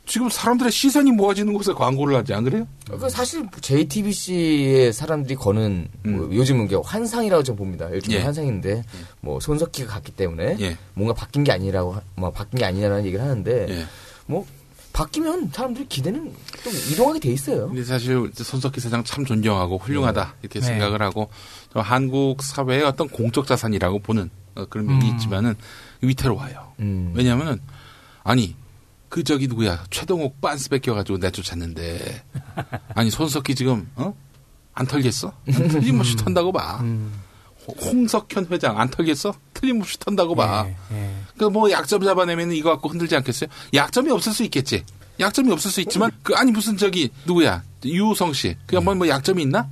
지금 사람들의 시선이 모아지는 곳에 광고를 하지 안 그래요? 그 사실 JTBC의 사람들이 거는 뭐 요즘은 게 환상이라고 좀 봅니다. 일종의 음. 예. 환상인데 뭐 손석희가 갔기 때문에 예. 뭔가 바뀐 게 아니라고 하- 뭐 바뀐 게 아니라는 얘기를 하는데 예. 뭐 바뀌면 사람들이 기대는 또 이동하게 돼 있어요. 근데 사실 손석희 사장 참 존경하고 훌륭하다 이렇게 네. 생각을 하고 또 한국 사회의 어떤 공적 자산이라고 보는 어, 그런 면이 음. 있지만은 위태로워요. 음. 왜냐하면은 아니 그 저기 누구야 최동욱 빤스 뺏겨가지고 내쫓았는데 아니 손석희 지금 어? 안 털겠어? 틀림없이 턴다고 봐. 음. 홍- 홍석현 회장 안 털겠어? 틀림없이 턴다고 봐. 예, 예. 그뭐 약점 잡아내면 이거 갖고 흔들지 않겠어요? 약점이 없을 수 있겠지. 약점이 없을 수 있지만 그 아니 무슨 저기 누구야 유우성 씨. 그 한번 뭐 약점이 있나?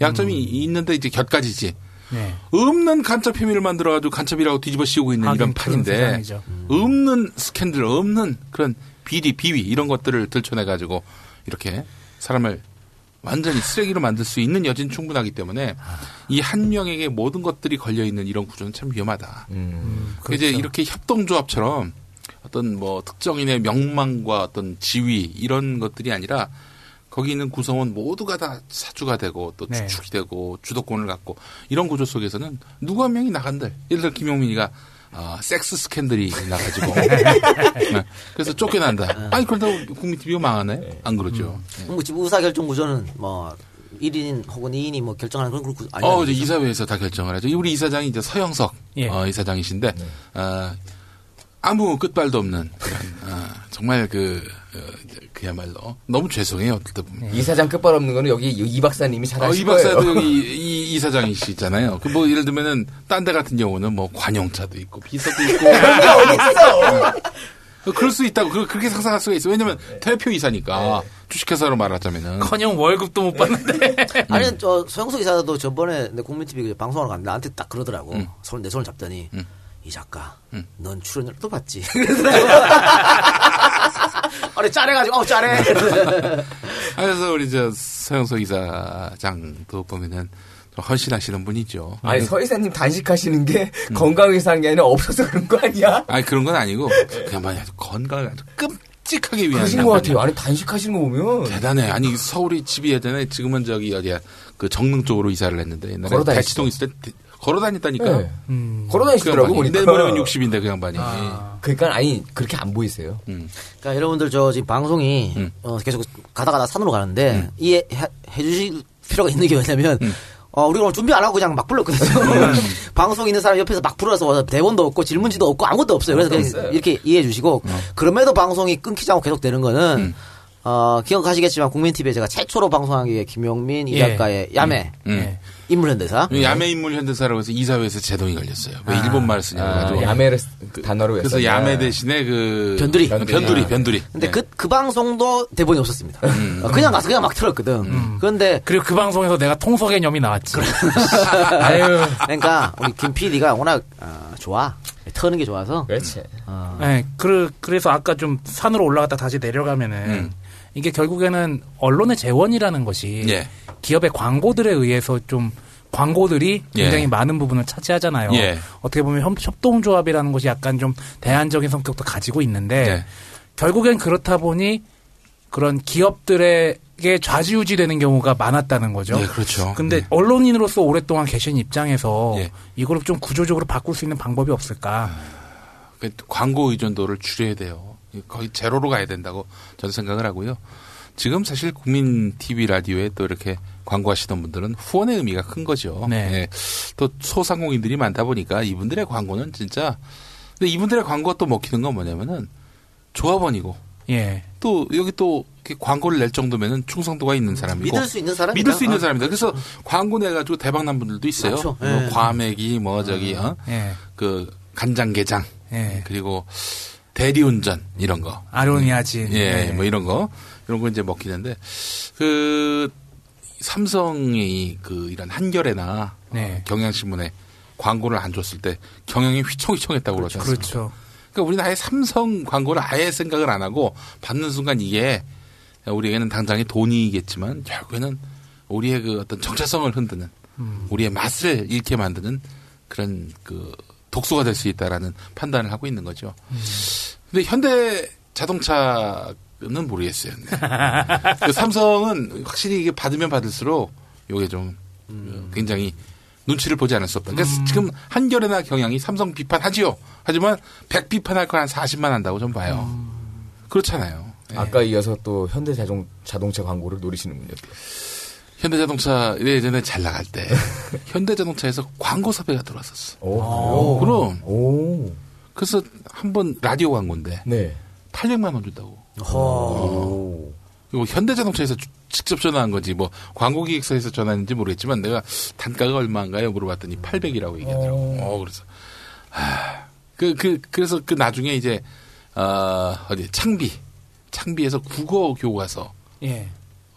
약점이 있는데 이제 곁가지지. 네. 없는 간첩 혐의를 만들어가지고 간첩이라고 뒤집어 씌우고 있는 이런 판인데 세상이죠. 없는 스캔들, 없는 그런 비리, 비위 이런 것들을 들춰내가지고 이렇게 사람을 완전히 쓰레기로 만들 수 있는 여진 충분하기 때문에 이 한 명에게 모든 것들이 걸려 있는 이런 구조는 참 위험하다. 음. 그 이제 이렇게 협동조합처럼 어떤 뭐 특정인의 명망과 어떤 지위 이런 것들이 아니라 거기 있는 구성원 모두가 다 사주가 되고 또 네. 주축이 되고 주도권을 갖고 이런 구조 속에서는 누구 한 명이 나간들 예를 들어 김용민이가 아, 섹스 스캔들이 나가지고 [LAUGHS] 네. 그래서 쫓겨난다. 아니 그런다고 국민 TV가 망하네? 안 그러죠. 네. 뭐 지금 의사 결정 구조는 뭐 1인 혹은 2인이 뭐 결정하는 그런 구조 아니에요. 어, 이제 이사회에서 다 결정을 하죠. 우리 이사장이 이제 서영석 예. 어, 이사장이신데 어, 아무 끝발도 없는 그런 어, 정말 그 어, 그야말로 너무 죄송해요. 어떨 때 보면. 이 사장 끝발 없는 거는 여기 이 박사님이 잘 어, 하실 이 박사도 거예요. 여기 [LAUGHS] 이, 이 사장이시잖아요. 그 뭐 예를 들면은 딴 데 같은 경우는 뭐 관용차도 있고 비서도 있고 [LAUGHS] 어, 그럴 수 있다고 그, 그렇게 상상할 수가 있어. 요 왜냐면 대표 이사니까 주식회사로 말하자면은 커녕 월급도 못 받는데. 아니 저 서영석 이사도 저번에 내 국민 TV 방송하러 갔는데 나한테 딱 그러더라고. 음. 손 내 손을 잡더니 음. 이 작가, 음. 넌 출연료도 받지. [LAUGHS] 그러더라고. 아니 짜래가지고 어 짜래. 아, [LAUGHS] 그래서 우리 저 서영석 이사장도 보면은 좀 헌신하시는 분이죠. 아니 서 이사님 단식하시는 게 건강하게 사는 게 아니라 없어서 그런 거 아니야? 아니 그런 건 아니고 그냥 만약 건강을 아주 끔찍하게 위한 그러신 것. 같아요. 아니 단식하시는 거 보면 대단해. 아니 서울이 집이 예전에 지금은 저기 어디야 그 정릉 쪽으로 이사를 했는데 옛날에. 대치동 있을 때 걸어 다녔다니까. 네. 음. 걸어 다니시더라고 그 양반이. 보니까. 내 머리는 60인데 그 양반이. 그러니까 아니 그렇게 안 보이세요. 음. 그러니까 여러분들 저 지금 방송이 음. 어, 계속 가다 가다 산으로 가는데 이해 해 주실 필요가 있는 게 뭐냐면 음. 어, 우리가 오늘 준비 안 하고 그냥 막 불렀거든요. [LAUGHS] 방송 있는 사람 옆에서 막 불러서 와서 대본도 없고 질문지도 없고 아무것도 없어요. 그래서 그냥 없어요. 이렇게 이해해 주시고 음. 그럼에도 방송이 끊기지 않고 계속 되는 거는 어, 기억하시겠지만 국민TV에 제가 최초로 방송한 게 김용민 이 예. 작가의 야매 음. 인물 현대사. 이 야매 인물 현대사라고 해서 이사회에서 제동이 걸렸어요. 왜 일본 말을 쓰냐고 아, 가지고. 야매를 그 단어로 그래서 했었나. 야매 대신에 그 변두리. 변두리 변두리, 변두리. 근데 네. 그, 그 방송도 대본이 없었습니다. 어, 그냥 가서 그냥 막 틀었거든. 그런데 그리고 그 방송에서 내가 통서 개념이 나왔지. [LAUGHS] 아유. 그러니까 우리 김 PD가 워낙 어, 좋아. 터는 게 좋아서. 그렇지. 어, 네, 그, 그래서 아까 좀 산으로 올라갔다 다시 내려가면은 음. 이게 결국에는 언론의 재원이라는 것이 예. 기업의 광고들에 의해서 좀 광고들이 굉장히 예. 많은 부분을 차지하잖아요. 예. 어떻게 보면 협- 협동조합이라는 것이 약간 좀 대안적인 성격도 가지고 있는데 네. 결국엔 그렇다 보니 그런 기업들에게 좌지우지되는 경우가 많았다는 거죠. 네, 그렇죠. 근데 네. 언론인으로서 오랫동안 계신 입장에서 예. 이걸 좀 구조적으로 바꿀 수 있는 방법이 없을까? 그 광고 의존도를 줄여야 돼요. 거의 제로로 가야 된다고 저는 생각을 하고요. 지금 사실 국민 TV 라디오에 또 이렇게 광고하시던 분들은 후원의 의미가 큰 거죠. 네. 예. 또 소상공인들이 많다 보니까 이분들의 광고는 진짜 근데 이분들의 광고가 또 먹히는 건 뭐냐면은 조합원이고 예. 또 여기 또 이렇게 광고를 낼 정도면은 충성도가 있는 사람이고 믿을 수 있는 사람이다. 믿을 수 있는 어. 사람이다. 그래서 광고 내 가지고 대박 난 분들도 있어요. 많죠. 뭐 예. 과메기 뭐 저기 어? 예. 그 간장게장 예. 그리고 대리운전 이런 거. 아로니아진. 예, 네. 뭐 이런 거 이런 거 이제 먹히는데 그 삼성이 그 이런 한겨레나 네. 어, 경향신문에 광고를 안 줬을 때 경영이 휘청휘청했다고 그러죠. 그렇죠. 그러니까 우리는 아예 삼성 광고를 아예 생각을 안 하고 받는 순간 이게 우리에게는 당장의 돈이겠지만 결국에는 우리의 그 어떤 정체성을 흔드는 음. 우리의 맛을 잃게 만드는 그런 그 독소가 될 수 있다라는 판단을 하고 있는 거죠. 음. 근데 현대 자동차는 모르겠어요. 네. [LAUGHS] 그 삼성은 확실히 이게 받으면 받을수록 요게 좀 음. 굉장히 눈치를 보지 않을 수 없다. 그래서 지금 한겨레나 경향이 삼성 비판하지요. 하지만 100 비판할 거한 40만 한다고 좀 봐요. 음. 그렇잖아요. 예. 아까 이어서 또 현대 자동 자동차 광고를 노리시는군요. 현대자동차 예전에 잘 나갈 때 [LAUGHS] 현대자동차에서 광고 섭외가 들어왔었어. 오, 그럼 오, 그래서 한 번 라디오 광고인데 네. 800만 원 준다고. 오. 이거 현대자동차에서 주- 직접 전화한 거지 뭐 광고 기획사에서 전화했는지 모르겠지만 내가 단가가 얼마인가요 물어봤더니 800이라고 얘기하더라고. 어 그래서 아그 그 그래서 그 나중에 이제 어 어디 창비 창비에서 국어 교과서 예.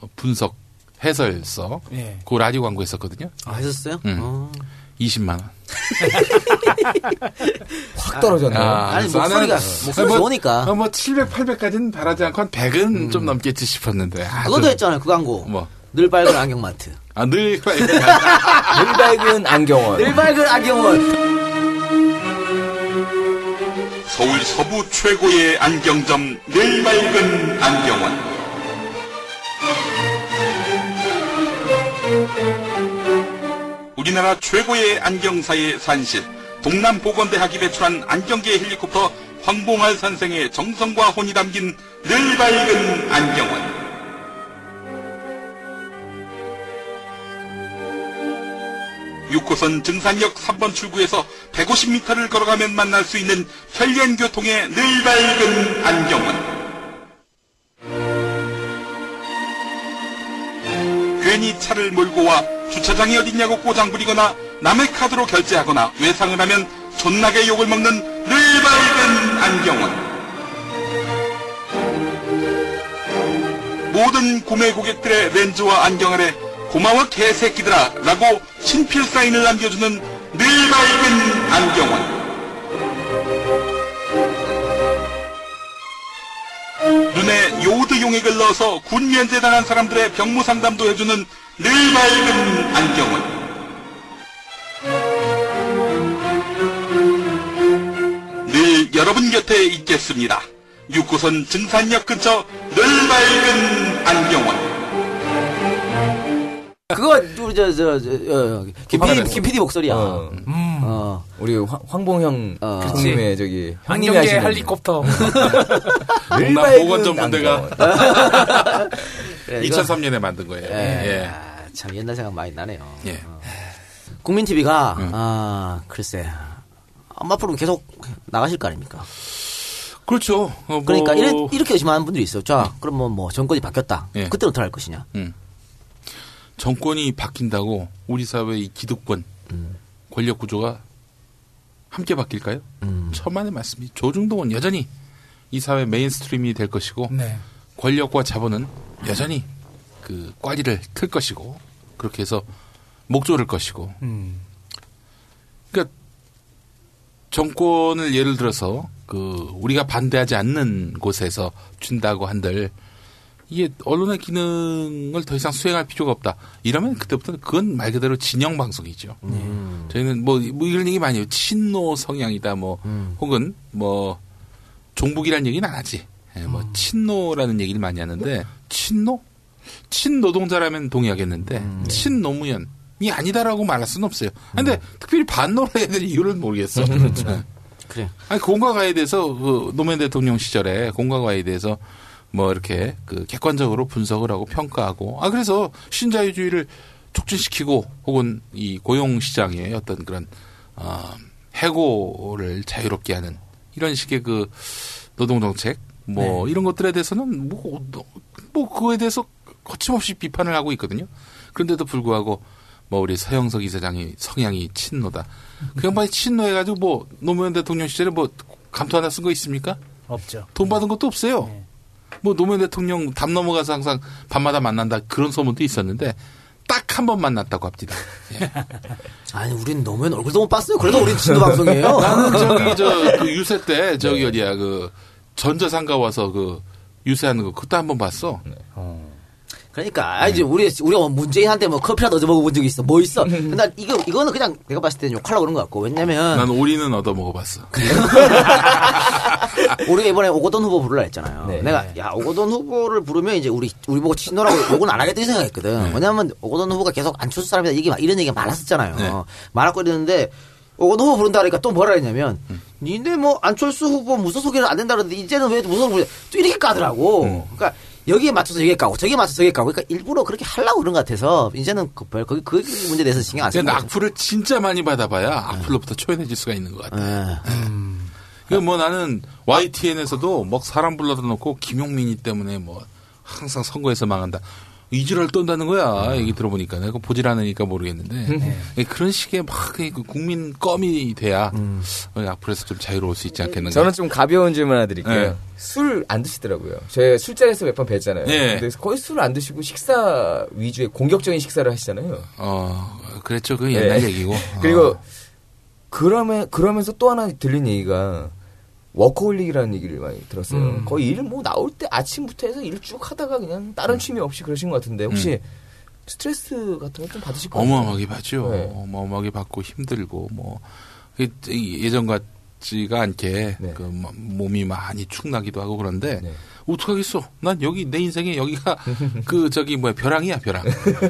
어, 분석 해설서 예. 그 라디오 광고 했었거든요. 아, 했었어요? 음. 어. 20만 원. [LAUGHS] 확 떨어졌네요. 아니, 그래서 목소리가, 나는 목소리 뭐, 좋으니까. 어, 뭐 700, 800까지는 바라지 않고 한 100은 좀 넘겠지 싶었는데. 아, 그것도 좀- 했잖아요, 그 광고. 뭐. 늘 밝은 안경 마트. 아, 늘. [LAUGHS] 늘 밝은 안경원. 늘 밝은 안경원. 서울 서부 최고의 안경점 늘 밝은 안경원. 우리나라 최고의 안경사의 산실, 동남보건대학이 배출한 안경계 헬리콥터 황봉할 선생의 정성과 혼이 담긴 늘 밝은 안경원. 육호선 증산역 3번 출구에서 150m를 걸어가면 만날 수 있는 현련교통의 늘 밝은 안경원. 괜히 차를 몰고 와 주차장이 어딨냐고 꼬장부리거나 남의 카드로 결제하거나 외상을 하면 존나게 욕을 먹는 늘 밝은 안경원. 모든 구매 고객들의 렌즈와 안경알에 고마워 개새끼들아 라고 친필 사인을 남겨주는 늘 밝은 안경원. 눈에 요오드 용액을 넣어서 군 면제당한 사람들의 병무 상담도 해주는 늘 밝은 안경원. 늘 여러분 곁에 있겠습니다. 6호선 증산역 근처 늘 밝은 안경원. 그 그거 우리 저저 저, 어, 김PD. 김PD 목소리야. 어. 음. 어. 우리 황- 황봉형 어. 형님의 저기 형님이 하시는 헬리콥터. 밝은 보건전문대가 안경. 그래, 이거- 2003년에 만든 거예요. 예. 예. 아, 참 옛날 생각 많이 나네요. 예. 국민 TV가 음. 아 글쎄 엄마 프로 계속 나가실 거 아닙니까? 그렇죠. 어, 뭐- 그러니까 이래, 이렇게 의심하는 분들이 있어요. 자, 그러면 뭐 정권이 바뀌었다. 예. 그때는 어떻게 할 것이냐? 음. 정권이 바뀐다고 우리 사회의 기득권, 권력 구조가 함께 바뀔까요? 음. 천만의 말씀이 조중동은 여전히 이 사회 mainstream이 될 것이고 네. 권력과 자본은 여전히 그 꽈리를 틀 것이고 그렇게 해서 목 조를 것이고 음. 그러니까 정권을 예를 들어서 그 우리가 반대하지 않는 곳에서 준다고 한들 이게 언론의 기능을 더 이상 수행할 필요가 없다. 이러면 그때부터는 그건 말 그대로 진영 방송이죠. 저희는 뭐, 뭐 이런 얘기 많이 해요. 친노 성향이다 뭐 혹은 뭐 종북이라는 얘기는 안 하지. 예, 뭐 친노라는 얘기를 많이 하는데 친노? 친노동자라면 동의하겠는데 친노무현이 아니다라고 말할 수는 없어요. 근데 특별히 반노를 해야 될 이유를 모르겠어. 예. [LAUGHS] 그래. 아니 공과가에 대해서 그 노무현 대통령 시절에 공과가에 대해서 뭐 이렇게 그 객관적으로 분석을 하고 평가하고 아 그래서 신자유주의를 촉진시키고 혹은 이 고용 시장의 어떤 그런 어 해고를 자유롭게 하는 이런 식의 그 노동 정책 뭐 이런 것들에 대해서는 뭐, 뭐 그거에 대해서 거침없이 비판을 하고 있거든요. 그런데도 불구하고 뭐 우리 서영석 이사장이 성향이 친노다. 그 양반이 친노해가지고 뭐 노무현 대통령 시절에 뭐 감투 하나 쓴 거 있습니까? 없죠. 돈 받은 것도 없어요. 네. 뭐 노무현 대통령 담 넘어가서 항상 밤마다 만난다 그런 소문도 있었는데 딱 한 번 만났다고 합니다. 예. [LAUGHS] 아니, 우린 노무현 얼굴도 못 봤어요. 그래도 우린 진도 방송이에요. [LAUGHS] 나는 저기 저 그 유세 때 저기 어디야 그 전자상가 와서 그 유세하는 거 그때 한번 봤어. 그러니까 아, 이제 우리 우리가 뭐 문재인한테 뭐 커피라도 얻어 먹어본 적이 있어. 뭐 있어. 근데 이거 이거는 그냥 내가 봤을 때는 욕하려고 그런 것 같고 왜냐면 난 오리는 얻어 먹어봤어. [LAUGHS] 우리가 이번에 오거돈 후보 부르라 했잖아요. 네. 내가 야 오거돈 후보를 부르면 이제 우리 우리 보고 친노라고 욕은 안 하겠다 이 생각했거든. 왜냐면 오거돈 후보가 계속 안철수 사람이다 이게 막 이런 얘기가 많았었잖아요. 네. 이랬는데 오거돈 후보 부른다 그러니까 또 뭐라 했냐면 니네 뭐 안철수 후보 무소 소개를 안 된다 그러는데 이제는 왜 무소 소개 또 이렇게 까더라고. 그러니까 여기에 맞춰서 여기에 까고 저기에 맞춰서 여기에 까고 그러니까 일부러 그렇게 하려고 그런 것 같아서 이제는 그, 별, 그, 그 문제에 대해서 신경 안 쓰는 근데. 악플을 진짜 많이 받아봐야 악플로부터 초연해질 수가 있는 것 같아. 예. 그뭐 나는 YTN에서도 막 사람 불러다 놓고 김용민이 때문에 뭐 항상 선거에서 망한다. 이지랄 떤다는 거야. 얘기 들어보니까 내가 보질 않으니까 모르겠는데 예, 그런 식의 막그 국민 껌이 돼야 어, 앞으로서 좀 자유로울 수 있지 않겠는가. 저는 좀 가벼운 질문 하나 드릴게요. 네. 술안 드시더라고요. 제 술자리에서 몇 번 뵀잖아요. 네. 근데 거의 술안 드시고 식사 위주의 공격적인 식사를 하시잖아요. 어 그랬죠. 그 옛날 네. 얘기고. [LAUGHS] 그리고 어. 그러면 그러면서 또 하나 들린 얘기가 워커홀릭이라는 얘기를 많이 들었어요. 음. 거의 일 뭐 나올 때 아침부터 해서 일 쭉 하다가 그냥 다른 음. 취미 없이 그러신 것 같은데 혹시 스트레스 같은 거 좀 받으실 것 같아요? 어마어마하게 받죠. 네. 어마어마하게 받고 힘들고 뭐 예전 같지가 않게 네. 그 뭐- 몸이 많이 축나기도 하고 그런데 네. 어떡하겠어. 난 여기 내 인생에 여기가 [LAUGHS] 그 저기 뭐야 벼랑이야 벼랑.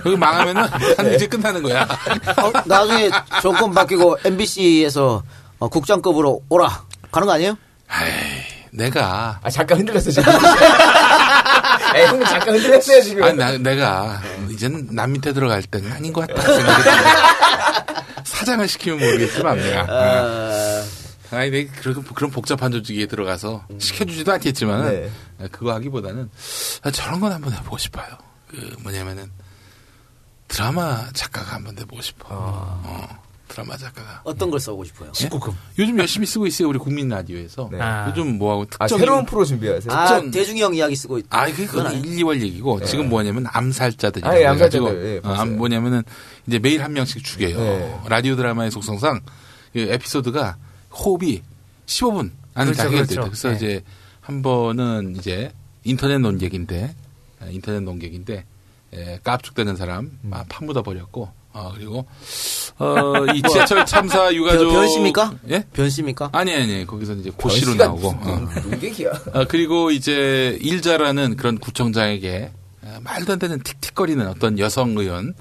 여기 망하면은 난 이제 끝나는 거야. 어, 나중에 정권 바뀌고 [LAUGHS] MBC에서 어, 국장급으로 오라 가는 거 아니에요? 아이, 내가 아 잠깐 흔들렸어 지금. [LAUGHS] 에 형님 잠깐 흔들렸어요 지금. 아니 나, 내가 이젠 남 밑에 들어갈 때는 아닌 것 같다. [LAUGHS] 사장을 시키면 모르겠지만 내가. 어, 아니, 내 그런, 그런 복잡한 조직에 들어가서 시켜주지도 않겠지만, 네. 그거 하기보다는 아, 저런 건 한번 해보고 싶어요. 그, 뭐냐면은, 드라마 작가가 한번 돼보고 싶어. 어, 드라마 작가가. 어떤 걸 써보고 싶어요? 예? 요즘 열심히 쓰고 있어요, 우리 국민 라디오에서. 네. 아. 요즘 뭐하고 아 특정. 새로운 프로 준비하세요? 아, 특정- 대중이 형 이야기 쓰고 있 아, 그건 1, 2월 얘기고, 지금 뭐냐면 암살자들이. 아, 예, 암살자들. 예, 어, 봤어요. 뭐냐면은, 이제 매일 한 명씩 죽여요. 네. 라디오 드라마의 속성상, 그 에피소드가 호흡이 15분 안에 다 그렇죠, 해결돼요. 그렇죠. 그래서 네. 이제 한 번은 이제 인터넷 논객인데, 아, 인터넷 논객인데, 예, 깝죽대는 사람, 음. 아, 파묻어 버렸고, 어, 그리고, 어, 이 지하철 참사 유가족. 변, 변씨입니까? 예? 변씨입니까? 아니, 아니, 거기서 이제 고시로 나오고. 어. 무슨 논객이야. 아, 그리고 이제 일자라는 그런 구청장에게 아, 말도 안 되는 틱틱거리는 어떤 여성 의원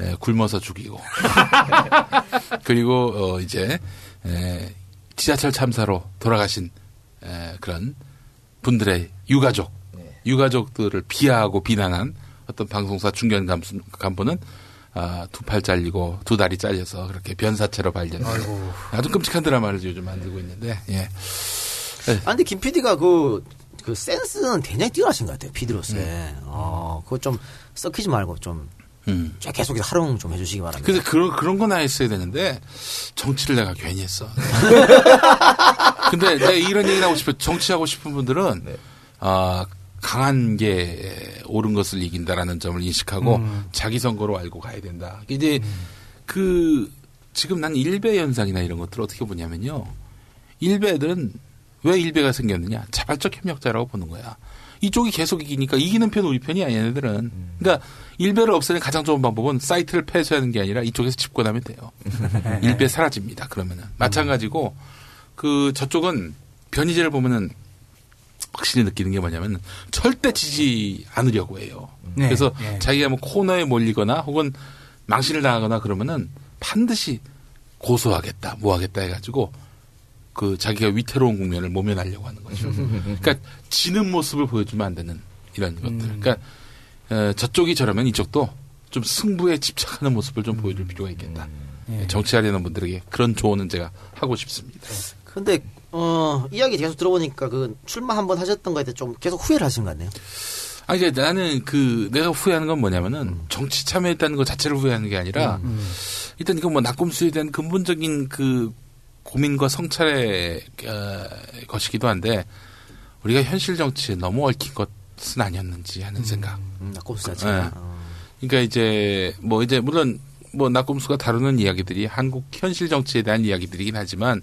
에, 굶어서 죽이고 [LAUGHS] 그리고 어, 이제 에, 지하철 참사로 돌아가신 에, 그런 분들의 유가족 유가족들을 비하하고 비난한 어떤 방송사 중견 간부- 간부는 아, 두 팔 잘리고 두 다리 잘려서 그렇게 변사체로 발견. 아주 끔찍한 드라마를 요즘 만들고 있는데 예. 아, 근데 김 PD가 그, 그 센스는 굉장히 뛰어나신 것 같아요, PD로서의. 어, 그거 좀 썩히지 말고 좀, 음. 쫙 계속해서 활용 좀 해주시기 바랍니다. 그래서 그런 그런 거나 했어야 되는데 정치를 내가 괜히 했어. [LAUGHS] 근데 내가 이런 얘기 하고 싶어. 정치하고 싶은 분들은 아 강한 게 옳은 것을 이긴다라는 점을 인식하고 음. 자기 선거로 알고 가야 된다. 이제 그 지금 난 일배 현상이나 이런 것들을 어떻게 보냐면요. 일배들은 왜 일배가 생겼느냐? 자발적 협력자라고 보는 거야. 이쪽이 계속 이기니까 이기는 편 우리 편이야 얘네들은. 그러니까 일배를 없애는 가장 좋은 방법은 사이트를 폐쇄하는 게 아니라 이쪽에서 집권하면 돼요. [LAUGHS] 일배 사라집니다. 그러면은 마찬가지고 그 저쪽은 변이제를 보면은 확실히 느끼는 게 뭐냐면 절대 지지 않으려고 해요. 네, 그래서 네. 자기가 뭐 코너에 몰리거나 혹은 망신을 당하거나 그러면은 반드시 고소하겠다, 뭐 하겠다 해가지고 그 자기가 위태로운 국면을 모면하려고 하는 거죠. 그러니까 지는 모습을 보여주면 안 되는 이런 것들. 그러니까 어, 저쪽이 저러면 이쪽도 좀 승부에 집착하는 모습을 좀 보여줄 필요가 있겠다. 예. 정치하려는 분들에게 그런 조언은 제가 하고 싶습니다. 근데, 어, 이야기 계속 들어보니까 그 출마 한번 하셨던 거에 대해 좀 계속 후회를 하신 것 같네요. 아, 이게 나는 그 내가 후회하는 건 뭐냐면은 정치 참여했다는 것 자체를 후회하는 게 아니라 일단 이거 뭐 낙곰수에 대한 근본적인 그 고민과 성찰의 어, 것이기도 한데 우리가 현실 정치에 너무 얽힌 것은 아니었는지 하는 생각. 음, 낙곰수 자체가. 네. 그러니까 이제 뭐 이제 물론 뭐 낙곰수가 다루는 이야기들이 한국 현실 정치에 대한 이야기들이긴 하지만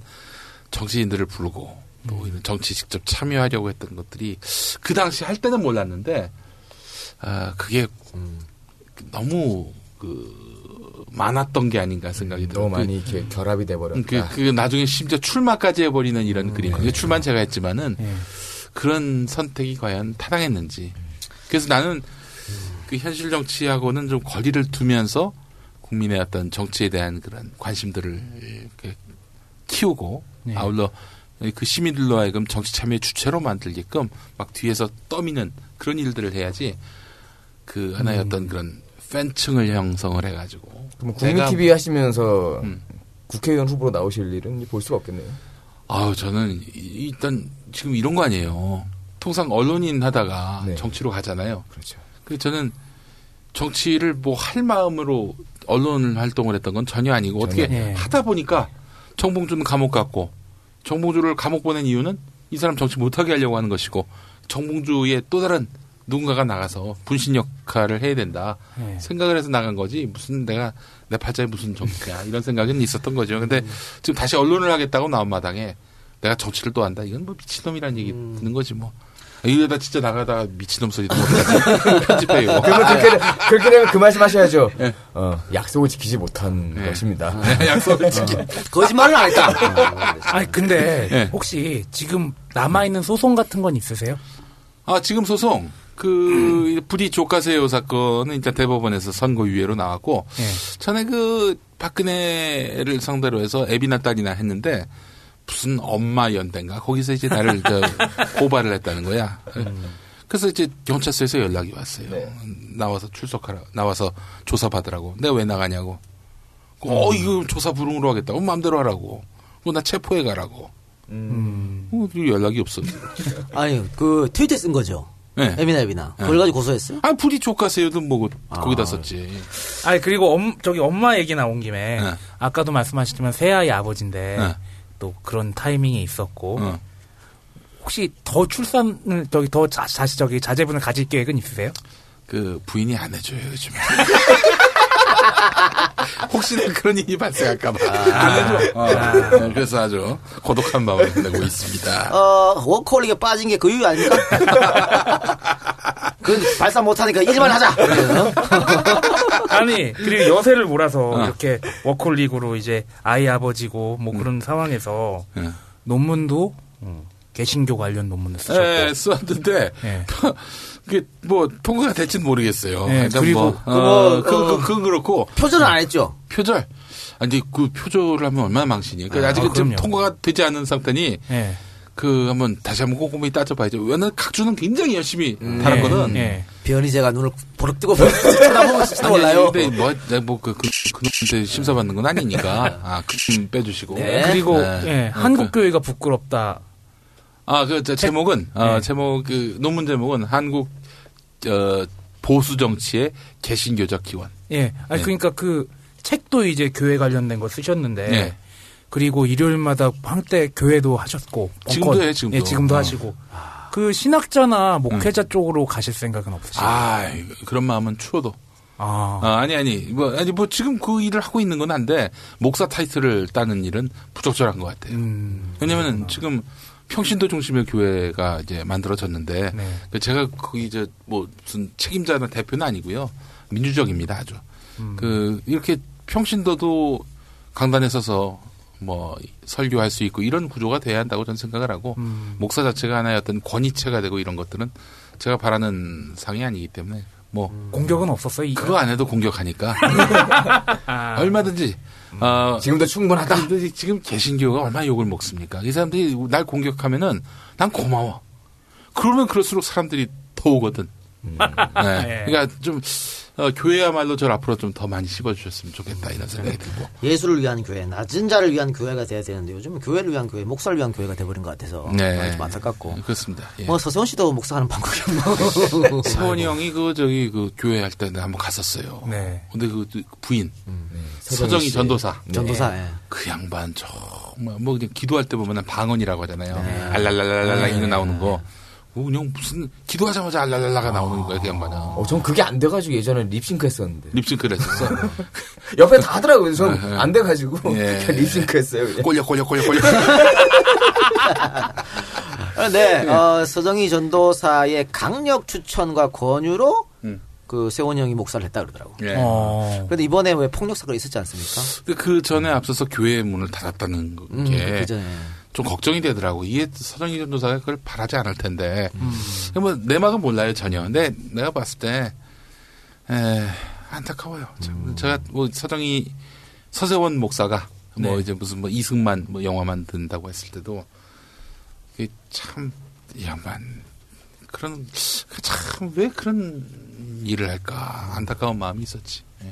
정치인들을 부르고 또 이런 정치 직접 참여하려고 했던 것들이 그 당시 할 때는 몰랐는데 아 그게 너무 그 많았던 게 아닌가 생각이 들어요. 너무 많이 이렇게 결합이 돼버렸다. 그, 그 나중에 심지어 출마까지 해버리는 이런 그림. 그 출마는 제가 했지만은 예. 그런 선택이 과연 타당했는지. 그래서 나는 그 현실 정치하고는 좀 거리를 두면서 국민의 어떤 정치에 대한 그런 관심들을 키우고 네. 아울러 그 시민들로 하여금 정치 참여 주체로 만들게끔 막 뒤에서 떠미는 그런 일들을 해야지 그 하나의 어떤 그런 팬층을 형성을 해가지고 그럼 국민 TV 하시면서 음. 국회의원 후보로 나오실 일은 볼 수가 없겠네요. 아우 저는 이- 일단 지금 이런 거 아니에요. 통상 언론인 하다가 네. 정치로 가잖아요. 그렇죠. 그 저는 정치를 뭐 할 마음으로 언론 활동을 했던 건 전혀 아니고 어떻게 예. 하다 보니까 정봉주는 감옥 갔고 정봉주를 감옥 보낸 이유는 이 사람 정치 못하게 하려고 하는 것이고 정봉주의 또 다른 누군가가 나가서 분신 역할을 해야 된다 예. 생각을 해서 나간 거지 무슨 내가 내 팔자에 무슨 정치야 이런 생각은 있었던 거죠. 근데 지금 다시 언론을 하겠다고 나온 마당에 내가 정치를 또 한다 이건 뭐 미친놈이라는 얘기 듣는 거지 뭐 이러다 진짜 나가다가 미친놈 소리도 못하지 [LAUGHS] 편집해 이거 그러면 그렇게, 그렇게 되면 그 말씀 하셔야죠. 예. 어, 약속을 지키지 못한 예. 것입니다. 약속을 지키 거짓말을 안 했다. 아니 근데 예. 혹시 지금 남아 있는 소송 같은 건 있으세요? 아, 지금 소송. 그, 부디 조카세요 사건은 일단 대법원에서 선고유예로 나왔고, 예. 전에 그, 박근혜를 상대로 해서 애비나 딸이나 했는데, 무슨 엄마 연대인가? 거기서 이제 나를 저 [LAUGHS] 고발을 했다는 거야. 그래서 이제 경찰서에서 연락이 왔어요. 네. 나와서 출석하라, 나와서 조사받으라고. 내가 왜 나가냐고. 어, 이거 조사 불응으로 하겠다고. 마음대로 하라고. 나 체포해 가라고. 음. 어, 연락이 없어. [LAUGHS] 아니, 그 트위터에 쓴 거죠. 네. 에비나 에비나. 그걸 가지고 고소했어요? 아, 부디 조카세요도 뭐, 아. 거기다 썼지. 아니 그리고 엄, 저기 엄마 얘기 나온 김에 네. 아까도 말씀하셨지만 새아이 아버지인데 네. 또 그런 타이밍이 있었고 어. 혹시 더 출산을 저기 더 자, 다시 저기 자제분을 가질 계획은 있으세요? 그 부인이 안 해줘요 요즘에. [LAUGHS] [LAUGHS] 혹시나 그런 일이 발생할까봐 안 해줘. 어. 어, 그래서 아주 고독한 마음을 보내고 있습니다. 어, 워커홀릭에 빠진 게 그 이유 아닙니까? [LAUGHS] 그 발사 못하니까 일만 하자. [LAUGHS] 아니 그리고 여세를 몰아서 어. 이렇게 워콜릭으로 이제 아이 아버지고 뭐 그런 상황에서 예. 논문도 음, 개신교 관련 논문을 쓰셨고. 예, 썼는데 예. 그게 뭐 통과가 될지는 모르겠어요. 네, 그리고 뭐, 그거, 어, 그, 어, 그, 그건 그렇고 표절은 안 했죠. 표절. 아니 그 표절을 하면 얼마나 망신이에요. 그러니까 아, 아직은 그럼요. 통과가 되지 않은 상태니 예. 그 한번 다시 한번 꼼꼼히 따져봐야죠. 왜냐면 각주는 굉장히 열심히 달았거든. 예. 변희재가 눈을 보륵 뜨고 쳐다보고 있을지도 몰라요. 근데 뭐, 뭐그 그, 그놈한테 심사받는 건 아니니까 아, 그좀 빼주시고. 네. 그리고 네. 예, 한국 교회가 부끄럽다. 아, 그, 저, 제목은, 어, 네. 제목, 그, 논문 제목은 한국, 어, 보수 정치의 개신교적 기원. 예. 아니 네. 그러니까 그 책도 이제 교회 관련된 거 쓰셨는데 네. 그리고 일요일마다 한때 교회도 하셨고 지금도 해요, 지금도. 예, 지금도 어. 하시고 그 신학자나 목회자 쪽으로 가실 생각은 없으시죠? 아, 그런 마음은 추워도. 아. 아, 아니, 아니, 뭐, 아니, 뭐, 지금 그 일을 하고 있는 건 한데, 목사 타이틀을 따는 일은 부적절한 것 같아요. 음. 왜냐면은 지금 평신도 중심의 교회가 이제 만들어졌는데, 네. 그 제가 거기 이제 뭐 무슨 책임자나 대표는 아니고요. 민주적입니다, 아주. 음. 그, 이렇게 평신도도 강단에 서서 뭐 설교할 수 있고 이런 구조가 돼야 한다고 저는 생각을 하고 음. 목사 자체가 하나의 어떤 권위체가 되고 이런 것들은 제가 바라는 상이 아니기 때문에 뭐 공격은 없었어요. 이- 그거 안 해도 공격하니까 [LAUGHS] [LAUGHS] 얼마든지 어, 지금도 충분하다. 지금 개신교가 얼마나 욕을 먹습니까? 이 사람들이 날 공격하면은 난 고마워. 그러면 그럴수록 사람들이 더 오거든. 네. 예. [LAUGHS] 그러니까 좀 어, 교회야말로 저를 앞으로 좀 더 많이 씹어주셨으면 좋겠다 이런 생각이 들고. 예수를 위한 교회, 낮은 자를 위한 교회가 돼야 되는데 요즘 교회를 위한 교회, 목사를 위한 교회가 돼버린 것 같아서 네. 좀 안타깝고. 그렇습니다. 예. 뭐 서세원 씨도 목사하는 방법이 뭐. 세원이 형이 그 저기 그 교회 할 때 내가 한번 갔었어요. 네. 근데 그 부인 서정희 서정희 씨. 전도사. 전도사. 예. 그 양반 정말 뭐 그냥 기도할 때 보면 방언이라고 하잖아요. 알랄랄랄랄라 이거 나오는 거. 뭐 그냥 무슨 기도하자마자 알랄랄라가 나오는 거야 그 양반은. 어, 전 그게 안 돼가지고 예전에 립싱크 했었는데. 립싱크를 했었어. [LAUGHS] 옆에 다 하더라고요. 전 안 돼가지고. 예. 그냥 립싱크 했어요. 그냥. 꼴려 꼴려 꼴려 꼴려. 그런데 [LAUGHS] 어, 서정희 전도사의 강력 추천과 권유로 음. 그 세원 형이 목사를 했다 그러더라고. 예. 어. 그런데 이번에 왜 폭력 사건 이 있었지 않습니까? 그 전에 앞서서 교회 문을 닫았다는 음, 게그 전에. 좀 걱정이 되더라고. 이게 서정희 전도사가 그걸 바라지 않을 텐데. 음. 뭐 내 막은 몰라요 전혀. 근데 내가 봤을 때 에, 안타까워요. 참. 음. 제가 뭐 서정희 서세원 목사가 뭐 네. 이제 무슨 뭐 이승만 뭐 영화 만든다고 했을 때도 이게 참이 양반 그런 참 왜 그런 일을 할까 안타까운 마음이 있었지. 예.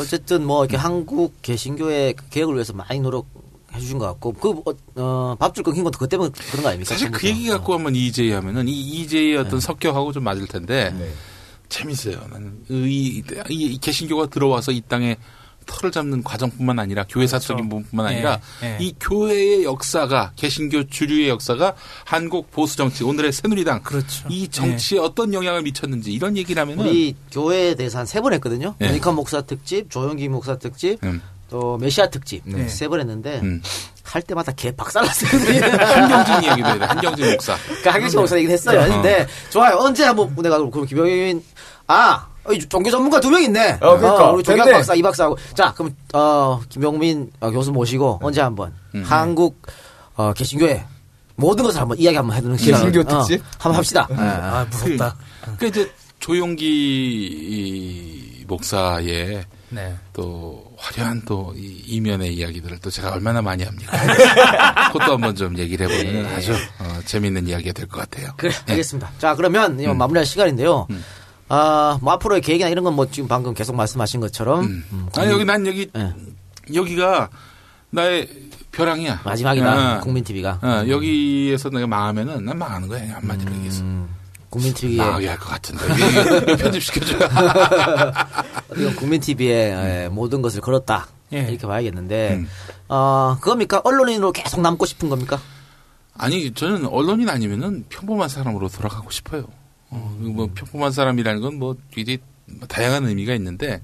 어쨌든 뭐 이렇게 한국 개신교의 그 개혁을 위해서 많이 노력 해 주신 것 같고 그 어, 밥줄 끊긴 것도 그 때문에 그런 거 아닙니까? 사실 그. 얘기 갖고 하면 이재희 하면은 이 네. 어떤 성격하고 좀 맞을 텐데 재밌어요. 나는 이, 이, 이 개신교가 들어와서 이 땅에 털을 잡는 과정뿐만 아니라 교회 사적인 부분뿐만 아니라 예, 예. 이 교회의 역사가 개신교 주류의 역사가 한국 보수 정치 오늘의 새누리당 그렇죠. 이 정치에 어떤 영향을 미쳤는지 이런 얘기를 하면은 우리 교회에 대해서 한 세 번 했거든요. 예. 모니카 목사 특집, 조영기 목사 특집, 음, 또 메시아 특집 네. 세번 했는데 음. 할 때마다 개 박살났어요. [LAUGHS] 한경진 이야기도 해야 돼. 한경진 목사. 그 하경식 목사 얘기를 했어요. 근데 좋아요. 언제 한번 내가 그럼 김영인 아 어, 이 종교 전문가 두 명 있네. 어, 그러니까. 우리 조경 됐네. 박사 이 박사하고 자 그럼 어 김용민 어, 교수 모시고 언제 한번 음. 한국 어, 개신교회 모든 것을 한번 이야기 한번 해두는 시간 개신교 특집? 한번 합시다. 예, 예. 아, 무섭다. 그러니까 이제 조용기 이 목사의 네. 또 화려한 또이 이면의 이야기들을 또 제가 얼마나 많이 합니까? [LAUGHS] 그것도 한번 좀 얘기를 해보면 아주 어, 재미있는 이야기가 될 것 같아요. 그래 알겠습니다. 자 그러면 이제 마무리할 시간인데요. 아, 뭐 앞으로의 계획이나 이런 건 뭐 지금 방금 계속 말씀하신 것처럼 음, 아니 여기 난 여기 예. 여기가 나의 벼랑이야. 마지막이다. 어, 국민 TV가 어, 여기에서 내가 망하면은 난 망하는 거야 한마디로 얘기해서. 국민 TV에 망하게 할 것 같은데 이거, 이거 [LAUGHS] 편집시켜줘요. 이건 국민 TV에 모든 것을 걸었다 예. 이렇게 봐야겠는데 음. 어 그겁니까 언론인으로 계속 남고 싶은 겁니까? 아니 저는 언론인 아니면은 평범한 사람으로 돌아가고 싶어요. 어, 뭐 평범한 사람이라는 건 뭐 굉장히 다양한 의미가 있는데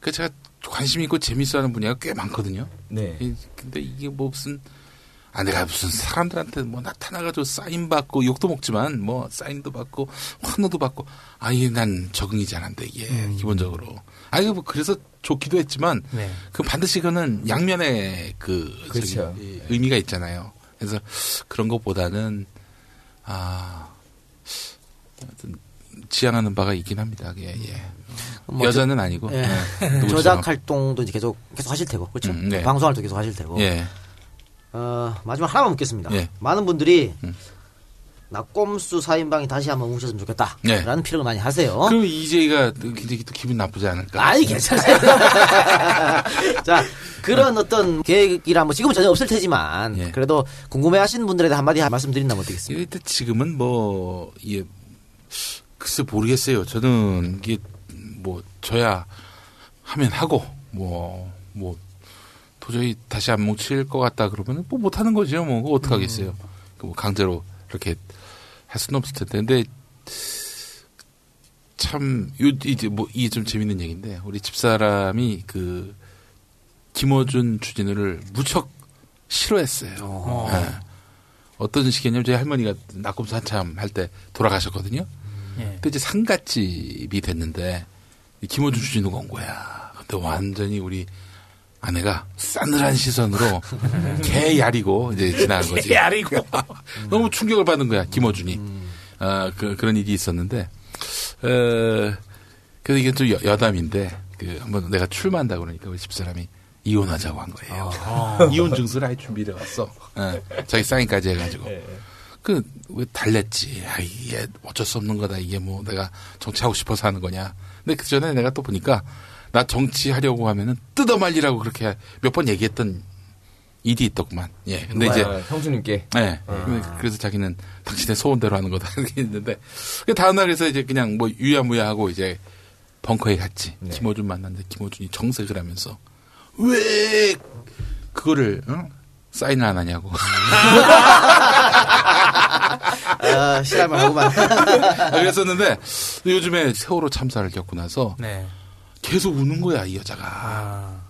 그 제가 관심 있고 재밌어하는 분야가 꽤 많거든요. 네. 이- 근데 이게 뭐 무슨 아 내가 무슨 사람들한테 뭐 나타나가지고 사인 받고 욕도 먹지만 뭐 사인도 받고 환호도 받고 아예 난 적응이 잘 안 돼 이게 기본적으로 아 이거 뭐 그래서 좋기도 했지만 네. 그 반드시 그거는 양면의 그 그렇죠. 이 의미가 있잖아요. 그래서 그런 것보다는 아 하여튼 지향하는 바가 있긴 합니다. 예, 예. 뭐 여자는 아니고 [LAUGHS] 예. 예. 누구처럼. 저작 활동도 이제 계속 계속 하실 테고 그렇죠. 음, 네. 방송 활동 계속 하실 테고. 예. 어, 마지막 하나만 묻겠습니다. 예. 많은 분들이 음. 낙곰수 4인방이 다시 한번 뭉쳤으면 좋겠다. 네. 라는 피력을 많이 하세요. 그럼 이재희가 또 굉장히 또 기분 나쁘지 않을까? 아이, 괜찮아요. [LAUGHS] 자, 그런 어떤 계획이라 뭐 지금은 전혀 없을 테지만 예. 그래도 궁금해 하시는 분들에 대해 한마디 말씀드린다면 어떻겠습니까? 일단 지금은 뭐, 예, 글쎄 모르겠어요. 저는 이게 뭐, 저야 하면 하고, 뭐, 뭐, 도저히 다시 안 뭉칠 것 같다 그러면 뭐 못하는 거죠. 뭐, 그거 어떡 하겠어요. 그뭐 강제로 이렇게 할 수는 없을 텐데. 근데 참, 요, 이제 뭐, 이게 좀 재밌는 얘기인데, 우리 집사람이 그, 김어준 주진우를 무척 싫어했어요. 예. 어떤 식이냐면 저희 할머니가 낙곰수 한참 할 때 돌아가셨거든요. 예. 그때 이제 상갓집이 됐는데 이 김호준 주진우가 온 거야. 근데 완전히 우리 아내가 싸늘한 시선으로 개 야리고 이제 지나간 거지. 개 야리고. [LAUGHS] 너무 충격을 받은 거야 김호준이. 아, 그, 그런 일이 있었는데, 어, 그래서 이게 좀 여, 여담인데, 그, 한번 내가 출마한다고 그러니까 우리 집사람이 이혼하자고 한 거예요. [LAUGHS] 이혼 증서를 아예 준비를 해왔어. 예, 자기 사인까지 해가지고. 그, 왜 달랬지. 아, 이게 어쩔 수 없는 거다. 이게 뭐 내가 정치하고 싶어서 하는 거냐. 근데 그 전에 내가 또 보니까 나 정치하려고 하면은 뜯어 말리라고 그렇게 몇 번 얘기했던 일이 있더구만. 예. 근데 이제 아, 형수님께. 네. 그래서 자기는 당신의 소원대로 하는 거다 [LAUGHS] 이렇게 했는데 그 다음날 그래서 이제 그냥 뭐 유야무야하고 이제 벙커에 갔지. 김호준 만났는데 김호준이 정색을 하면서 왜 그거를 어? 사인을 안 하냐고. 아, 실험을 하고만. [LAUGHS] 그랬었는데 요즘에 세월호 참사를 겪고 나서 네. 계속 우는 거야 이 여자가. 아,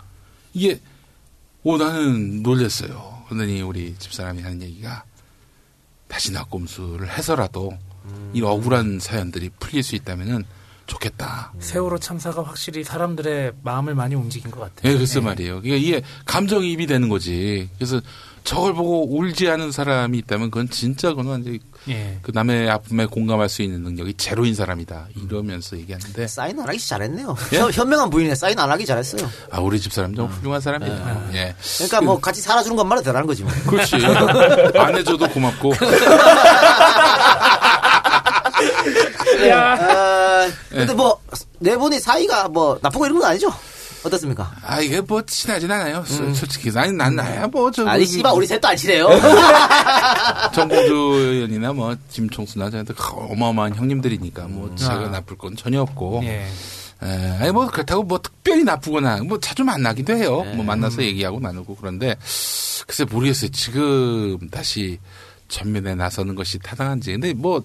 이게 오 나는 놀랬어요. 그러더니 우리 집사람이 하는 얘기가 다시 낙곰수를 해서라도 이 억울한 사연들이 풀릴 수 있다면은 좋겠다. 세월호 참사가 확실히 사람들의 마음을 많이 움직인 것 같아요. 예, 글쎄 말이에요. 그러니까 이게 감정이입이 되는 거지. 그래서 저걸 보고 울지 않은 사람이 있다면 그건 진짜 그건 완전 예. 그 남의 아픔에 공감할 수 있는 능력이 제로인 사람이다. 이러면서 얘기하는데 사인 안 하기 잘했네요. 예? 현- 현명한 부인에 사인 안 하기 잘했어요. 아 우리 집 사람 좀 훌륭한 사람이에요. 예. 그러니까 뭐 같이 살아주는 것만으로 대단한 거지 뭐. 그렇지. [LAUGHS] 안 해줘도 고맙고. [LAUGHS] 아, 예. 근데 뭐 네 분이 사이가 뭐 나쁘고 이런 건 아니죠? 어떻습니까? 아 이게 뭐 친하진 않아요. 소- 솔직히 아니 난 나야 뭐저 아니 씨발 우리 셋도 안 친해요. [LAUGHS] 정봉주 의원이나 뭐 김총수나 저한테 어마어마한 형님들이니까 뭐 제가 아. 나쁠 건 전혀 없고. 예. 에, 아니 뭐 그렇다고 뭐 특별히 나쁘거나 뭐 자주 만나기도 해요. 네. 뭐 만나서 얘기하고 나누고 그런데 글쎄 모르겠어요. 지금 다시 전면에 나서는 것이 타당한지. 근데 뭐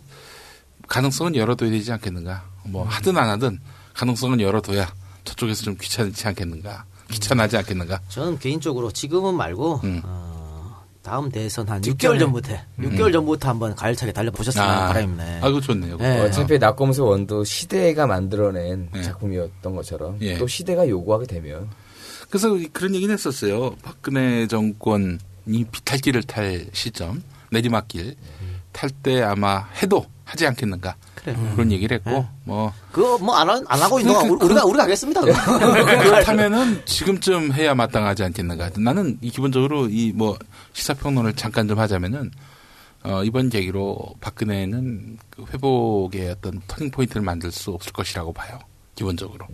가능성은 열어둬야 되지 않겠는가. 음. 뭐 하든 안 하든 가능성은 열어둬야 저쪽에서 좀 귀찮지 않겠는가. 귀찮아지 않겠는가. 저는 개인적으로 지금은 말고 음. 어, 다음 대선 한 직전에. 6개월 전부터 6개월 전부터 한번 가열차게 달려보셨으면 하는 바람입니다. 아, 그거 좋네요. 네. 어차피 낙검수 원도 시대가 만들어낸 네. 작품이었던 것처럼 예. 또 시대가 요구하게 되면 그래서 그런 얘기는 했었어요. 박근혜 정권이 비탈길을 탈 시점, 내리막길 탈때 아마 해도 하지 않겠는가. 그래. 그런 얘기를 했고, 뭐, 그거 뭐안안 하고 있는 동안 그- 우리가 우리가 하겠습니다. 그렇다면은 [LAUGHS] 지금쯤 해야 마땅하지 않겠는가. 나는 이 기본적으로 이 뭐 시사평론을 잠깐 좀 하자면은, 어, 이번 계기로 박근혜는 그 회복의 어떤 터닝 포인트를 만들 수 없을 것이라고 봐요. 기본적으로.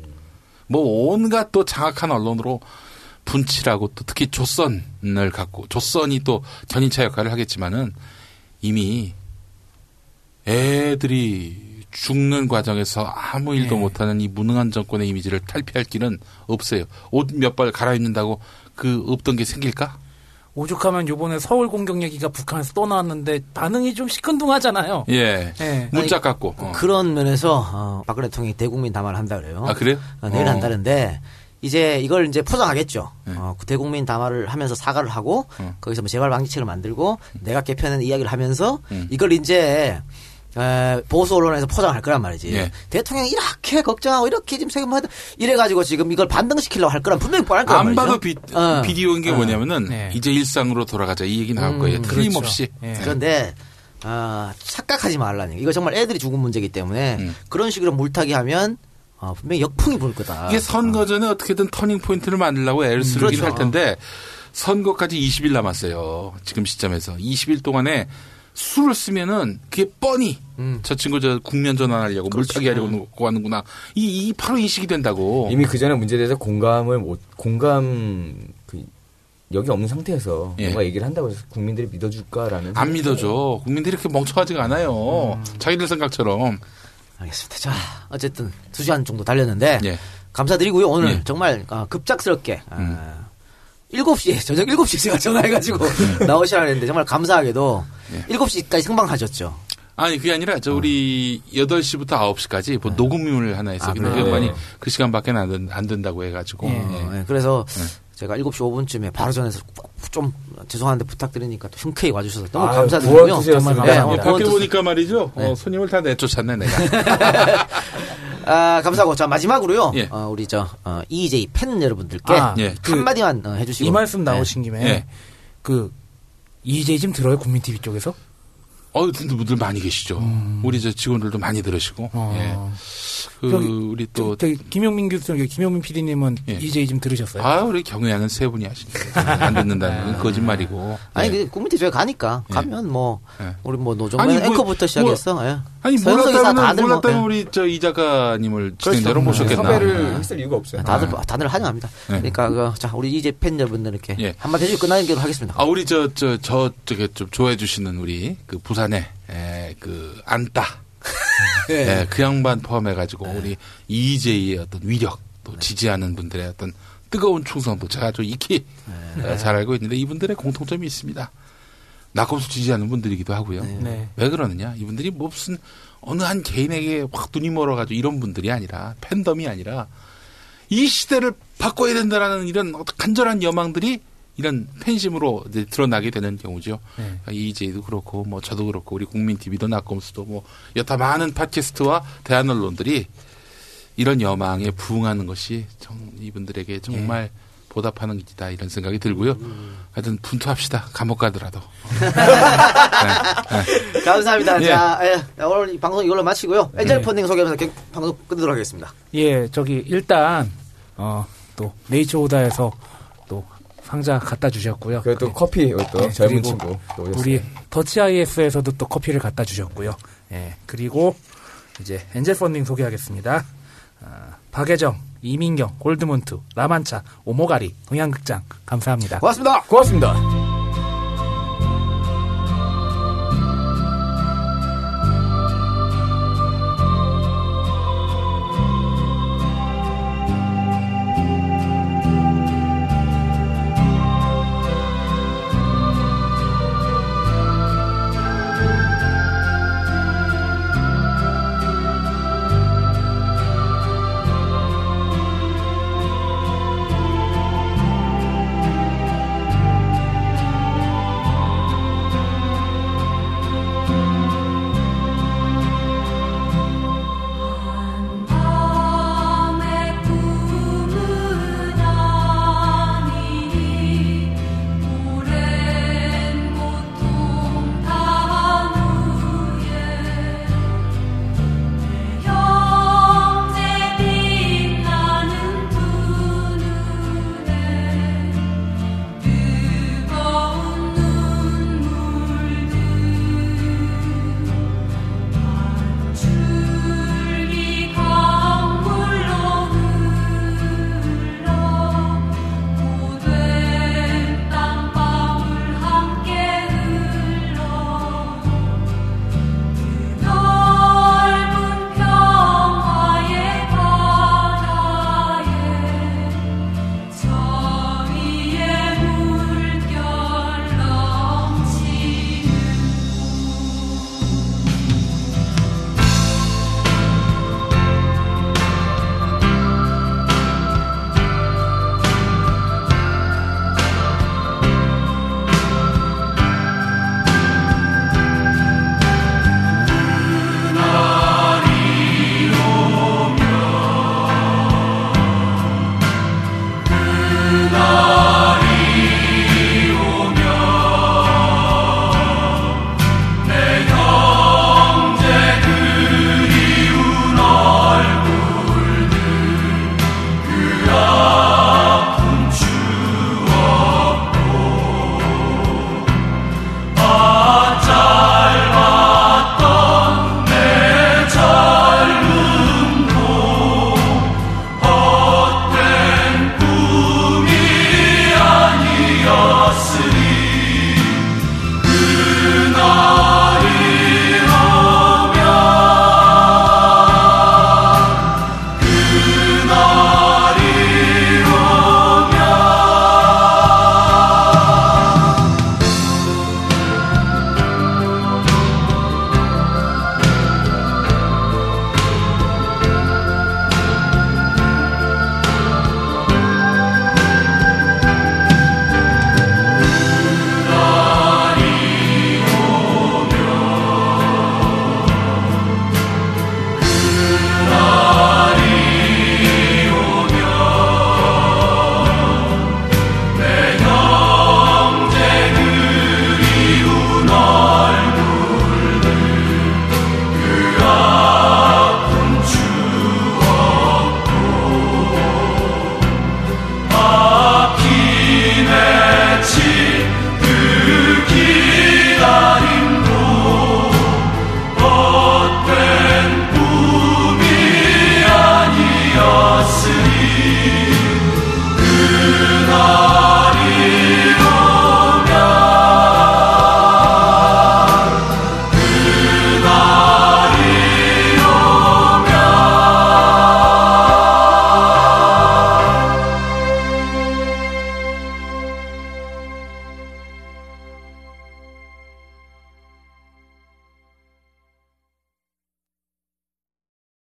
뭐 온갖 또 장악한 언론으로 분칠하고 또 특히 조선을 갖고 조선이 또 견인차 역할을 하겠지만은 이미 애들이 죽는 과정에서 아무 일도 네. 못하는 이 무능한 정권의 이미지를 탈피할 길은 없어요. 옷 몇 벌 갈아입는다고 그 없던 게 생길까? 오죽하면 요번에 서울 공격 얘기가 북한에서 또 나왔는데 반응이 좀 시큰둥하잖아요. 예. 예. 문자 갖고. 어. 그런 면에서 어, 박근혜 대통령이 대국민 담화를 한다 그래요. 아, 그래요? 어, 내일 어. 한다는데 이제 이걸 이제 포장하겠죠. 네. 어, 그 대국민 담화를 하면서 사과를 하고 어. 거기서 뭐 재발 방지책을 만들고 내각 개편의 이야기를 하면서 음. 이걸 이제 에, 보수 언론에서 포장할 거란 말이지. 예. 대통령이 이렇게 걱정하고 이렇게 지금 세금 하다 이래가지고 지금 이걸 반등시키려고 할 거란 분명히 뻔할 거란 안 말이죠. 봐도 비, 어. 비디오인 게 어. 뭐냐면은 네. 이제 일상으로 돌아가자 이 얘기 나올 음, 거예요. 그렇죠. 틀림없이. 예. 그런데 아, 착각하지 말라는 얘기. 이거 정말 애들이 죽은 문제이기 때문에 음. 그런 식으로 물타기 하면 어, 분명히 역풍이 불 거다. 이게 선거 전에 어 떻게든 터닝 포인트를 만들려고 애를 쓰긴 그렇죠. 할 텐데 선거까지 20일 남았어요. 지금 시점에서 20일 동안에 술을 쓰면은 그게 뻔히 음. 저 친구 저 국면 전환하려고 물타기 하려고 놓고 하는구나. 이, 이 바로 인식이 된다고. 이미 그 전에 문제에 대해서 공감을 못 공감 그 여기 없는 상태에서 예. 뭔가 얘기를 한다고 해서 국민들이 믿어줄까라는 안 믿어줘. 국민들이 이렇게 멍청하지가 않아요. 자기들 생각처럼. 알겠습니다. 자, 어쨌든 두 시간 정도 달렸는데 예. 감사드리고요. 오늘 예. 정말 아, 급작스럽게 아, 음. 7시에 저녁 7시에 제가 전화해가지고 나오시라 했는데 정말 감사하게도 7시까지 생방하셨죠. 아니 그게 아니라 저 우리 8시부터 9시까지 뭐 녹음을 하나 했어요. 아? 그 네. 그 시간밖에 안, 된- 안 된다고 해가지고. 어, 예. 예, 그래서 네. 제가 7시 5분쯤에 바로 전해서 좀 죄송한데 부탁드리니까 또 흔쾌히 와주셔서 너무 감사드리고요. 정말 감사하고 예, 밖에 구원 투수. 보니까 말이죠. 어, 네. 손님을 다 내쫓았네 내가. [LAUGHS] 아, 감사하고 자 마지막으로요. 예. 어, 우리 저 어, EJ 팬 여러분들께 아, 예. 그 한마디만 어, 해주시고 이 말씀 나오신 김에 예. 그 이제 좀 들어요 국민 TV 쪽에서? 어, 분들 많이 계시죠. 우리 저 직원들도 많이 들으시고. 음. 어. 예. 그 저기, 우리 또 저, 기 김용민 교수, 김용민 PD님은 예. 이제 좀 들으셨어요? 아, 우리 경영은 세 분이 하시는데 안 듣는다는 건 거짓말이고. 아니 예. 그 국민 TV에 가니까 예. 가면 뭐 예. 우리 뭐 아니, 뭐, 앵커부터 시작해서 예. 아니 몰랐다면 다들 뭐, 몰랐다면 예. 우리 저 이 작가님을 그렇죠. 모셨겠나. 섭외를 했을 이유가 없어요. 다들 다들 환영합니다. 네. 그러니까 그, 자 우리 이제 팬 여러분들께 예. 한마디 해주고 끝나는 길로 하겠습니다. 아, 우리 저, 저, 저, 저게 좀 좋아해 주시는 우리 그 부산에, 에, 그, 안따. 예, [LAUGHS] 그 양반 포함해가지고 우리 이재희의 어떤 위력, 또 지지하는 분들의 어떤 뜨거운 충성도 제가 아주 익히 에, 잘 알고 있는데 이분들의 공통점이 있습니다. 낙검수 지지하는 분들이기도 하고요. 네. 왜 그러느냐? 이분들이 뭐 무슨 어느 한 개인에게 확 눈이 멀어가지고 이런 분들이 아니라 팬덤이 아니라 이 시대를 바꿔야 된다라는 이런 간절한 여망들이 이런 팬심으로 이제 드러나게 되는 경우죠. 네. 그러니까 이재희도 그렇고 뭐 저도 그렇고 우리 국민 TV도 낙검수도 뭐 여타 많은 팟캐스트와 대한 언론들이 이런 여망에 부응하는 것이 정, 이분들에게 정말 보답하는 길이다 이런 생각이 들고요. 하여튼 분투합시다. 감옥 가더라도. [LAUGHS] 감사합니다. 예. 자 예. 오늘 이 방송 이걸로 마치고요. 엔젤 펀딩 소개하면서 경- 방송 끝내도록 하겠습니다. 예, 저기 일단 어, 또 네이처 오다에서 또 상자 갖다 주셨고요. 그리고 또 커피 또 네, 젊은 친구 또 오셨어요. 우리 더치 IS에서도 또 커피를 갖다 주셨고요. 예, 그리고 이제 엔젤 펀딩 소개하겠습니다. 아, 박예정, 이민경, 골드문트, 라만차, 오모가리, 동양극장 감사합니다. 고맙습니다. 고맙습니다.